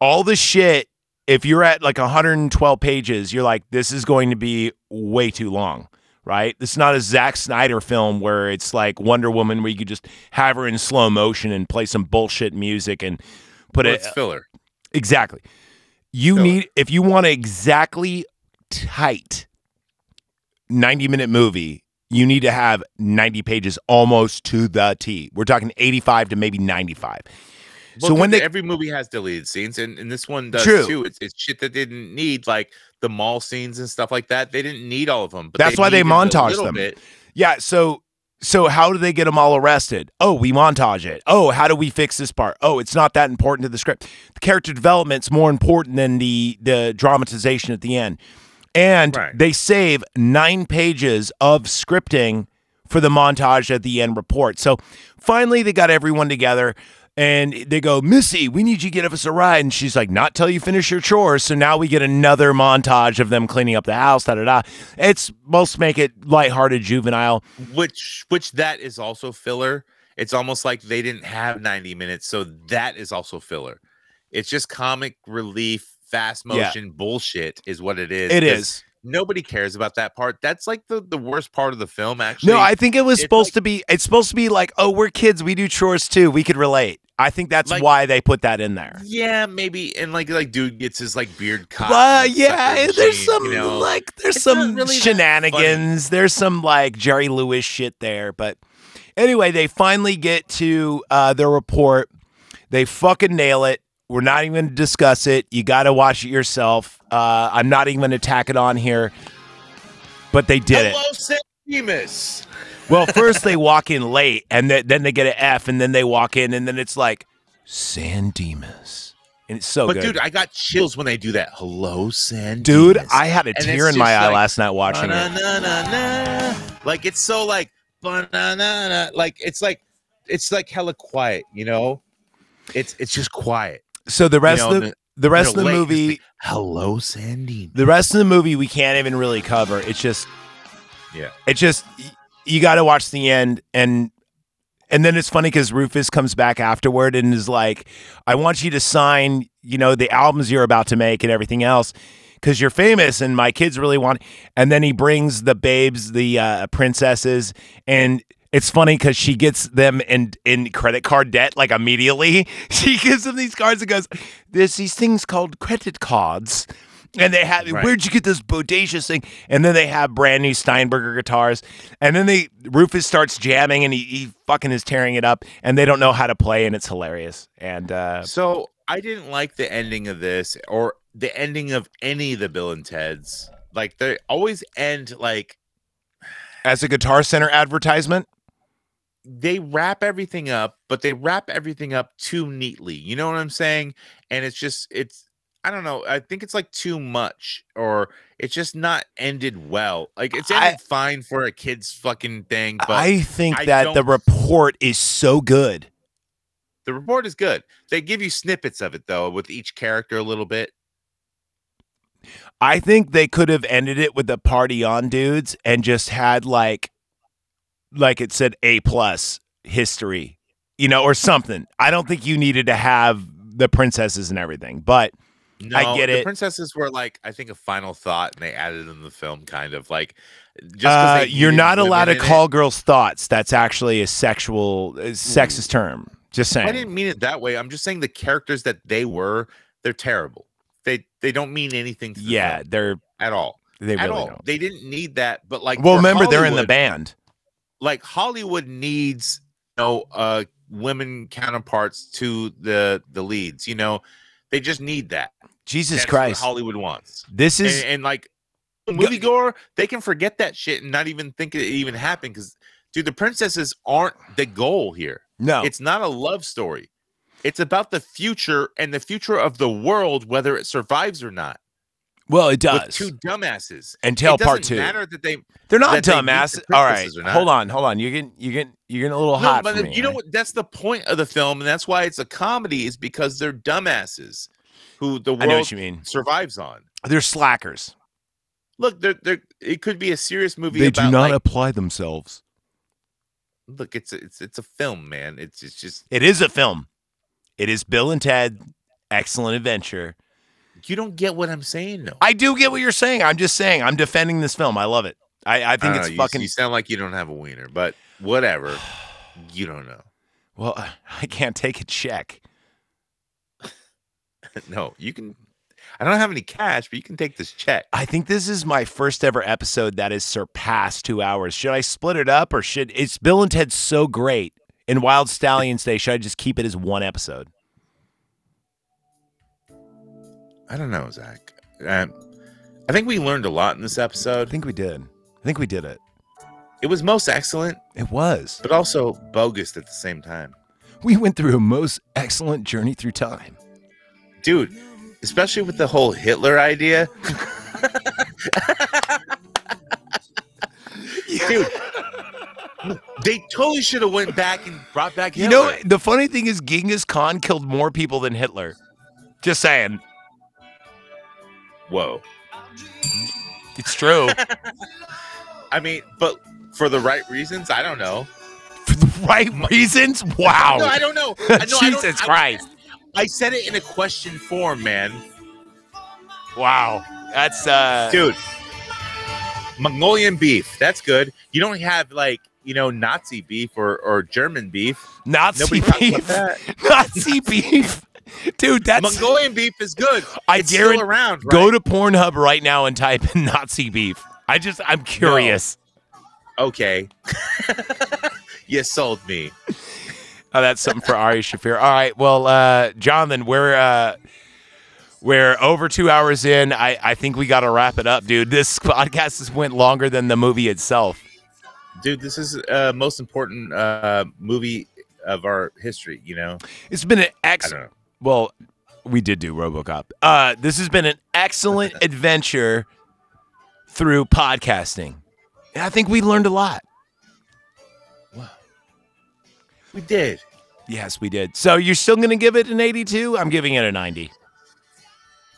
All the shit if you're at like 112 pages you're like this is going to be way too long right? This is not a Zack Snyder film where it's like Wonder Woman where you could just have her in slow motion and play some bullshit music and put Well, it it's filler. Exactly. You need if you want an exactly tight 90 minute movie, you need to have 90 pages almost to the T. We're talking 85 to maybe 95. Well, so when they every movie has deleted scenes, and, and this one does True. too. It's, it's shit that they didn't need, like the mall scenes and stuff like that. They didn't need all of them, but That's why they montage them. Bit. Yeah, so so how do they get them all arrested? Oh, we montage it. Oh, how do we fix this part? Oh, it's not that important to the script. The character development's more important than the the dramatization at the end. And Right. they save 9 pages of scripting for the montage at the end report. So finally they got everyone together and they go, Missy, we need you to give us a ride. And she's like, not till you finish your chores. So now we get another montage of them cleaning up the house. Da da da. It's most make it lighthearted, juvenile. which which that is also filler. It's almost like they didn't have 90 minutes, so that is also filler. It's just comic relief, fast Yeah. motion bullshit is what it is. It is. Nobody cares about that part. That's like the, the worst part of the film, actually. No, I think it was it's supposed like- to be. It's supposed to be like, oh, we're kids, we do chores too. We could relate. I think that's Like- why they put that in there. yeah, maybe. And like like dude gets his like beard cut. But yeah, there's some you know? like there's It's some really shenanigans. There's some like Jerry Lewis shit there. But anyway, they finally get to uh, their report. They fucking nail it. We're not even going to discuss it. You got to watch it yourself. Uh, I'm not even going to tack it on here. But they did it. Hello, San Dimas. Well, first they walk in late, and th- then they get an F, and then they walk in, and then it's like San Dimas, and it's so good. But good. dude, I got chills when they do that. Hello, Sam. Dude, Demas. I had a And tear in my just eye last night watching it. Like it's so like ba-na-na-na. like it's like it's like hella quiet, you know. It's it's just quiet. So the rest know, of the, the- rest of the late, movie, like, Hello, Sandy. the rest of the movie, we can't even really cover. It's just, Yeah. it's just you got to watch the end, and and then it's funny because Rufus comes back afterward and is like, "I want you to sign, you know, the albums you're about to make and everything else." Because you're famous and my kids really want, and then he brings the babes, the uh, princesses, and it's funny because she gets them in in credit card debt like immediately. [LAUGHS] She gives them these cards and goes, "There's these things called credit cards." And they have, Right. where'd you get this bodacious thing? And then they have brand new Steinberger guitars. And then they, Rufus starts jamming and he, he fucking is tearing it up. And they don't know how to play, and it's hilarious. And uh, So I didn't like the ending of this or the ending of any of the Bill and Ted's. Like they always end like as a Guitar Center advertisement, they wrap everything up, but they wrap everything up too neatly. You know what I'm saying? And it's just it's I don't know. I think it's like too much, or it's just not ended well. Like it's I- fine for a kid's fucking thing, but I think I that the report is so good. the report is good. They give you snippets of it though, with each character a little bit. I think they could have ended it with the party on dudes and just had like like it said A plus history, you know, or something. I don't think you needed to have the princesses and everything, but No, I get the it. princesses were like I think a final thought, and they added in the film, kind of like. Just uh, you're not allowed to in it. call girls thoughts. That's actually a sexual, uh, sexist term. Just saying. I didn't mean it that way. I'm just saying the characters that they were, they're terrible. They they don't mean anything to yeah, film they're at all. they at really all. don't. They didn't need that, but like well, remember they're in the band. Like Hollywood needs you know uh women counterparts to the the leads, you know. They just need that. Jesus That's what Christ, Hollywood wants. this is and like moviegoer, they can forget that shit and not even think it even happened because dude, the princesses aren't the goal here. no. It's not a love story. It's about the future and the future of the world, whether it survives or not. well, it does. two dumbasses. Until it part doesn't two. Matter that they They're not they dumbasses. the All right, princesses or not. hold on, hold on. You're getting, you're getting, you're getting a little no, hot but the- me. you know right? what? That's the point of the film, and that's why it's a comedy, is because they're dumbasses who the I know world what you mean. survives on. They're slackers. Look, they're, they're, it could be a serious movie. They about, do not like- apply themselves. look. It's a, it's it's a film, man. It's it's just It is a film. It is Bill and Ted, Excellent Adventure. you don't get what I'm saying, though. I do get what you're saying. I'm just saying. I'm defending this film. I love it. I, I I think don't it's know, you- fucking. You, sound like you don't have a wiener, but whatever. [SIGHS] you don't know. well, I can't take a check. [LAUGHS] no, you can. I don't have any cash, but you can take this check. I think this is my first ever episode that has surpassed two hours. Should I split it up or should it's Bill and Ted so great in Wild Stallyns Day? Should I just keep it as one episode? I don't know, Zach. Um, I think we learned a lot in this episode. I think we did. I think we did it. It was most excellent, It was. but also bogus at the same time, We went through a most excellent journey through time. Dude. Especially with the whole Hitler idea, [LAUGHS] dude. They totally should have went back and brought back Hitler. You know, the funny thing is Genghis Khan killed more people than Hitler. Just saying. Whoa. It's true. [LAUGHS] I mean, but for the right reasons, I don't know. For the right reasons? Wow. No, I don't know. I know, I don't- [LAUGHS] Jesus I- Christ. I said it in a question form, man. Wow. That's uh Dude, Mongolian beef. That's good. You don't have like, you know, Nazi beef or, or German beef. Nazi Nobody beef. that. [LAUGHS] Nazi beef. Dude, that's Mongolian beef is good. I it's guarantee- still around. Right? go to Pornhub right now and type in Nazi beef. I just I'm curious. Okay. [LAUGHS] you sold me. Oh, that's something for Ari Shaffir. All right. Well, uh, Jonathan, we're uh, we're over two hours in. I, I think we got to wrap it up, dude. This [LAUGHS] podcast has went longer than the movie itself. Dude, this is uh most important uh movie of our history, you know? It's been an I ex. Well, we did do RoboCop. Uh, this has been an excellent [LAUGHS] adventure through podcasting. And I think we learned a lot. We did. Yes, we did. So you're still going to give it an 82? I'm giving it a 90.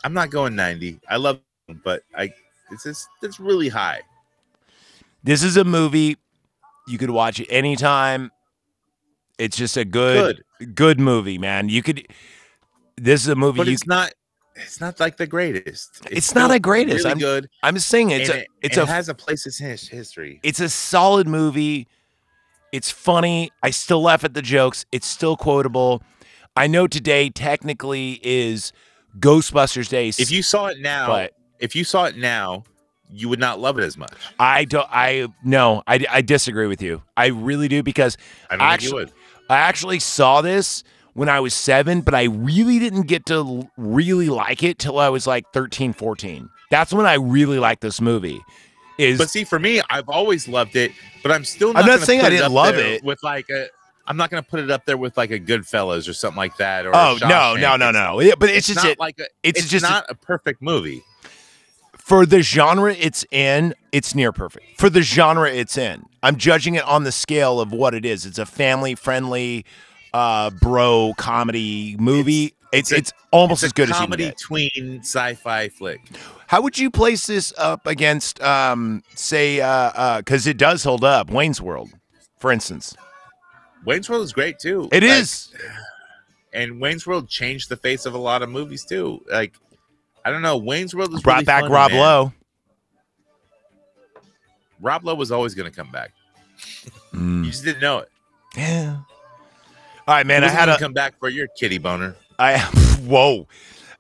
I'm not going 90. I love them, but I it's just it's really high. This is a movie you could watch it anytime. It's just a good, good, movie, man. You could. This is a movie But it's not it's not like the greatest. It's not still a greatest. Really I'm- good. I'm saying it's and a. it, It's it a. has a place in his history. It's a solid movie. It's funny. I still laugh at the jokes. It's still quotable. I know today technically is Ghostbusters Day. If you saw it now, but if you saw it now, you would not love it as much. I don't. I no. I, I disagree with you. I really do because I don't Actually- think you would. I actually saw this when I was seven, but I really didn't get to really like it till I was like 13, 14. That's when I really liked this movie is But see, for me, I've always loved it, but I'm still. Not I'm not saying I didn't love it. with like a. I'm not going to put it up there with like a Goodfellas or something like that. Or oh no no no no yeah, but it's, It's, just not it, like a. it's It's, just a- not a perfect movie. for the genre it's in it's near perfect for the genre it's in i'm judging it on the scale of what it is it's a family friendly uh bro comedy movie it's it's, it's a- almost It's as good as you can comedy tween sci-fi flick. how would you place this up against um say uh uh because it does hold up wayne's world for instance Wayne's World is great too. It Like, is. and Wayne's World changed the face of a lot of movies too. Like, I don't know, Wayne's World is brought really back rob man. lowe Rob Lowe was always going to come back. Mm. You just didn't know it. yeah all right man i had gonna a come back for your kitty boner. I [LAUGHS] whoa.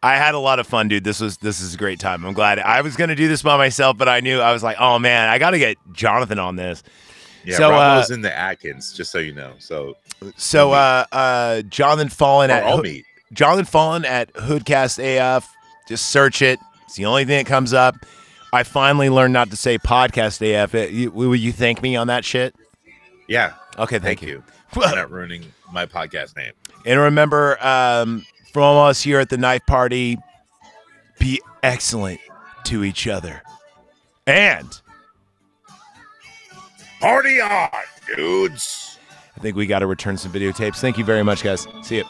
I had a lot of fun, dude. This was this is a great time. I'm glad I was gonna do this by myself, but I knew I was like, oh man, I gotta get Jonathan on this. Yeah, So, Rob uh, Lowe's in the Atkins, just so you know. So, So uh uh Jonathan Fallen at all Ho-. Jonathan Fallen at Hoodcast AF. Just search it. It's the only thing that comes up. I finally learned not to say podcast AF. Uh, you- Will you thank me on that shit? Yeah, Okay, thank, thank you. for [LAUGHS] not ruining my podcast name. And remember, um, from us here at the knife party, be excellent to each other. And Party on, dudes. I think we got to return some videotapes. Thank you very much, guys. See you.